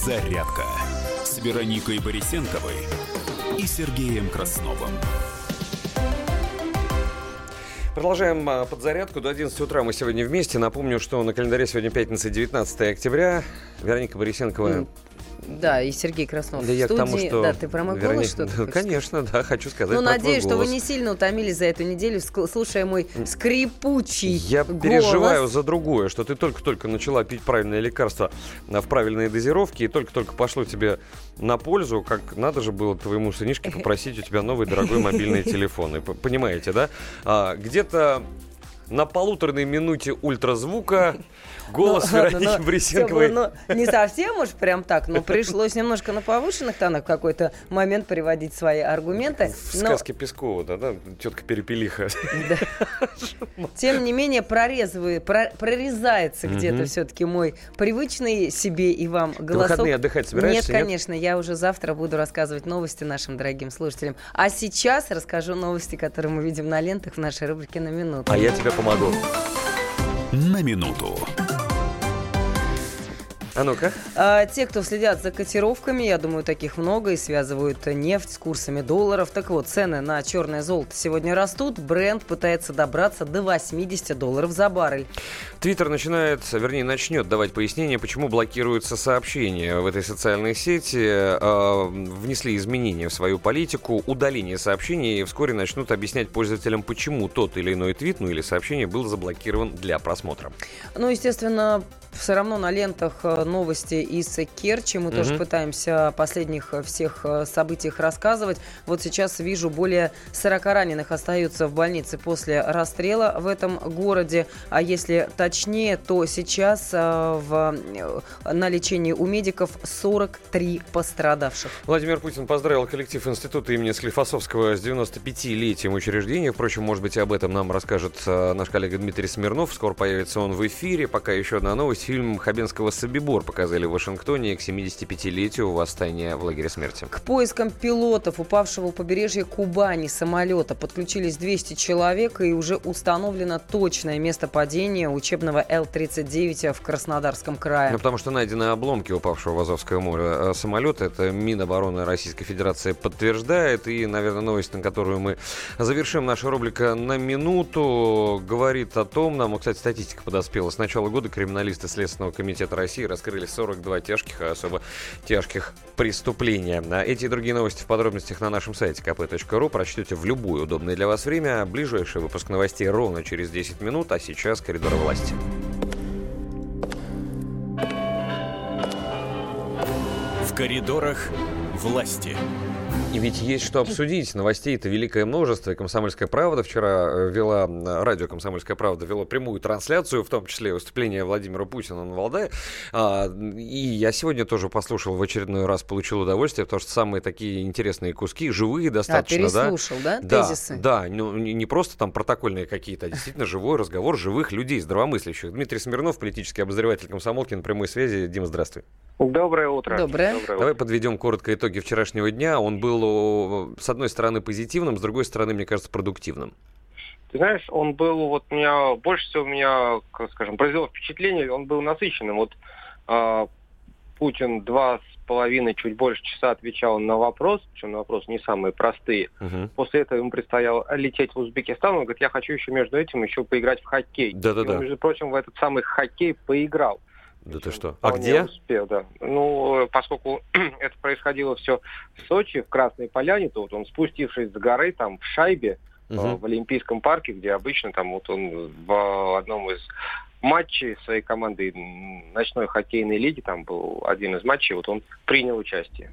Подзарядка с Вероникой Борисенковой и Сергеем Красновым. Продолжаем а, подзарядку. До 11 утра мы сегодня вместе. Напомню, что на календаре сегодня пятница, 19 октября. Вероника Борисенкова да, и Сергей Краснов да в я студии. к тому, что... Да, ты про мой голос что-то [LAUGHS] Конечно, да, хочу сказать Ну, надеюсь, что вы не сильно утомились за эту неделю, слушая мой скрипучий Я голос. переживаю за другое, что ты только-только начала пить правильное лекарство в правильные дозировки, и только-только пошло тебе на пользу, как надо же было твоему сынишке [LAUGHS] попросить у тебя новый дорогой мобильный телефон. И, понимаете, да? А, где-то на полуторной минуте ультразвука голос ну, Вероники ладно, Борисенковой. Было, ну, не совсем уж прям так, но пришлось немножко на повышенных тонах в какой-то момент приводить свои аргументы. В но... сказке Пескова, да, да, тетка Перепелиха. Да. [LAUGHS] Тем не менее, прорезывает, прорезается mm-hmm. где-то все-таки мой привычный себе и вам голосок. Выходные отдыхать собираешься? Нет, конечно, нет? я уже завтра буду рассказывать новости нашим дорогим слушателям. А сейчас расскажу новости, которые мы видим на лентах в нашей рубрике «На минуту». А я тебе помогу. На минуту. А ну-ка. А, те, кто следят за котировками, я думаю, таких много и связывают нефть с курсами долларов. Так вот, цены на черное золото сегодня растут. Бренд пытается добраться до 80 долларов за баррель. Твиттер начинает, вернее, начнет давать пояснение, почему блокируются сообщения в этой социальной сети. Э, внесли изменения в свою политику, удаление сообщений, и вскоре начнут объяснять пользователям, почему тот или иной твит, ну или сообщение был заблокирован для просмотра. Ну, естественно, все равно на лентах э, новости из Керчи. Мы mm-hmm. тоже пытаемся о последних э, всех э, событиях рассказывать. Вот сейчас вижу, более 40 раненых остаются в больнице после расстрела в этом городе. А если точнее, то сейчас в, на лечении у медиков 43 пострадавших. Владимир Путин поздравил коллектив Института имени Склифосовского с 95-летием учреждения. Впрочем, может быть, об этом нам расскажет наш коллега Дмитрий Смирнов. Скоро появится он в эфире. Пока еще одна новость фильм Хабенского «Собибор» показали в Вашингтоне к 75-летию восстания в лагере смерти. К поискам пилотов, упавшего у побережья Кубани самолета, подключились 200 человек и уже установлено точное место падения учебного Л-39 в Краснодарском крае. Ну, потому что найдены обломки упавшего в Азовское море а самолета. Это Минобороны Российской Федерации подтверждает. И, наверное, новость, на которую мы завершим наша рубрика на минуту, говорит о том, нам, кстати, статистика подоспела. С начала года криминалисты Следственного комитета России раскрыли 42 тяжких и особо тяжких преступления. А эти и другие новости в подробностях на нашем сайте kp.ru прочтете в любое удобное для вас время. Ближайший выпуск новостей ровно через 10 минут, а сейчас коридор власти. В коридорах власти. И ведь есть что обсудить. Новостей это великое множество. И «Комсомольская правда» вчера э, вела, радио «Комсомольская правда» вело прямую трансляцию, в том числе выступление Владимира Путина на Валдае. А, и я сегодня тоже послушал в очередной раз, получил удовольствие, потому что самые такие интересные куски, живые достаточно. А, переслушал, да, да? Тезисы? Да, ну, не просто там протокольные какие-то, а действительно живой разговор живых людей, здравомыслящих. Дмитрий Смирнов, политический обозреватель комсомолки на прямой связи. Дима, здравствуй. Доброе утро. Доброе. Доброе Давай подведем коротко итоги вчерашнего дня. Он был, с одной стороны, позитивным, с другой стороны, мне кажется, продуктивным. Ты знаешь, он был, вот меня, больше всего меня, скажем, произвело впечатление, он был насыщенным. Вот э, Путин два с половиной, чуть больше часа отвечал на вопрос, причем на вопросы не самые простые. Угу. После этого ему предстояло лететь в Узбекистан. Он говорит, я хочу еще между этим еще поиграть в хоккей. Да-да-да. И между прочим, в этот самый хоккей поиграл. Да ты что? А где? Успел, да. Ну, поскольку [CLEARS THROAT] это происходило все в Сочи, в Красной Поляне, то вот он, спустившись с горы, там, в шайбе, угу. в Олимпийском парке, где обычно там вот он в одном из матчей своей команды ночной хоккейной лиги, там был один из матчей, вот он принял участие.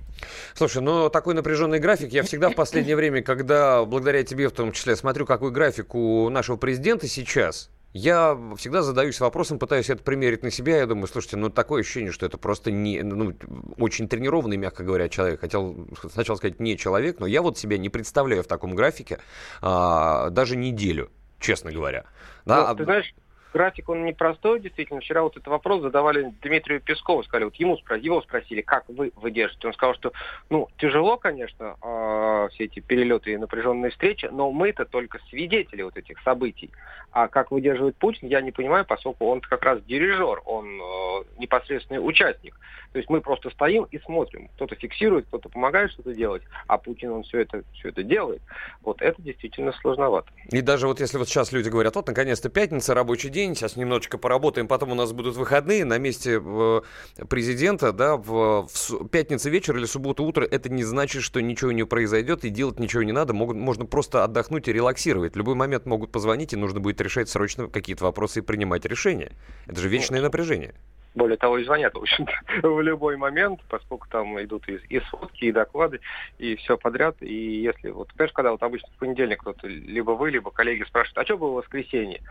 Слушай, ну такой напряженный график, я всегда в последнее время, когда благодаря тебе в том числе смотрю, какой график у нашего президента сейчас, я всегда задаюсь вопросом, пытаюсь это примерить на себя. Я думаю, слушайте, ну такое ощущение, что это просто не, ну, очень тренированный, мягко говоря, человек. Хотел сначала сказать не человек, но я вот себя не представляю в таком графике а, даже неделю, честно говоря. Да? Ну, ты знаешь, график, он непростой, действительно. Вчера вот этот вопрос задавали Дмитрию Пескову, сказали, вот ему его спросили, как вы выдержите. Он сказал, что, ну, тяжело, конечно, э, все эти перелеты и напряженные встречи, но мы-то только свидетели вот этих событий. А как выдерживает Путин, я не понимаю, поскольку он как раз дирижер, он э, непосредственный участник. То есть мы просто стоим и смотрим. Кто-то фиксирует, кто-то помогает что-то делать, а Путин, он все это, все это делает. Вот это действительно сложновато. И даже вот если вот сейчас люди говорят, вот наконец-то пятница, рабочий день, сейчас немножечко поработаем, потом у нас будут выходные, на месте э, президента, да, в, в пятницу вечер или субботу утро, это не значит, что ничего не произойдет и делать ничего не надо. Могут, можно просто отдохнуть и релаксировать. В любой момент могут позвонить, и нужно будет решать срочно какие-то вопросы и принимать решения. Это же вечное напряжение. Более того, и звонят, в общем [LAUGHS] в любой момент, поскольку там идут и, и сводки, и доклады, и все подряд. И если, вот, понимаешь, когда вот обычно в понедельник кто-то, либо вы, либо коллеги спрашивают, а что было в воскресенье?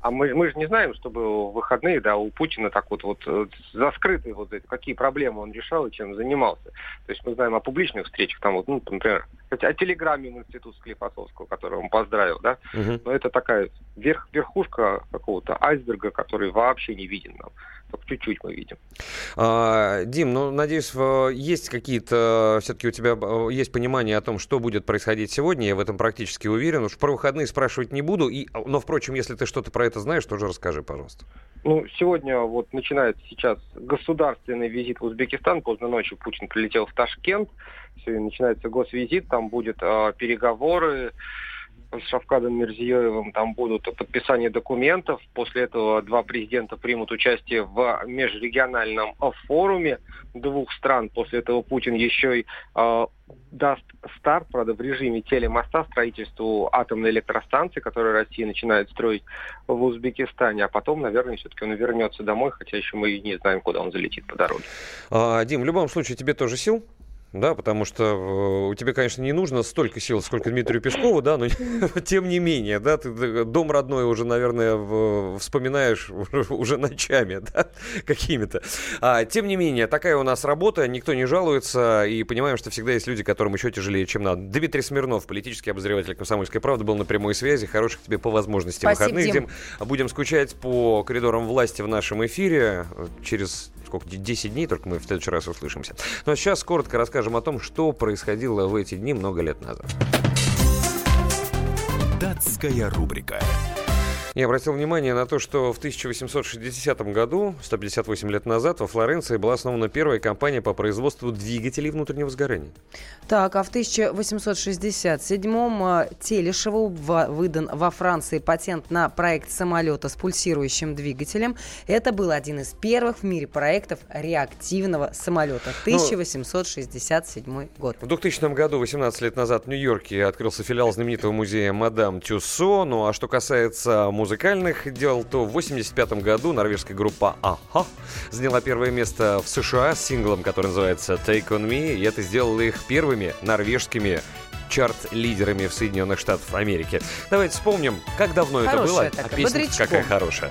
А мы, мы же не знаем, что было в выходные, да, у Путина так вот, вот э, заскрыты вот эти, какие проблемы он решал и чем занимался. То есть мы знаем о публичных встречах, там вот, ну, например, о телеграмме в институт Склифосовского, который он поздравил, да, угу. но это такая верх, верхушка какого-то айсберга, который вообще не виден нам только чуть-чуть мы видим. А, Дим, ну, надеюсь, есть какие-то, все-таки у тебя есть понимание о том, что будет происходить сегодня, я в этом практически уверен. Уж про выходные спрашивать не буду, и, но, впрочем, если ты что-то про это знаешь, тоже расскажи, пожалуйста. Ну, сегодня вот начинается сейчас государственный визит в Узбекистан. Поздно ночью Путин прилетел в Ташкент. Сегодня начинается госвизит, там будут э, переговоры с Шавкадом Мирзиёевым там будут подписание документов. После этого два президента примут участие в межрегиональном форуме двух стран. После этого Путин еще и э, даст старт, правда, в режиме телемоста строительству атомной электростанции, которую Россия начинает строить в Узбекистане. А потом, наверное, все-таки он вернется домой, хотя еще мы не знаем, куда он залетит по дороге. А, Дим, в любом случае, тебе тоже сил да, потому что э, у тебя, конечно, не нужно столько сил, сколько Дмитрию Пескову, да, но [LAUGHS] тем не менее, да, ты дом родной уже, наверное, вспоминаешь [LAUGHS] уже ночами, да, [LAUGHS] какими-то. А, тем не менее, такая у нас работа, никто не жалуется, и понимаем, что всегда есть люди, которым еще тяжелее, чем надо. Дмитрий Смирнов, политический обозреватель «Комсомольской правды», был на прямой связи. Хороших тебе по возможности Спасибо, выходных, Дим. Дим. Будем скучать по коридорам власти в нашем эфире через сколько, 10 дней, только мы в следующий раз услышимся. Но сейчас коротко расскажем о том, что происходило в эти дни много лет назад. Датская рубрика. Я обратил внимание на то, что в 1860 году, 158 лет назад, во Флоренции была основана первая компания по производству двигателей внутреннего сгорания. Так, а в 1867-м э, Телешеву выдан во Франции патент на проект самолета с пульсирующим двигателем. Это был один из первых в мире проектов реактивного самолета. 1867 ну, год. В 2000 году, 18 лет назад, в Нью-Йорке открылся филиал знаменитого музея «Мадам Тюссо». Ну а что касается музея музыкальных дел, то в 85 году норвежская группа Аха заняла первое место в США с синглом, который называется Take On Me, и это сделало их первыми норвежскими чарт-лидерами в Соединенных Штатах Америки. Давайте вспомним, как давно хорошая это было, а такая, а песня какая хорошая.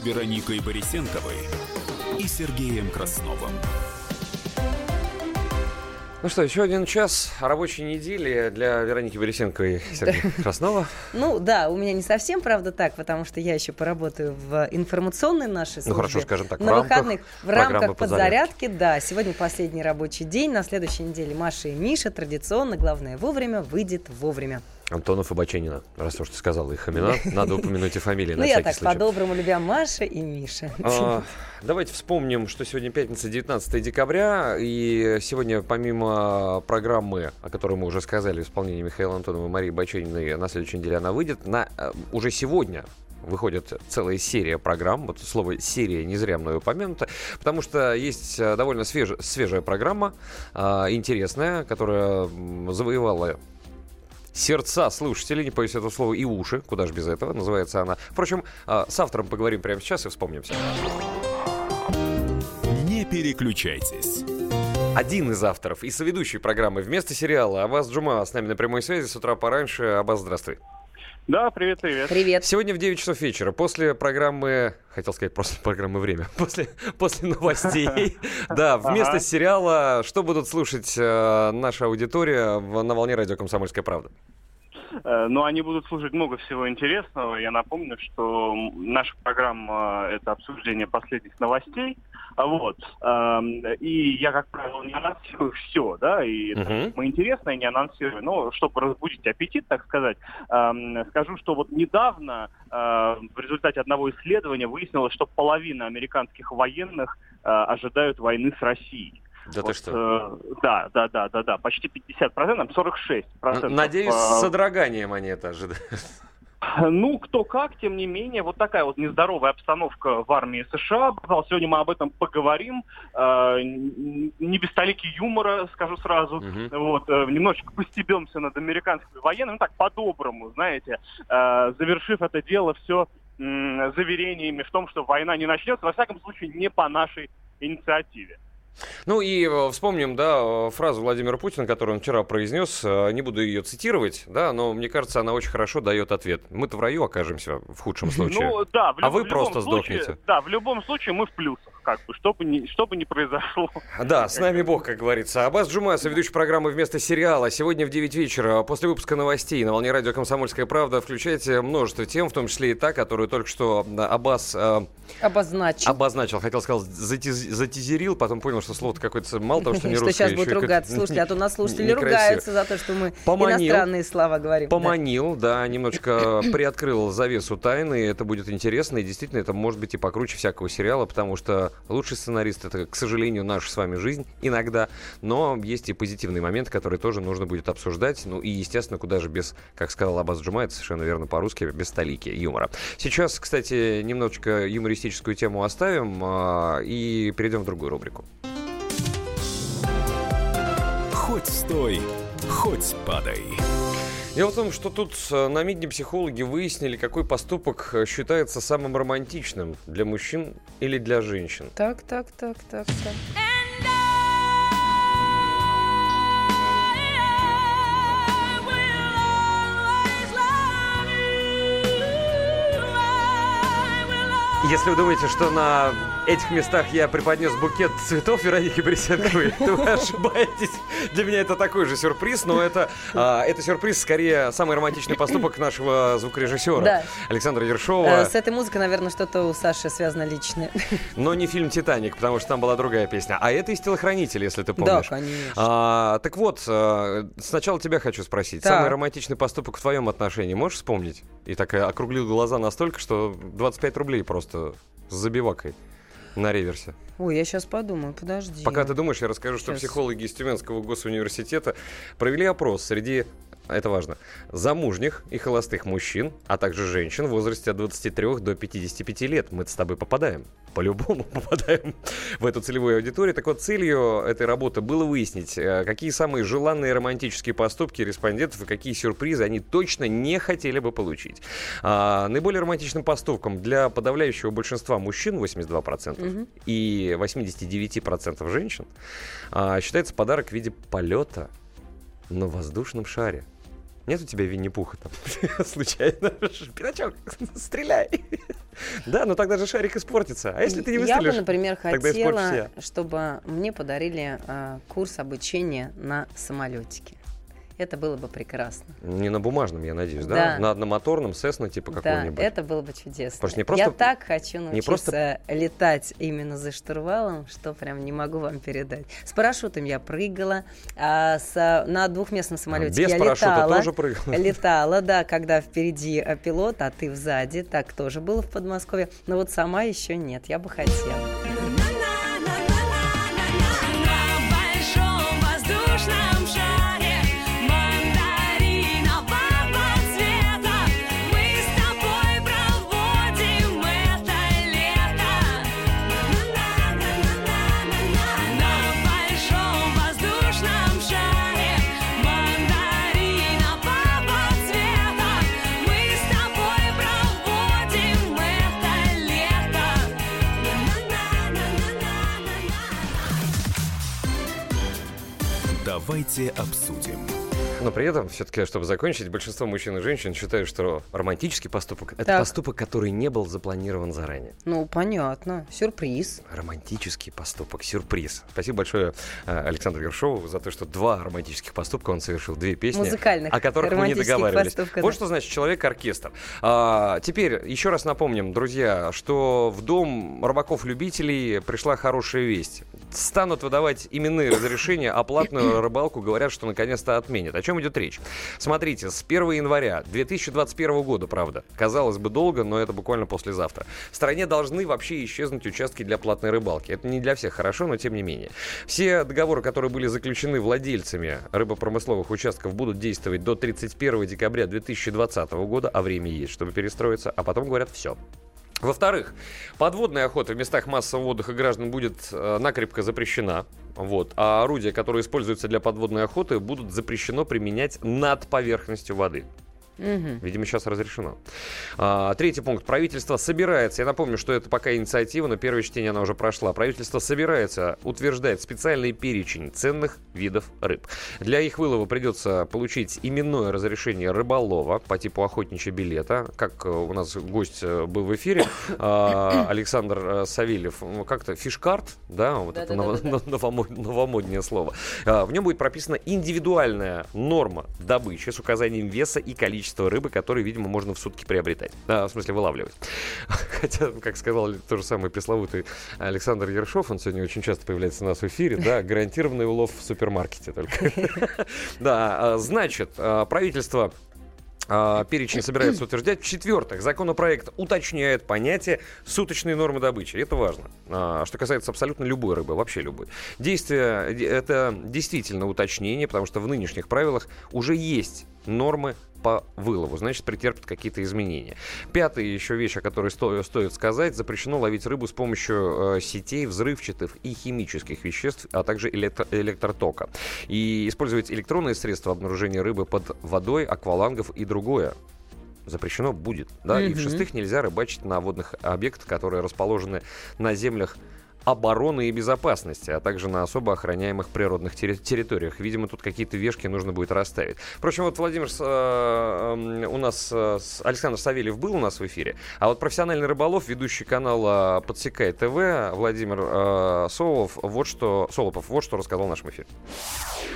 Вероникой Борисенковой и Сергеем Красновым. Ну что, еще один час рабочей недели для Вероники Борисенко и Сергея [LAUGHS] Краснова. Ну да, у меня не совсем, правда, так, потому что я еще поработаю в информационной нашей службе. Ну хорошо, скажем так, на в выходных в рамках подзарядки, да. Сегодня последний рабочий день, на следующей неделе Маша и Миша традиционно, главное вовремя, выйдет вовремя. Антонов и Баченина. Раз уж ты сказала их имена, надо упомянуть и фамилии Ну на я всякий так случай. по-доброму любя Маша и Миша. Давайте вспомним, что сегодня пятница, 19 декабря, и сегодня помимо программы, о которой мы уже сказали, в исполнении Михаила Антонова и Марии Бачениной, на следующей неделе она выйдет, на, э, уже сегодня выходит целая серия программ. Вот слово «серия» не зря мной упомянуто, потому что есть э, довольно свеж- свежая программа, а, интересная, которая завоевала сердца слушателей, не боюсь этого слова, и уши, куда же без этого, называется она. Впрочем, с автором поговорим прямо сейчас и вспомним все. Не переключайтесь. Один из авторов и соведущий программы вместо сериала Абаз Джума с нами на прямой связи с утра пораньше. Абаз, здравствуй. Да, привет, привет. Привет. Сегодня в 9 часов вечера, после программы, хотел сказать, после [LAUGHS] программы «Время», [LAUGHS] после, после новостей, [LAUGHS] да, вместо сериала, что будут слушать э, наша аудитория в- на волне радио «Комсомольская правда»? Э, Но они будут слушать много всего интересного. Я напомню, что наша программа это обсуждение последних новостей. А Вот. Эм, И я, как правило, не анонсирую все, да, и Мгм. самое интересное не анонсирую. Но чтобы разбудить аппетит, так сказать, эм, скажу, что вот недавно э, в результате одного исследования выяснилось, что половина американских военных э, ожидают войны с Россией. Да ты Вот, что? э, да, да, да, да, да, почти 50%, 46%. Н- Надеюсь, э, с содроганием они это ожидают. Ну, кто как, тем не менее, вот такая вот нездоровая обстановка в армии США. Сегодня мы об этом поговорим. Э, Не без толики юмора, скажу сразу. Вот, э, немножечко постебемся над американскими военными, ну так, по-доброму, знаете, э, завершив это дело все заверениями в том, что война не начнется, во всяком случае, не по нашей инициативе. Ну и э, вспомним, да, э, фразу Владимира Путина, которую он вчера произнес. Э, Не буду ее цитировать, да, но мне кажется, она очень хорошо дает ответ. Мы-то в раю окажемся в худшем случае. Ну, да, в а вы в просто случае- сдохнете. Да, в любом случае мы в плюсах, как бы, что бы ни, что бы ни произошло. Да, с нами Бог, как говорится. Абаз Джума, ведущий программы «Вместо сериала». Сегодня в 9 вечера, после выпуска новостей на волне радио «Комсомольская правда», включайте множество тем, в том числе и та, которую только что э, Абаз э, Обозначил. обозначил. Хотел сказать, затиз- затизерил, потом понял, что слово-то какое-то мало того, что не [LAUGHS] Что русское, сейчас еще будут ругаться. Слушайте, а то нас слушатели ругаются за то, что мы иностранные слова говорим. Поманил, да, немножечко приоткрыл завесу тайны. Это будет интересно. И действительно, это может быть и покруче всякого сериала, потому что лучший сценарист это, к сожалению, наша с вами жизнь иногда. Но есть и позитивные моменты, которые тоже нужно будет обсуждать. Ну и, естественно, куда же без, как сказал Абаз Джума, это совершенно верно по-русски, без столики юмора. Сейчас, кстати, немножечко юмористическую тему оставим а, и перейдем в другую рубрику. Хоть стой, хоть падай. Дело в том, что тут э, на МИДе психологи выяснили, какой поступок э, считается самым романтичным для мужчин или для женщин. Так, так, так, так, так. Если вы думаете, что на этих местах я преподнес букет цветов Вероники Борисенковой, [LAUGHS] вы ошибаетесь. Для меня это такой же сюрприз, но это, а, это сюрприз скорее самый романтичный поступок [CLEARS THROAT] нашего звукорежиссера Да. Александра Э, Ершова. С этой музыкой, наверное, что-то у Саши связано личное. [LAUGHS] Но не фильм «Титаник», потому что там была другая песня. А это из «Телохранителя», если ты помнишь. Да, конечно. А, так вот, э, сначала тебя хочу спросить. Так. Самый романтичный поступок в твоем отношении можешь вспомнить? И так э, округлил глаза настолько, что 25 рублей просто с забивакой. На реверсе. Ой, я сейчас подумаю, подожди. Пока ты думаешь, я расскажу, что Сейчас. психологи из Тюменского госуниверситета провели опрос среди это важно, замужних и холостых мужчин, а также женщин в возрасте от 23 до 55 лет. Мы с тобой попадаем. По-любому [LAUGHS] попадаем в эту целевую аудиторию. Так вот, целью этой работы было выяснить, э, какие самые желанные романтические поступки респондентов и какие сюрпризы они точно не хотели бы получить. А, наиболее романтичным поступком для подавляющего большинства мужчин, 82%, Мгм. и 89% женщин, а, считается подарок в виде полета на воздушном шаре. Нет у тебя Винни-Пуха там? [LAUGHS] Случайно. Пятачок, стреляй. Да, но тогда же шарик испортится. А если ты не Я выстрелишь, бы, например, хотела, чтобы мне подарили а, курс обучения на самолетике. Это было бы прекрасно. Не на бумажном, я надеюсь, да? Да. На одномоторном, Cessna типа Да, какого-нибудь. это было бы чудесно. Потому что не просто- Я так хочу не научиться просто- летать именно за штурвалом, что прям не могу вам передать. С парашютом я прыгала, а с- на двухместном самолете без я парашюта летала. тоже прыгала? Летала, да, когда впереди а, пилот, а ты сзади. Так тоже было в Подмосковье. Но вот сама еще нет, я бы хотела. Давайте обсудим. Но при этом, все-таки, чтобы закончить, большинство мужчин и женщин считают, что романтический поступок – это Так. поступок, который не был запланирован заранее. Ну, понятно. Сюрприз. Романтический поступок, сюрприз. Спасибо большое э, Александру Ершову за то, что два романтических поступка он совершил, две песни, Музыкальных о которых мы не романтических договаривались. поступков, Вот да. что значит человек-оркестр. А, теперь еще раз напомним, друзья, что в дом рыбаков-любителей пришла хорошая весть. Станут выдавать именные разрешения, а платную рыбалку говорят, что наконец-то отменят. О чем идет речь? Смотрите, с 1 января 2021 года, правда, казалось бы долго, но это буквально послезавтра. В стране должны вообще исчезнуть участки для платной рыбалки. Это не для всех хорошо, но тем не менее. Все договоры, которые были заключены владельцами рыбопромысловых участков, будут действовать до 31 декабря 2020 года, а время есть, чтобы перестроиться, а потом говорят все. Во-вторых, подводная охота в местах массового отдыха граждан будет э, накрепко запрещена. Вот. А орудия, которые используются для подводной охоты, будут запрещено применять над поверхностью воды. Мгм. Видимо, сейчас разрешено. А, третий пункт. Правительство собирается, я напомню, что это пока инициатива, но первое чтение она уже прошла. Правительство собирается утверждать специальный перечень ценных видов рыб. Для их вылова придется получить именное разрешение рыболова по типу охотничьего билета. Как э, у нас гость э, был в эфире, а, [COUGHS] Александр э, Савельев, ну, как-то фишкарт, да, вот это ново- [LAUGHS] новомо- новомоднее слово. А, В нем будет прописана индивидуальная норма добычи с указанием веса и количества рыбы, которые, видимо, можно в сутки приобретать. Да, в смысле, вылавливать. [LAUGHS] Хотя, как сказал то же самый пресловутый Александр Ершов, он сегодня очень часто появляется у нас в эфире, да, [LAUGHS] гарантированный улов в супермаркете только. [LAUGHS] Да, а, значит, а, правительство а, перечень собирается утверждать. В-четвертых, законопроект уточняет понятие суточной нормы добычи. Это важно. Что касается абсолютно любой рыбы, вообще любой. Действие э, это действительно уточнение, потому что в нынешних правилах уже есть нормы по вылову, значит, претерпят какие-то изменения. Пятая еще вещь, о которой сто- стоит сказать, запрещено ловить рыбу с помощью э, сетей взрывчатых и химических веществ, а также электро- электротока. И использовать электронные средства обнаружения рыбы под водой, аквалангов и другое запрещено будет. Да? И Мгм. в-шестых, нельзя рыбачить на водных объектах, которые расположены на землях обороны и безопасности, а также на особо охраняемых природных терри- территориях. Видимо, тут какие-то вешки нужно будет расставить. Впрочем, вот Владимир, э, э, у нас э, Александр Савельев был у нас в эфире, а вот профессиональный рыболов, ведущий канала «Подсекай ТВ» Владимир э, Солов, вот что, Солопов вот что рассказал в нашем эфире.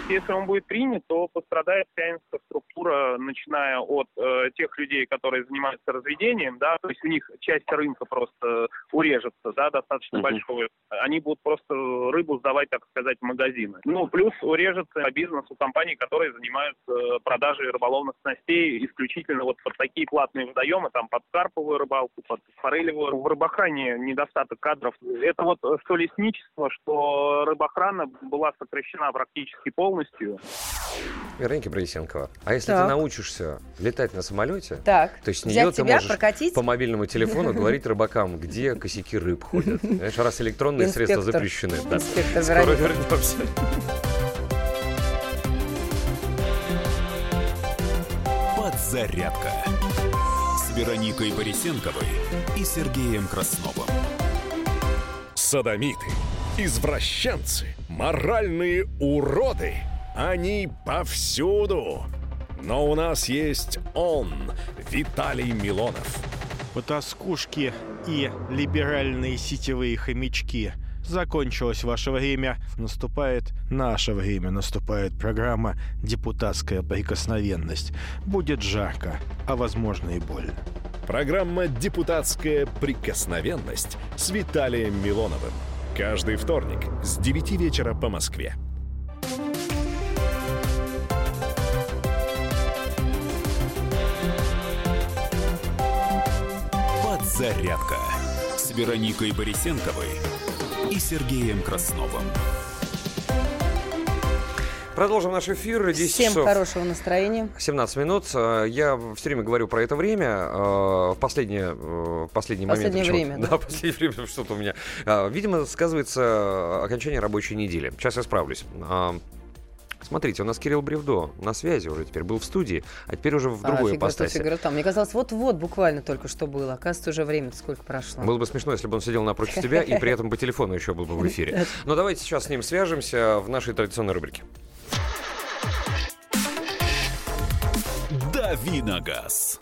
Если он будет принят, то пострадает вся инфраструктура, начиная от э, тех людей, которые занимаются разведением, да, то есть у них часть рынка просто урежется, да, достаточно большой. Они будут просто рыбу сдавать, так сказать, в магазины. Ну, плюс урежется бизнес у компаний, которые занимаются э, продажей рыболовных снастей исключительно вот под такие платные водоемы, там под карповую рыбалку, под форелевую. В рыбохране недостаток кадров. Это вот э, что лесничество, что рыбохрана была сокращена практически полностью. Вероника Борисенкова, а если Так. ты научишься летать на самолете, Так, то есть с нее ты можешь прокатить? по мобильному телефону говорить рыбакам, где косяки рыб ходят. Знаешь, раз электронные средства запрещены. Скоро вернемся. Подзарядка с Вероникой Борисенковой и Сергеем Красновым. Садомиты, извращенцы, моральные уроды. Они повсюду. Но у нас есть он, Виталий Милонов. Потаскушки и либеральные сетевые хомячки. Закончилось ваше время, наступает наше время, наступает программа «Депутатская прикосновенность». Будет жарко, а возможно и больно. Программа «Депутатская прикосновенность» с Виталием Милоновым. Каждый вторник с 9 вечера по Москве. Подзарядка с Вероникой Борисенковой и Сергеем Красновым. Продолжим наш эфир. 10 Всем часов. хорошего настроения. 17 минут. Э, Я все время говорю про это время. э, В последнее, э, в последний момент. Последнее почему-то. время, Да, да. [LAUGHS] последнее время что-то у меня. Видимо, сказывается окончание рабочей недели. Сейчас я справлюсь. А, Смотрите, у нас Кирилл Бревдо на связи уже теперь был в студии, а теперь уже в А, другой тут, ипостаси. фига там. Мне казалось, вот-вот буквально только что было. Оказывается, уже время сколько прошло. Было бы смешно, если бы он сидел напротив тебя и при этом по телефону еще был бы в эфире. Но давайте сейчас с ним свяжемся в нашей традиционной рубрике. Дави на газ.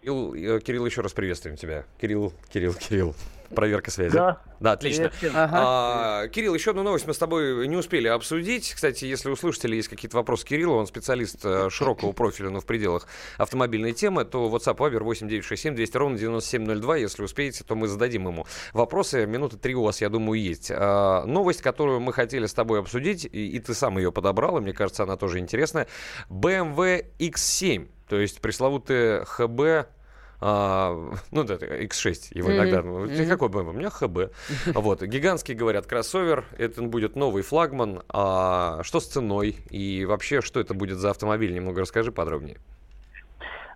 Кирилл, э, Кирилл, еще раз приветствуем тебя. Кирилл, Кирилл, Кирилл. Проверка связи. Да. Да, отлично. Всем. А, Кирилл, еще одну новость мы с тобой не успели обсудить. Кстати, если у слушателей есть какие-то вопросы к Кириллу, он специалист э, широкого профиля, но в пределах автомобильной темы, то WhatsApp Viber 8967 200 ровно 9702. Если успеете, то мы зададим ему вопросы. Минуты три у вас, я думаю, есть. А, новость, которую мы хотели с тобой обсудить, и, и ты сам ее подобрал, и мне кажется, она тоже интересная. BMW X7, то есть пресловутый ХБ а, [LAUGHS] ну, да, X6 его Мгм. иногда. ну, Мгм. Какой BMW? У меня ХБ. [LAUGHS] Вот. Гигантский, говорят, кроссовер. Это будет новый флагман. А что с ценой? И вообще, что это будет за автомобиль? Немного расскажи подробнее.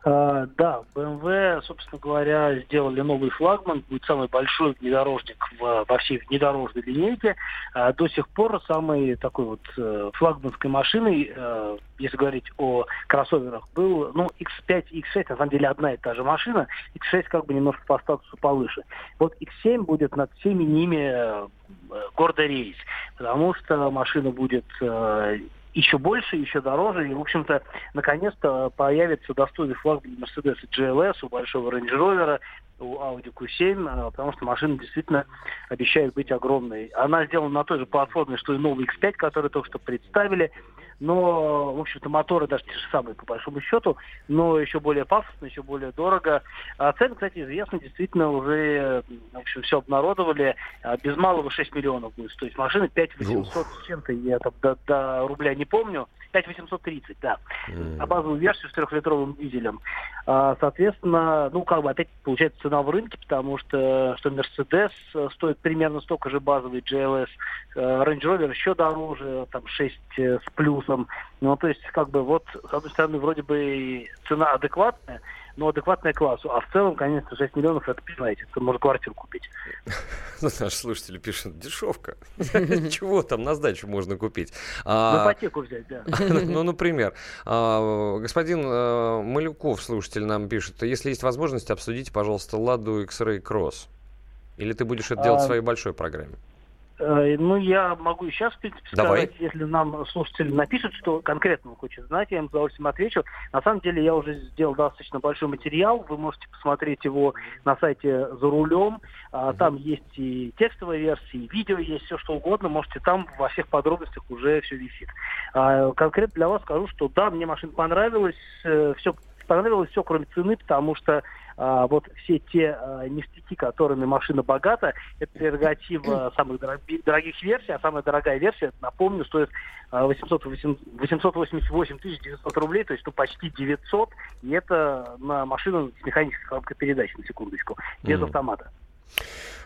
А, да, BMW, собственно говоря, сделали новый флагман, будет самый большой внедорожник в- во всей внедорожной линейке. А, до сих пор самой такой вот э, флагманской машиной, э, если говорить о кроссоверах, был, ну, X5 и X6, на самом деле одна и та же машина, X6 как бы немножко по статусу повыше. Вот X7 будет над всеми ними э, гордо рейс, потому что машина будет э, еще больше, еще дороже. И, в общем-то, наконец-то появится достойный флаг для Mercedes GLS, у большого Range Rover, у Audi Q7, а, потому что машина действительно обещает быть огромной. Она сделана на той же платформе, что и новый X5, который только что представили. Но, в общем-то, моторы даже те же самые, по большому счету, но еще более пафосно, еще более дорого. А цены, кстати, известны, действительно уже, в общем, все обнародовали. А, Без малого 6 миллионов будет стоить машина, 5 800 с чем-то, я там до, до рубля не помню. 5 830, да. А базовую версию с трехлитровым дизелем. А, соответственно, ну, как бы опять получается цена в рынке, потому что, что Mercedes э, стоит примерно столько же базовый GLS, э, Range Rover еще дороже, там 6 э, с плюсом. Ну, то есть, как бы вот, с одной стороны, вроде бы цена адекватная, но адекватная классу. А в целом, конечно, 6 миллионов, это, понимаете, это можно квартиру купить. Ну, наши слушатели пишут, дешевка. [LAUGHS] Чего там на сдачу можно купить? На А, ипотеку взять, да. [LAUGHS] Ну, например, а, господин э, Малюков, слушатель, нам пишет, если есть возможность, обсудите, пожалуйста, Ладу X-Ray Cross. Или ты будешь это делать в А, своей большой программе? Э, Ну, я могу и сейчас, в принципе, Давай. сказать, если нам слушатель напишет, что конкретно он хочет знать, я им с удовольствием отвечу. На самом деле, я уже сделал достаточно большой материал, вы можете посмотреть его на сайте «За рулем». А, Там есть и текстовая версия, и видео есть, все что угодно. Можете там во всех подробностях уже все висит. А, Конкретно для вас скажу, что да, мне машина понравилась, все в понравилось все, кроме цены, потому что а, вот все те а, ништяки, которыми машина богата, это прерогатива [CLEARS THROAT] самых дороги- дорогих версий, а самая дорогая версия, напомню, стоит а, 808 888 тысяч 900 рублей, то есть ну, почти 900, и это на машину с механической коробкой передач, на секундочку, без Мгм. автомата.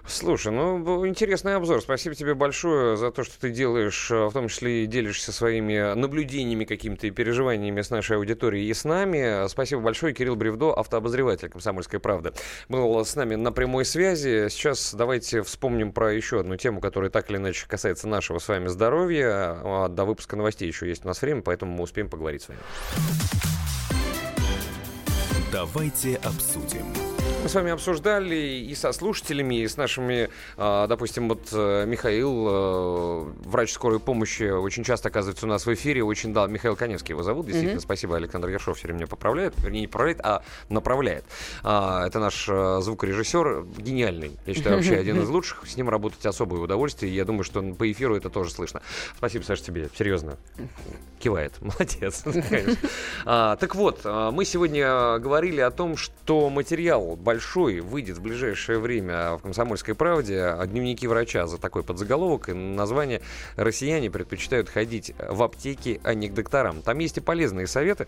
Слушай, ну, интересный обзор. Спасибо тебе большое за то, что ты делаешь, э, в том числе и делишься своими наблюдениями, какими-то и переживаниями с нашей аудиторией и с нами. Спасибо большое. Кирилл Бревдо, автообозреватель «Комсомольской правды», был с нами на прямой связи. Сейчас давайте вспомним про еще одну тему, которая так или иначе касается нашего с вами здоровья. А До выпуска новостей еще есть у нас время, поэтому мы успеем поговорить с вами. Давайте обсудим. Мы с вами обсуждали и со слушателями, и с нашими, а, допустим, вот э, Михаил, э, врач скорой помощи, очень часто оказывается у нас в эфире. Очень, да, Михаил Коневский его зовут, действительно. Мгм. Спасибо, Александр Ершов все время меня поправляет. Вернее, не поправляет, а направляет. А, Это наш э, звукорежиссер, гениальный. Я считаю, вообще [LAUGHS] один из лучших. С ним работать особое удовольствие. Я думаю, что по эфиру это тоже слышно. Спасибо, Саша, тебе. Серьезно. Кивает. [LAUGHS] Молодец. [LAUGHS] конечно. А, Так вот, мы сегодня говорили о том, что материал большой выйдет в ближайшее время в «Комсомольской правде» о дневнике врача за такой подзаголовок и название «Россияне предпочитают ходить в аптеки, а не к докторам». Там есть и полезные советы,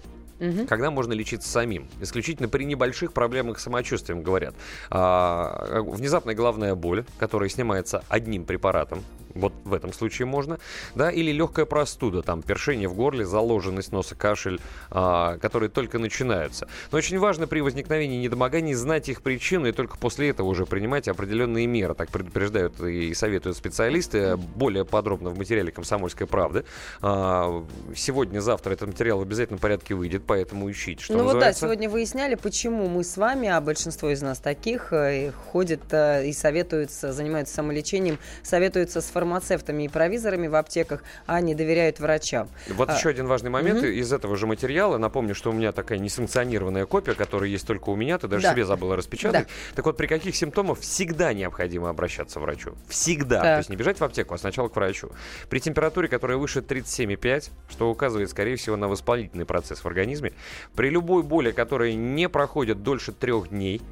когда можно лечиться самим. Исключительно при небольших проблемах с самочувствием, говорят. А, внезапная головная боль, которая снимается одним препаратом, вот в этом случае можно, да, или легкая простуда, там, першение в горле, заложенность носа, кашель, а, которые только начинаются. Но очень важно при возникновении недомоганий знать их причину и только после этого уже принимать определенные меры. Так предупреждают и советуют специалисты. Более подробно в материале «Комсомольской правды». А, Сегодня-завтра этот материал в обязательном порядке выйдет, поэтому ищите, что ну вот да, сегодня выясняли, почему мы с вами, а большинство из нас таких, э, ходят э, и советуются, занимаются самолечением, советуются с фармацевтами и провизорами в аптеках, а не доверяют врачам. Вот А, еще один важный момент мгм. из этого же материала. Напомню, что у меня такая несанкционированная копия, которая есть только у меня. Ты даже Да. себе забыла распечатать. Так вот, при каких симптомах всегда необходимо обращаться к врачу? Всегда. Так. То есть не бежать в аптеку, а сначала к врачу. При температуре, которая выше 37,5, что указывает, скорее всего, на воспалительный процесс в организме. При любой боли, которая не проходит дольше трех дней,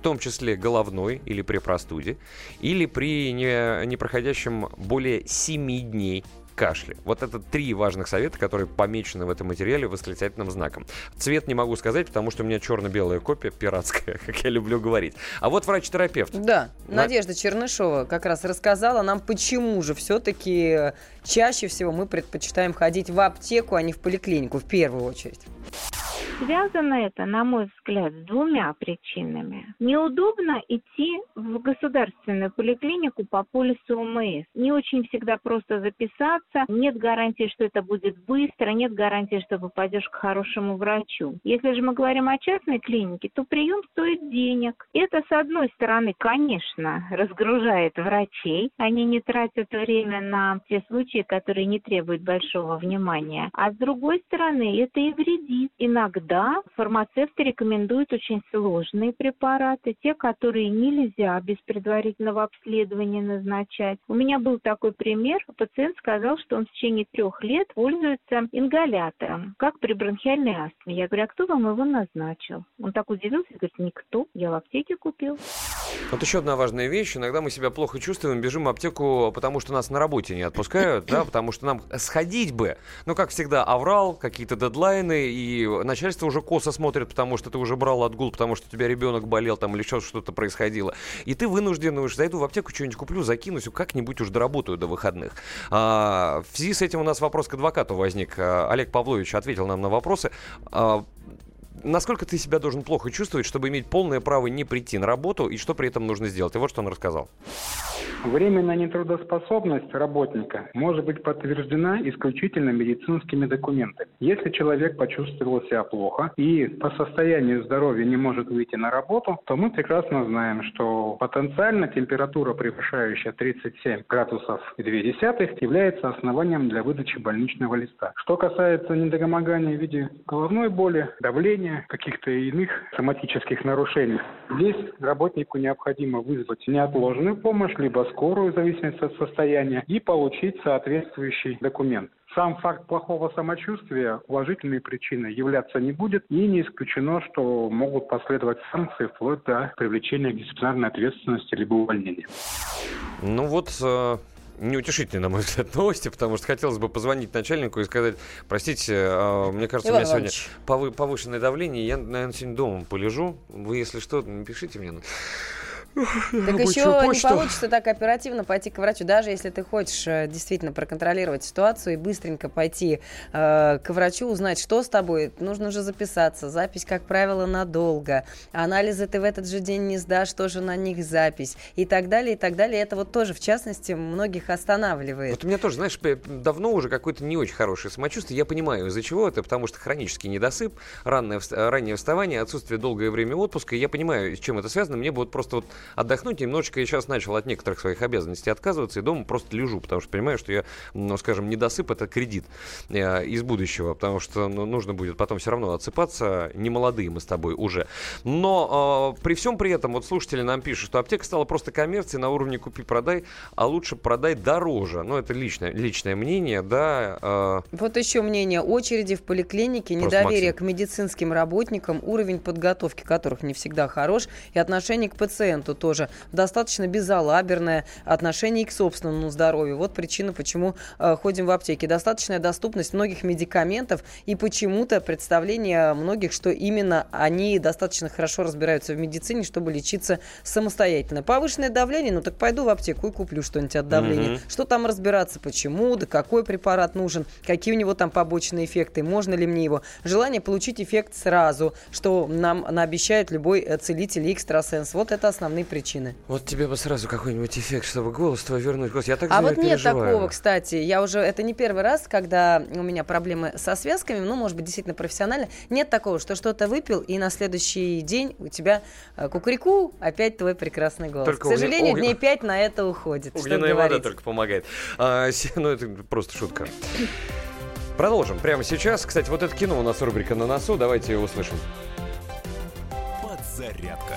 в том числе головной или при простуде, или при не, непроходящем более 7 дней кашле. Вот это три важных совета, которые помечены в этом материале восклицательным знаком. Цвет не могу сказать, потому что у меня черно-белая копия, пиратская, [LAUGHS] как я люблю говорить. А вот врач-терапевт. Да, На- Надежда Чернышова как раз рассказала нам, почему же все-таки чаще всего мы предпочитаем ходить в аптеку, а не в поликлинику в первую очередь. Связано это, на мой взгляд, с двумя причинами. Неудобно идти в государственную поликлинику по полису ОМС. Не очень всегда просто записаться. Нет гарантии, что это будет быстро, нет гарантии, что попадешь к хорошему врачу. Если же мы говорим о частной клинике, то прием стоит денег. Это, с одной стороны, конечно, разгружает врачей. Они не тратят время на те случаи, которые не требуют большого внимания. А с другой стороны, это и вредит. Иногда фармацевты рекомендуют очень сложные препараты, те, которые нельзя без предварительного обследования назначать. У меня был такой пример. Пациент сказал, что он в течение трех лет пользуется ингалятором, как при бронхиальной астме. Я говорю, а кто вам его назначил? Он так удивился, говорит, никто, я в аптеке купил. Вот еще одна важная вещь. Иногда мы себя плохо чувствуем, бежим в аптеку, потому что нас на работе не отпускают, да, потому что нам сходить бы. Ну, как всегда, аврал, какие-то дедлайны, и начальство уже косо смотрит, потому что ты уже брал отгул, потому что у тебя ребенок болел там или что-то происходило. И ты вынужден, уж зайду в аптеку, что-нибудь куплю, закинусь, как-нибудь уж доработаю до выходных. А, в связи с этим у нас вопрос к адвокату возник. А, Олег Павлович ответил нам на вопросы. Насколько ты себя должен плохо чувствовать, чтобы иметь полное право не прийти на работу, и что при этом нужно сделать? И вот что он рассказал. Временная нетрудоспособность работника может быть подтверждена исключительно медицинскими документами. Если человек почувствовал себя плохо и по состоянию здоровья не может выйти на работу, то мы прекрасно знаем, что потенциально температура, превышающая 37 градусов и 2 десятых, является основанием для выдачи больничного листа. Что касается недомогания в виде головной боли, давления, каких-то иных соматических нарушений, здесь работнику необходимо вызвать неотложную помощь, либо скорую в зависимости от состояния и получить соответствующий документ. Сам факт плохого самочувствия уважительной причиной являться не будет, и не исключено, что могут последовать санкции вплоть до привлечения к дисциплинарной ответственности либо увольнения. Ну вот, э, неутешительные, на мой [LAUGHS] взгляд, новости, потому что хотелось бы позвонить начальнику и сказать, простите, э, мне кажется, у Иван меня сегодня Иванович. повы- повышенное давление, я, наверное, сегодня дома полежу. Вы, если что, напишите мне. [LAUGHS] Так еще не получится так оперативно пойти к врачу, даже если ты хочешь э, действительно проконтролировать ситуацию и быстренько пойти э, к врачу, узнать, что с тобой. Нужно же записаться. Запись, как правило, надолго. Анализы ты в этот же день не сдашь, тоже на них запись. И так далее, и так далее. Это вот тоже, в частности, многих останавливает. Вот у меня тоже, знаешь, давно уже какое-то не очень хорошее самочувствие. Я понимаю, из-за чего это, потому что хронический недосып, раннее, вс- раннее вставание, отсутствие долгое время отпуска. И я понимаю, с чем это связано. Мне бы вот просто вот отдохнуть немножечко. Я сейчас начал от некоторых своих обязанностей отказываться и дома просто лежу, потому что понимаю, что я, ну, скажем, недосып это кредит э, из будущего, потому что ну, нужно будет потом все равно отсыпаться. Не молодые мы с тобой уже. Но э, при всем при этом, вот слушатели нам пишут, что аптека стала просто коммерцией на уровне купи-продай, а лучше продай дороже. Ну, это личное, личное мнение, да. э, Вот еще мнение. Очереди в поликлинике, Просто недоверие Максим. к медицинским работникам, уровень подготовки которых не всегда хорош, и отношение к пациенту тоже достаточно безалаберное, отношение и к собственному здоровью. Вот причина, почему э, ходим в аптеки. Достаточная доступность многих медикаментов и почему-то представление многих, что именно они достаточно хорошо разбираются в медицине, чтобы лечиться самостоятельно. Повышенное давление, ну так пойду в аптеку и куплю что-нибудь от давления. Мгм. Что там разбираться, почему, да какой препарат нужен, какие у него там побочные эффекты, можно ли мне его. Желание получить эффект сразу, что нам наобещает любой э, целитель и экстрасенс. Вот это основные причины. Вот тебе бы сразу какой-нибудь эффект, чтобы голос твой вернуть. Господи, я так А вот нет переживаю. такого, кстати. Я уже это не первый раз, когда у меня проблемы со связками, ну, может быть, действительно профессионально. Нет такого, что что-то выпил, и на следующий день у тебя э, кукареку, опять твой прекрасный голос. Только К сожалению, угля- дней пять на это уходит. Угольная вода только помогает. А, ну, это просто шутка. Продолжим прямо сейчас. Кстати, вот это кино у нас рубрика «На носу». Давайте его услышим. Подзарядка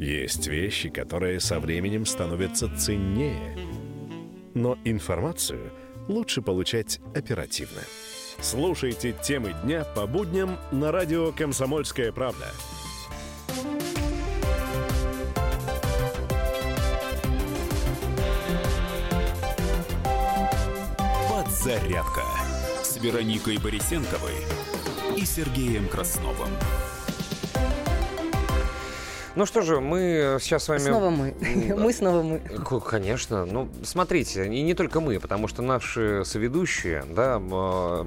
Есть вещи, которые со временем становятся ценнее. Но информацию лучше получать оперативно. Слушайте темы дня по будням на радио «Комсомольская правда». Подзарядка с Вероникой Борисенковой и Сергеем Красновым. Ну что же, мы сейчас с вами... Снова мы. Мы снова мы. [LAUGHS] Конечно. Ну, смотрите, и не только мы, потому что наши соведущие, да, э,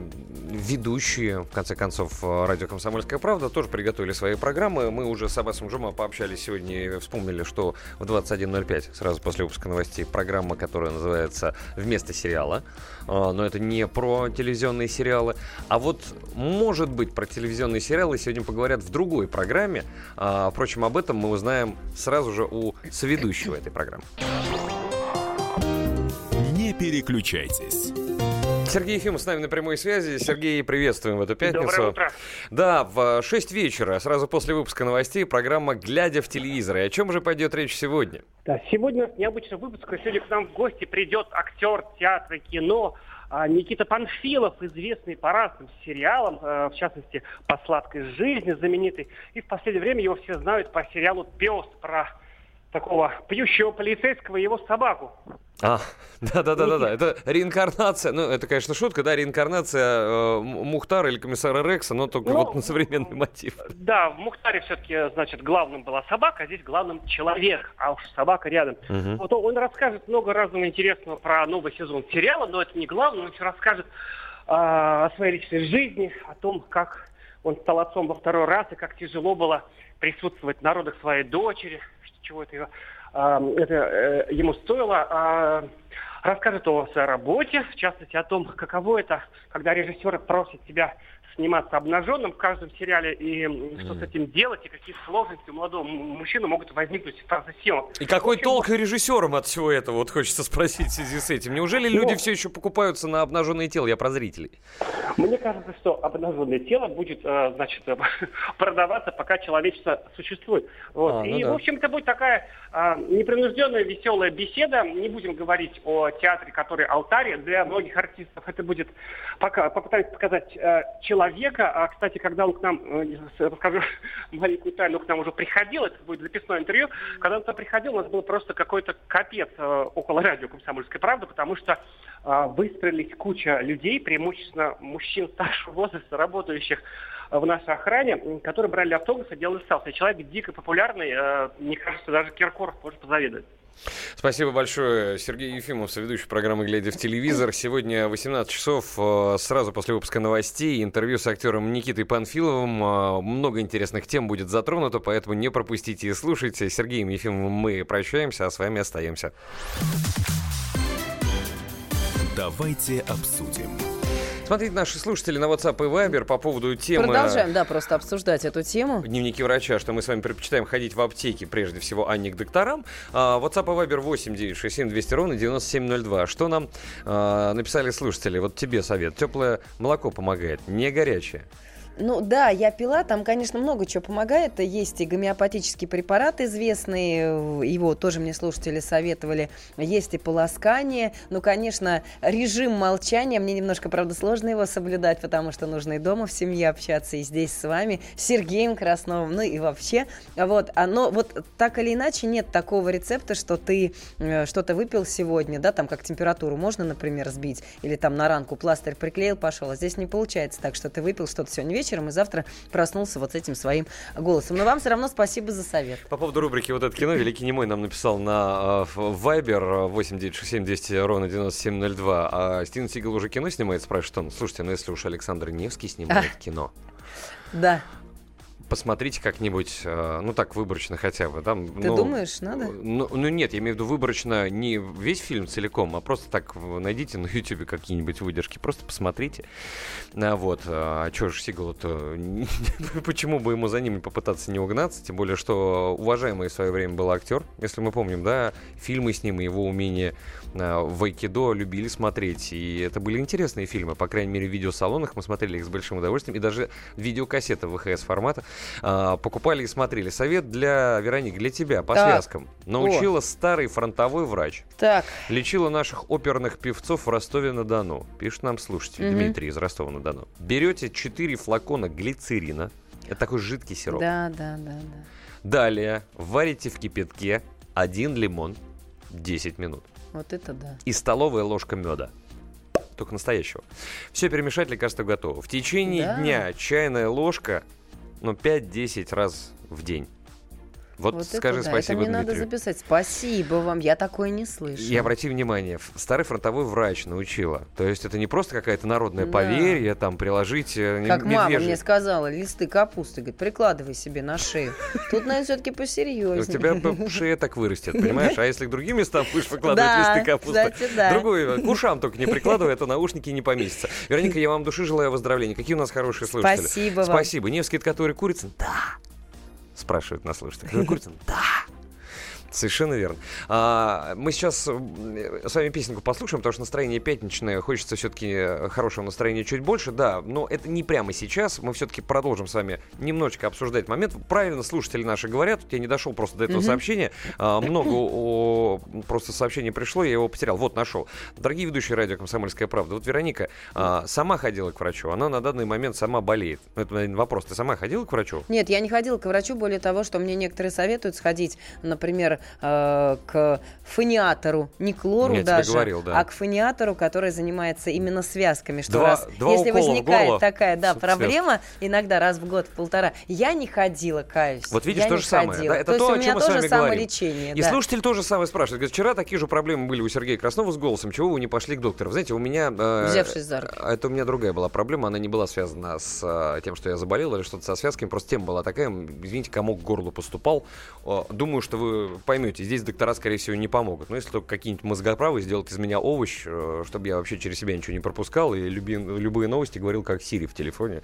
ведущие, в конце концов, э, радио «Комсомольская правда» тоже приготовили свои программы. Мы уже с Аббасом Джума пообщались сегодня и вспомнили, что в 21.05, сразу после выпуска новостей, программа, которая называется «Вместо сериала». Э, Но это не про телевизионные сериалы. А вот, может быть, про телевизионные сериалы сегодня поговорят в другой программе. А, Впрочем, об этом мы узнаем сразу же у соведущего этой программы. Не переключайтесь. Сергей Ефимов с нами на прямой связи. Сергей, приветствуем в эту пятницу. Доброе утро. Да, в 6 вечера, сразу после выпуска новостей, программа «Глядя в телевизор». И о чем же пойдет речь сегодня? Да, сегодня у нас необычный выпуск. Сегодня к нам в гости придет актер театра и кино Никита Панфилов, известный по разным сериалам, э, в частности, по «Сладкой жизни» знаменитый. И в последнее время его все знают по сериалу «Пес» про такого пьющего полицейского и его собаку. А, да-да-да-да, это реинкарнация, ну, это, конечно, шутка, да, реинкарнация э, Мухтара или комиссара Рекса, но только Ну, вот на современный мотив. Да, в Мухтаре все-таки, значит, главным была собака, а здесь главным человек, а уж собака рядом. Мгм. Вот он, расскажет много разного интересного про новый сезон сериала, но это не главное, он еще расскажет а, о своей личной жизни, о том, как он стал отцом во второй раз и как тяжело было присутствовать на родах своей дочери, чего это это э, ему стоило. А, расскажет о своей работе, в частности о том, каково это, когда режиссеры просят тебя сниматься обнаженным в каждом сериале, и м, что с этим делать, и какие сложности у молодого мужчины могут возникнуть в съемок. И какой толк режиссерам от всего этого, вот хочется спросить в связи с этим. Неужели люди Ну. все еще покупаются на обнаженное тело? Я про зрителей. Мне кажется, что обнаженное тело будет, э, значит, [LAUGHS] продаваться, пока человечество существует. Вот. А, ну и, да. в общем, это будет такая э, непринужденная, веселая беседа. Не будем говорить о театре, который алтарь для многих артистов. Это будет пока попытаюсь показать э, человека. А, кстати, когда он к нам, э, расскажу [LAUGHS] маленькую тайну, к нам уже приходил, это будет записное интервью, когда он туда приходил, у нас был просто какой-то капец э, около радио «Комсомольская правда», потому что э, выстроились куча людей, преимущественно мужчин старшего возраста, работающих в нашей охране, которые брали автографы, делали селфи. Человек дико популярный, мне кажется, даже Киркоров может позавидовать. Спасибо большое. Сергей Ефимов, соведущий программы «Глядя в телевизор». Сегодня 18 часов, э, сразу после выпуска новостей, интервью с актером Никитой Панфиловым. Э, Много интересных тем будет затронуто, поэтому не пропустите и слушайте. С Сергеем Ефимовым мы прощаемся, а с вами остаемся. Давайте обсудим. Смотрите наши слушатели на WhatsApp и Viber по поводу темы... Продолжаем, да, просто обсуждать эту тему. Дневники врача, что мы с вами предпочитаем ходить в аптеки, прежде всего, а не к докторам. А, WhatsApp и Viber 8 967 200 ровно 9702. Что нам а, написали слушатели? Вот тебе совет. Теплое молоко помогает, не горячее. Ну да, я пила, там, конечно, много чего помогает. Есть и гомеопатический препарат известный, его тоже мне слушатели советовали. Есть и полоскание. Ну, конечно, режим молчания, мне немножко, правда, сложно его соблюдать, потому что нужно и дома в семье общаться, и здесь с вами, с Сергеем Красновым, ну и вообще. Вот, оно, вот так или иначе нет такого рецепта, что ты э, что-то выпил сегодня, да, там как температуру можно, например, сбить, или там на ранку пластырь приклеил, пошел. А здесь не получается так, что ты выпил что-то сегодня вечером и завтра проснулся вот с этим своим голосом. Но вам все равно спасибо за совет. По поводу рубрики «Вот это кино» Великий Немой нам написал на Viber 8967 200 ровно 9702. А Стивен Сигал уже кино снимает, спрашивает он. Слушайте, ну если уж Александр Невский снимает [LAUGHS] кино, Да. Посмотрите как-нибудь, э, ну так, выборочно хотя бы. Там, Ты ну, думаешь, надо? Ну, ну нет, я имею в виду выборочно не весь фильм целиком, а просто так найдите на Ютубе какие-нибудь выдержки, просто посмотрите. А вот, а что же Сигалу-то, [LAUGHS] почему бы ему за ними попытаться не угнаться, тем более, что уважаемый в свое время был актер, если мы помним, да, фильмы с ним и его умение в айкидо любили смотреть, и это были интересные фильмы, по крайней мере, в видеосалонах мы смотрели их с большим удовольствием, и даже видеокассеты ВХС формата а, покупали и смотрели. Совет для Вероники, для тебя, по Так. связкам. Научила старый фронтовой врач. Так. Лечила наших оперных певцов в Ростове-на-Дону. Пишет нам слушатель Мгм. Дмитрий из Ростова-на-Дону. Берете 4 флакона глицерина. Это такой жидкий сироп. Да, да, да, да. Далее варите в кипятке один лимон 10 минут. Вот это да. И столовая ложка меда. Только настоящего. Все перемешать, лекарство готово. В течение Да. дня чайная ложка, ну, 5-10 раз в день. Вот, Вот это скажи да, спасибо Это мне надо Дмитрию. записать. Спасибо вам, я такое не слышу. И обрати внимание, старый фронтовой врач научила. То есть это не просто какая-то народное Да. поверье, там, приложить э, Как мама медвежий- мне сказала, листы капусты, говорит, прикладывай себе на шею. Тут, наверное, все-таки У посерьезнее. тебя б- шея так вырастет, понимаешь? А если к другим местам будешь выкладывать Да, листы капусты, кстати, да. другой, к ушам только не прикладывай, а то наушники не поместятся. Вероника, я вам души желаю выздоровления. Какие у нас хорошие слушатели. Спасибо вам. Спасибо. Невский, это который Курицын? Да. Спрашивают нас слушатели. Курицын? Да. Совершенно верно. А, мы сейчас с вами песенку послушаем, потому что настроение пятничное, хочется все-таки хорошего настроения чуть больше, да, но это не прямо сейчас, мы все-таки продолжим с вами немножечко обсуждать момент. Правильно слушатели наши говорят, тут я не дошел просто до этого Мгм. сообщения, А, много о- просто сообщений пришло, я его потерял, вот нашел. Дорогие ведущие радио «Комсомольская правда», вот Вероника а, сама ходила к врачу, она на данный момент сама болеет. Ну, Это наверное, вопрос, ты сама ходила к врачу? Нет, я не ходила к врачу, более того, что мне некоторые советуют сходить, например, э, к фониатору, не к лору Я даже, говорил, да. а к фониатору, который занимается именно связками. Что Два- раз, два если возникает горло, такая, да, проблема, иногда раз в год, в полтора, я не ходила, каюсь. Вот видишь, я то же самое. Да, это то, то, о чем мы с вами говорим. И да. слушатель тоже самое спрашивает. Говорит, вчера такие же проблемы были у Сергея Краснова с голосом. Чего вы не пошли к доктору? Вы Знаете, у меня... э, Взявшись за руки. Это у меня другая была проблема. Она не была связана с э, тем, что я заболел или что-то со связками. Просто тема была такая. Извините, комок к горлу поступал. Э, Думаю, что вы поймете, здесь доктора, скорее всего, не помогут. Но если только какие-нибудь мозгоправы сделать из меня овощ, э, чтобы я вообще через себя ничего не пропускал и люби- любые новости говорил как Сири в телефоне,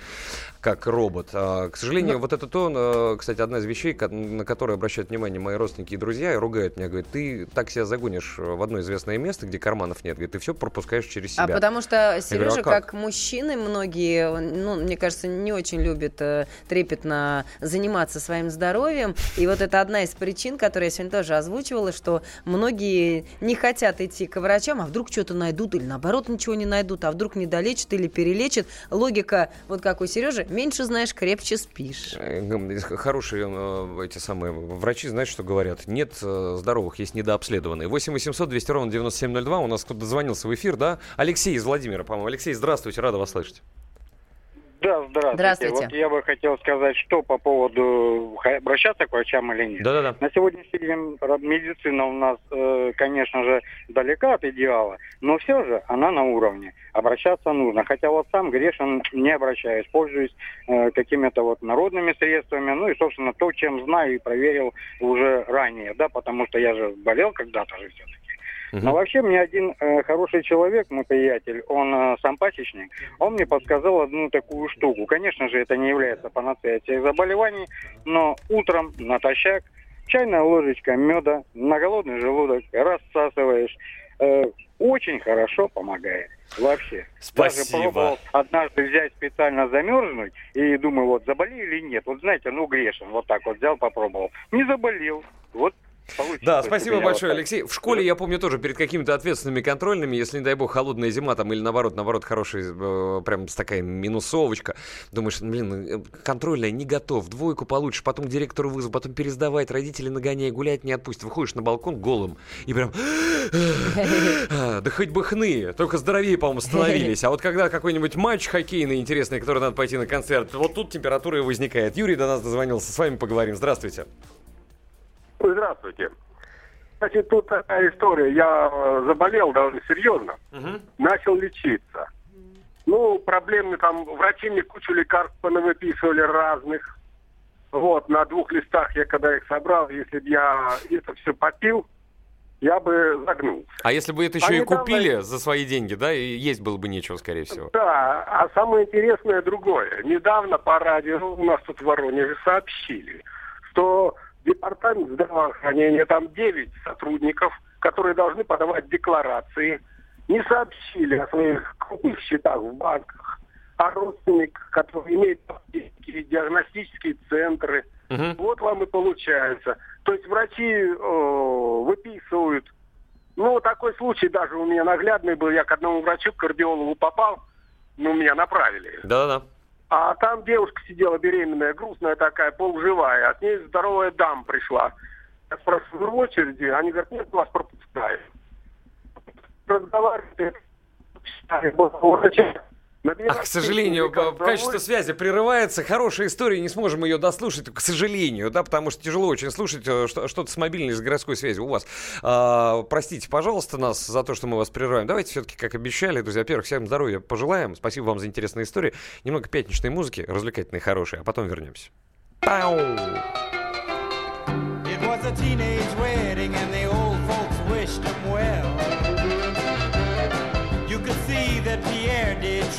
как робот. А, к сожалению, вот это то, э, кстати, одна из вещей, на которые обращают внимание мои родственники и друзья, и ругают меня, говорят, ты так себя загонишь в одно известное место, где карманов нет, говорит, ты все пропускаешь через себя. А потому что Я говорю, Сережа, «А как?» как мужчины, многие, ну, мне кажется, не очень любят э, трепетно заниматься своим здоровьем. И вот это одна из причин, которую я сегодня тоже озвучивала, что многие не хотят идти к врачам, а вдруг что-то найдут, или наоборот ничего не найдут, а вдруг не долечат или перелечат. Логика, вот как у Сережи, меньше знаешь, крепче спишь. Э, г- х- Хорошие э, эти самые врачи знают, что говорят. Нет э, здоровых, есть недообследованные. 8 800 200 ровно 9702. У нас кто-то дозвонился в эфир, да? Алексей из Владимира, по-моему. Алексей, здравствуйте, рада вас слышать. Да, здравствуйте. Здравствуйте. Вот я бы хотел сказать, что по поводу обращаться к врачам или нет. Да-да-да. На сегодняшний день медицина у нас, э, конечно же, далека от идеала, но все же она на уровне. Обращаться нужно. Хотя вот сам грешен не обращаюсь, пользуюсь э, какими-то вот народными средствами, ну и, собственно, то, чем знаю и проверил уже ранее, да, потому что я же болел когда-то же все-таки. Но вообще мне один э, хороший человек, мой приятель, он э, сам пасечник, он мне подсказал одну такую штуку. Конечно же, это не является панацеей от всех заболеваний, но утром натощак чайная ложечка меда на голодный желудок рассасываешь. Э, очень хорошо помогает. Вообще. Даже Спасибо. пробовал однажды взять специально замерзнуть и думаю, вот заболел или нет. Вот знаете, ну грешен. Вот так вот взял, попробовал. Не заболел. Вот получилось Да, спасибо большое. Алексей. В школе, я помню, тоже перед какими-то ответственными контрольными, если, не дай бог, холодная зима там или наоборот, наоборот, хорошая, э, прям такая минусовочка, думаешь, блин, э, контрольная не готов, двойку получишь, потом директору вызов, потом пересдавать, родители нагоняй, гулять не отпустят. Выходишь на балкон голым и прям... «А, Да хоть бы хны, только здоровее, по-моему, становились. А вот когда какой-нибудь матч хоккейный интересный, который надо пойти на концерт, вот тут температура и возникает. Юрий до нас дозвонился, с вами поговорим. Здравствуйте. Здравствуйте. Значит, тут такая история. Я э, заболел довольно серьезно. Начал лечиться. Ну, проблемы там, врачи мне кучу лекарств выписывали разных. Вот, на двух листах я когда их собрал, если бы я это все попил, я бы загнул. А если бы это еще А и недавно- купили за свои деньги, да, и есть было бы нечего, скорее всего. Да, а самое интересное другое. Недавно по радио у нас тут в Воронеже сообщили, что департамент здравоохранения, там 9 сотрудников, которые должны подавать декларации, не сообщили о своих крупных счетах в банках, о родственниках, которые имеют аптеки, диагностические центры. Вот вам и получается. То есть врачи э, выписывают ну, такой случай даже у меня наглядный был. Я к одному врачу, к кардиологу попал, ну, меня направили. Да-да-да. А там девушка сидела беременная, грустная такая, полуживая. От ней здоровая дама пришла. Я спрашиваю, в очереди? Они говорят, нет, вас пропускаем. Разговаривает, врача. Ах, к сожалению, качество связи прерывается. Хорошая история, не сможем ее дослушать, к сожалению, да, потому что тяжело очень слушать э, что- что-то с мобильной, с городской связью у вас. А, простите, пожалуйста, нас за то, что мы вас прерываем. Давайте все-таки, как обещали, друзья, во-первых, всем здоровья пожелаем. Спасибо вам за интересные истории. Немного пятничной музыки, развлекательной, хорошей, а потом вернемся. Пау! It was a teenage wedding and the old folks wished him well.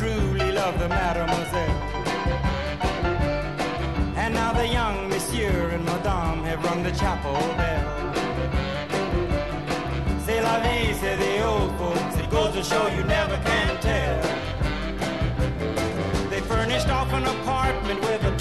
Truly love the mademoiselle. And now the young monsieur and madame have rung the chapel bell. C'est la vie, say the old folks. It goes to show you never can tell. They furnished off an apartment with a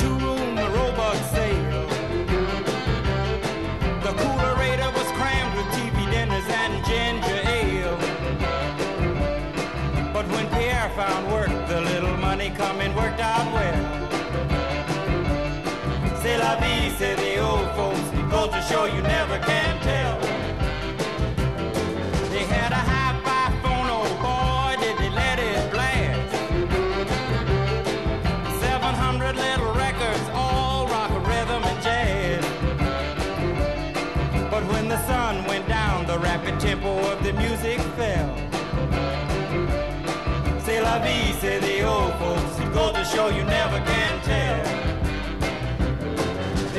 show you never can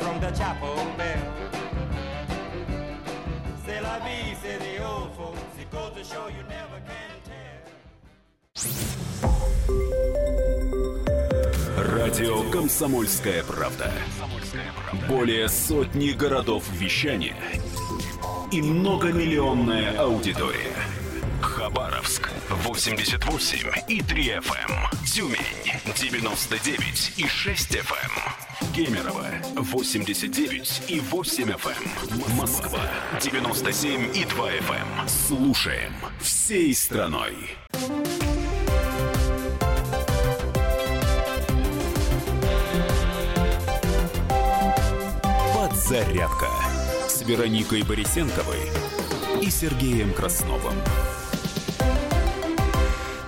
Rung the chapel bell. C'est la vie, say the old folks. It goes to show you never can tell. Радио «Комсомольская правда». Более сотни городов вещания и многомиллионная аудитория. Хабаровск 88 и 3 FM. Тюмень 99 и 6 FM. Кемерово 89 и 8 FM. Москва 97 и 2 FM. Слушаем всей страной. Подзарядка с Вероникой Борисенковой и Сергеем Красновым.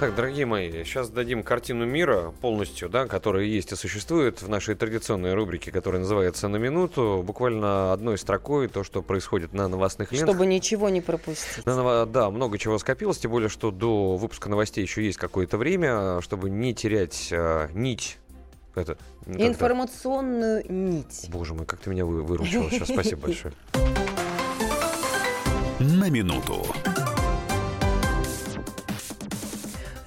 Так, дорогие мои, сейчас дадим картину мира полностью, да, которая есть и существует в нашей традиционной рубрике, которая называется «На минуту». Буквально одной строкой то, что происходит на новостных лентах. Чтобы ничего не пропустить. На Да, много чего скопилось, тем более, что до выпуска новостей еще есть какое-то время, чтобы не терять э, нить. Это, как это? Информационную нить. Боже мой, как ты меня вы- выручила сейчас. Спасибо большое. [LAUGHS] На минуту.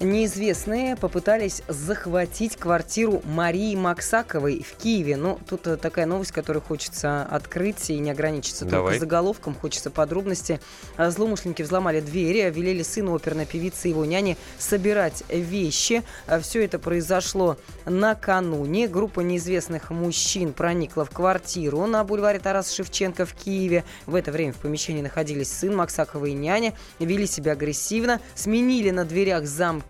Неизвестные попытались захватить квартиру Марии Максаковой в Киеве. Ну, тут э, такая новость, которую хочется открыть и не ограничиться Давай. только заголовком, хочется подробности. А, Злоумышленники взломали двери, велели сыну оперной певицы и его няне собирать вещи. Все это произошло накануне. Группа неизвестных мужчин проникла в квартиру на бульваре Тараса Шевченко в Киеве. В это время в помещении находились сын Максаковой и няня, вели себя агрессивно, сменили на дверях замки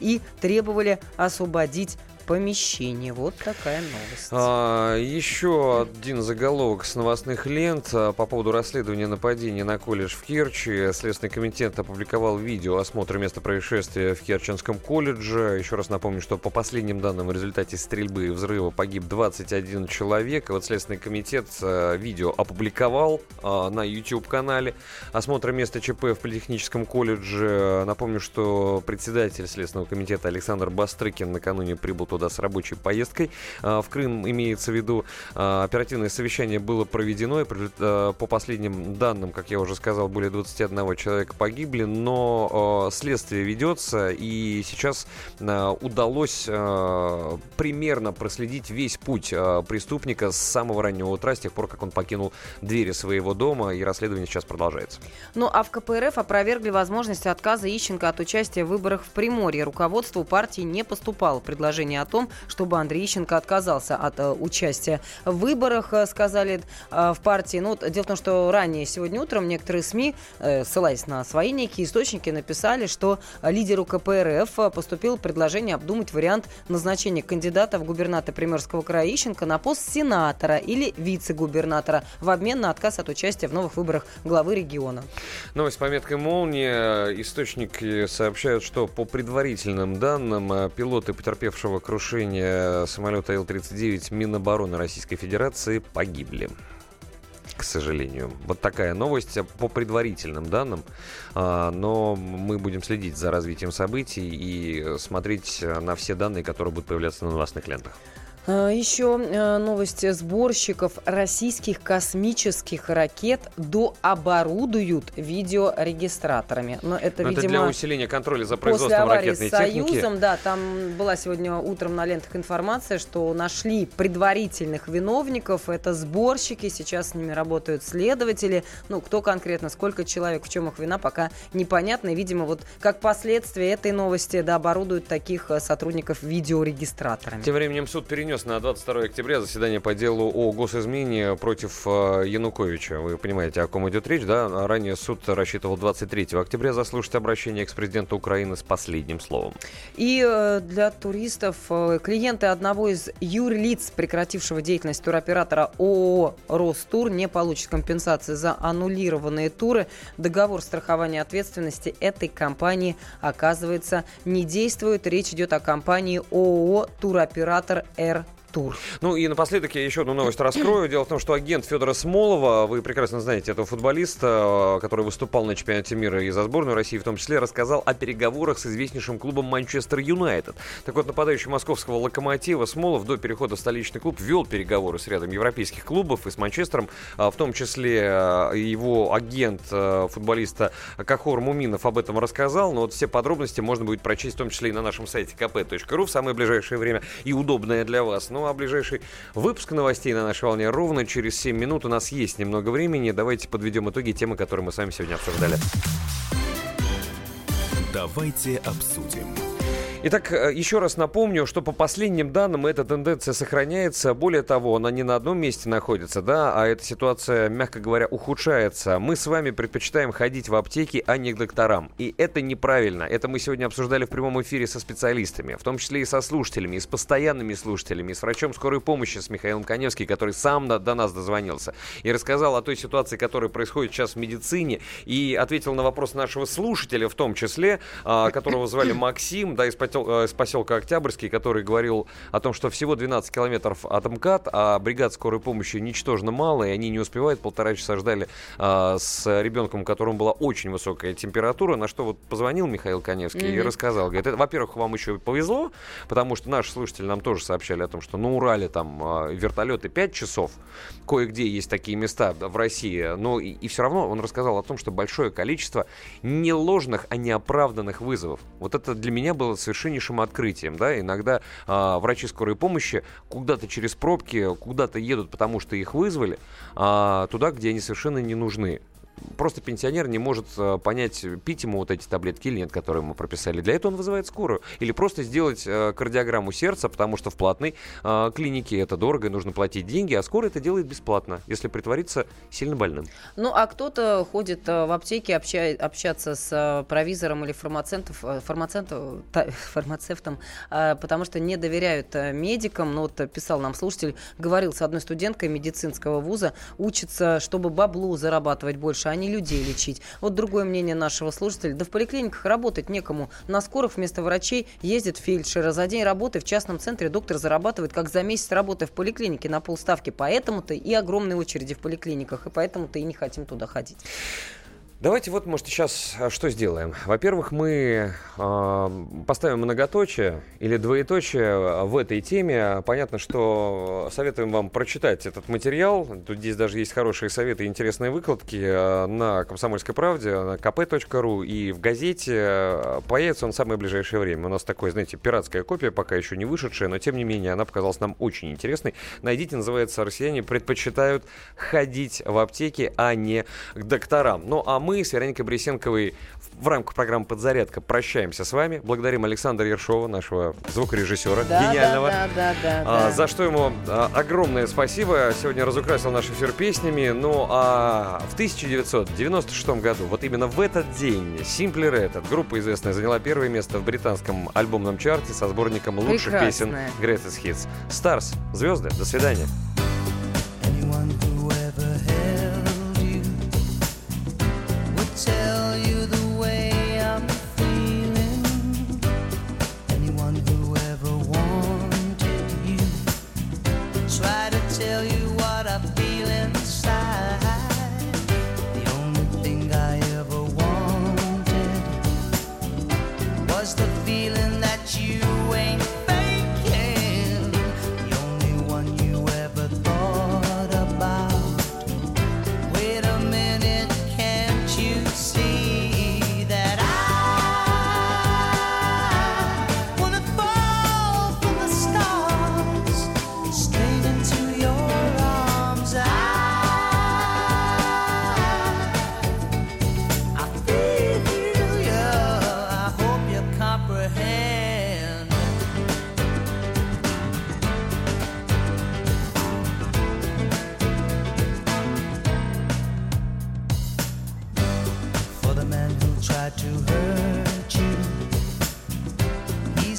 и требовали освободить помещение. Вот такая новость. А, еще один заголовок с новостных лент а, по поводу расследования нападения на колледж в Керчи. Следственный комитет опубликовал видео осмотра места происшествия в Керченском колледже. Еще раз напомню, что по последним данным в результате стрельбы и взрыва погиб 21 человек. Вот Следственный комитет а, видео опубликовал а, на YouTube-канале осмотра места ЧП в Политехническом колледже. Напомню, что председатель Следственного комитета Александр Бастрыкин накануне прибыл туда с рабочей поездкой. А, В Крым имеется в виду а, оперативное совещание было проведено. И а, по последним данным, как я уже сказал, более 21 человека погибли, но следствие ведется, и сейчас удалось примерно проследить весь путь преступника с самого раннего утра, с тех пор, как он покинул двери своего дома, и расследование сейчас продолжается. Ну а в КПРФ опровергли возможность отказа Ищенко от участия в выборах в Приморье. Руководству партии не поступало предложение о том, чтобы Андрей Ищенко отказался от э, участия в выборах, э, сказали э, в партии. Ну, дело в том, что ранее сегодня утром некоторые СМИ, ссылаясь на свои некие источники, написали, что лидеру КПРФ поступило предложение обдумать вариант назначения кандидата в губернатора Приморского края Ищенко на пост сенатора или вице-губернатора в обмен на отказ от участия в новых выборах главы региона. Новость с пометкой «Молния». Источники сообщают, что по предварительным данным пилоты потерпевшего крушения самолета Ил-39 Минобороны Российской Федерации погибли. К сожалению. Вот такая новость э, по предварительным данным. А, Но мы будем следить за развитием событий и смотреть э, на все данные, которые будут появляться на новостных лентах. А, Еще э, новости сборщиков российских космических ракет дооборудуют видеорегистраторами. Но это, Но видимо, это для усиления контроля за После производством аварии ракетной с Союзом, техники. да, там была сегодня утром на лентах информация, что нашли предварительных виновников, это сборщики, сейчас с ними работают следователи. Ну, кто конкретно, сколько человек, в чем их вина, пока непонятно. И, видимо, вот как последствие этой новости, да, оборудуют таких э, сотрудников видеорегистраторами. Тем временем суд перенес на 22 октября заседание по делу о госизмене против э, Януковича. Вы понимаете, о ком идет речь, да? Ранее суд рассчитывал 23 октября заслушать обращение экс-президента Украины с последним словом. И э, для туристов э, клиенты одного из юрлиц, прекратившего деятельность туроператора ООО «Ростур», не получат компенсации за аннулированные туры. Договор страхования ответственности этой компании, оказывается, не действует. Речь идет о компании ООО «Туроператор Р». Тур. Ну и напоследок я еще одну новость раскрою. Дело в том, что агент Федора Смолова, вы прекрасно знаете этого футболиста, э, который выступал на чемпионате мира и за сборную России в том числе, рассказал о переговорах с известнейшим клубом Манчестер Юнайтед. Так вот, нападающий московского локомотива Смолов до перехода в столичный клуб вел переговоры с рядом европейских клубов и с Манчестером, а в том числе э, его агент э, футболиста Кахор Муминов об этом рассказал, но вот все подробности можно будет прочесть в том числе и на нашем сайте kp.ru в самое ближайшее время и удобное для вас. Ну а ближайший выпуск новостей на нашей волне ровно через 7 минут. У нас есть немного времени. Давайте подведем итоги темы, которые мы с вами сегодня обсуждали. Давайте обсудим. Итак, э, еще раз напомню, что по последним данным эта тенденция сохраняется. Более того, она не на одном месте находится, да, а эта ситуация, мягко говоря, ухудшается. Мы с вами предпочитаем ходить в аптеки, а не к докторам. И это неправильно. Это мы сегодня обсуждали в прямом эфире со специалистами, в том числе и со слушателями, и с постоянными слушателями, и с врачом скорой помощи, с Михаилом Коневским, который сам до, до нас дозвонился и рассказал о той ситуации, которая происходит сейчас в медицине, и ответил на вопрос нашего слушателя, в том числе, а, которого звали Максим, да, из потел- э, из поселка Октябрьский, который говорил о том, что всего 12 километров от МКАД, а бригад скорой помощи ничтожно мало, и они не успевают. Полтора часа ждали а, с ребенком, у которого была очень высокая температура, на что вот позвонил Михаил Коневский и Мгм. рассказал. Говорит, «Это, во-первых, вам еще повезло, потому что наши слушатели нам тоже сообщали о том, что на Урале там а, вертолеты 5 часов, кое-где есть такие места в России, но и, все равно он рассказал о том, что большое количество не ложных, а неоправданных вызовов. Вот это для меня было совершеннейшим открытием, да, иногда а, врачи скорой помощи куда-то через пробки, куда-то едут, потому что их вызвали, а, туда, где они совершенно не нужны. Просто пенсионер не может э, понять, пить ему вот эти таблетки или нет, которые ему прописали. Для этого он вызывает скорую. Или просто сделать э, кардиограмму сердца, потому что в платной э, клинике это дорого, и нужно платить деньги, а скорая это делает бесплатно, если притвориться сильно больным. Ну, а кто-то ходит в аптеке обща- общаться с провизором или та- [LAUGHS] фармацевтом, потому что не доверяют медикам. Ну, вот писал нам слушатель, говорил с одной студенткой медицинского вуза, учится, чтобы баблу зарабатывать больше, а не людей лечить. Вот другое мнение нашего слушателя. Да в поликлиниках работать некому. На скорых вместо врачей ездит фельдшер. За день работы в частном центре доктор зарабатывает, как за месяц работы в поликлинике на полставки. Поэтому-то и огромные очереди в поликлиниках. И поэтому-то и не хотим туда ходить. Давайте вот, может, сейчас а, что сделаем. Во-первых, мы э, поставим многоточие или двоеточие в этой теме. Понятно, что советуем вам прочитать этот материал. Тут здесь даже есть хорошие советы и интересные выкладки на «Комсомольской правде», на kp.ru и в газете. Появится он в самое ближайшее время. У нас такой, знаете, пиратская копия, пока еще не вышедшая, но тем не менее она показалась нам очень интересной. Найдите, называется «Россияне предпочитают ходить в аптеки, а не к докторам». Ну, а мы с Вероникой Борисенковой в рамках программы «Подзарядка» прощаемся с вами. Благодарим Александра Ершова, нашего звукорежиссера Да, гениального. да, да, да, А, да. За что ему а, огромное спасибо. Сегодня разукрасил наш эфир песнями. Ну а в 1996 году, вот именно в этот день, Simply Red, группа известная, заняла первое место в британском альбомном чарте со сборником лучших песен Прекрасная. Greatest Hits. Stars, звезды, до свидания. Anyone tell you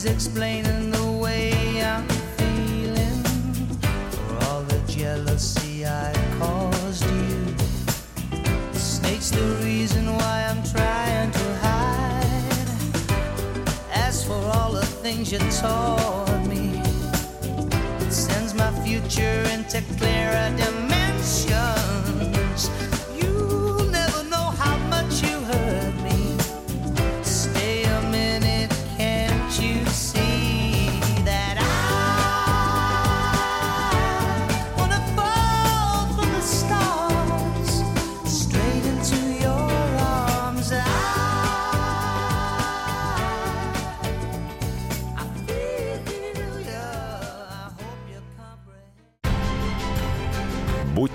He's explaining the way I'm feeling for all the jealousy I caused you. Snake's the reason why I'm trying to hide. As for all the things you taught me, it sends my future into clearer.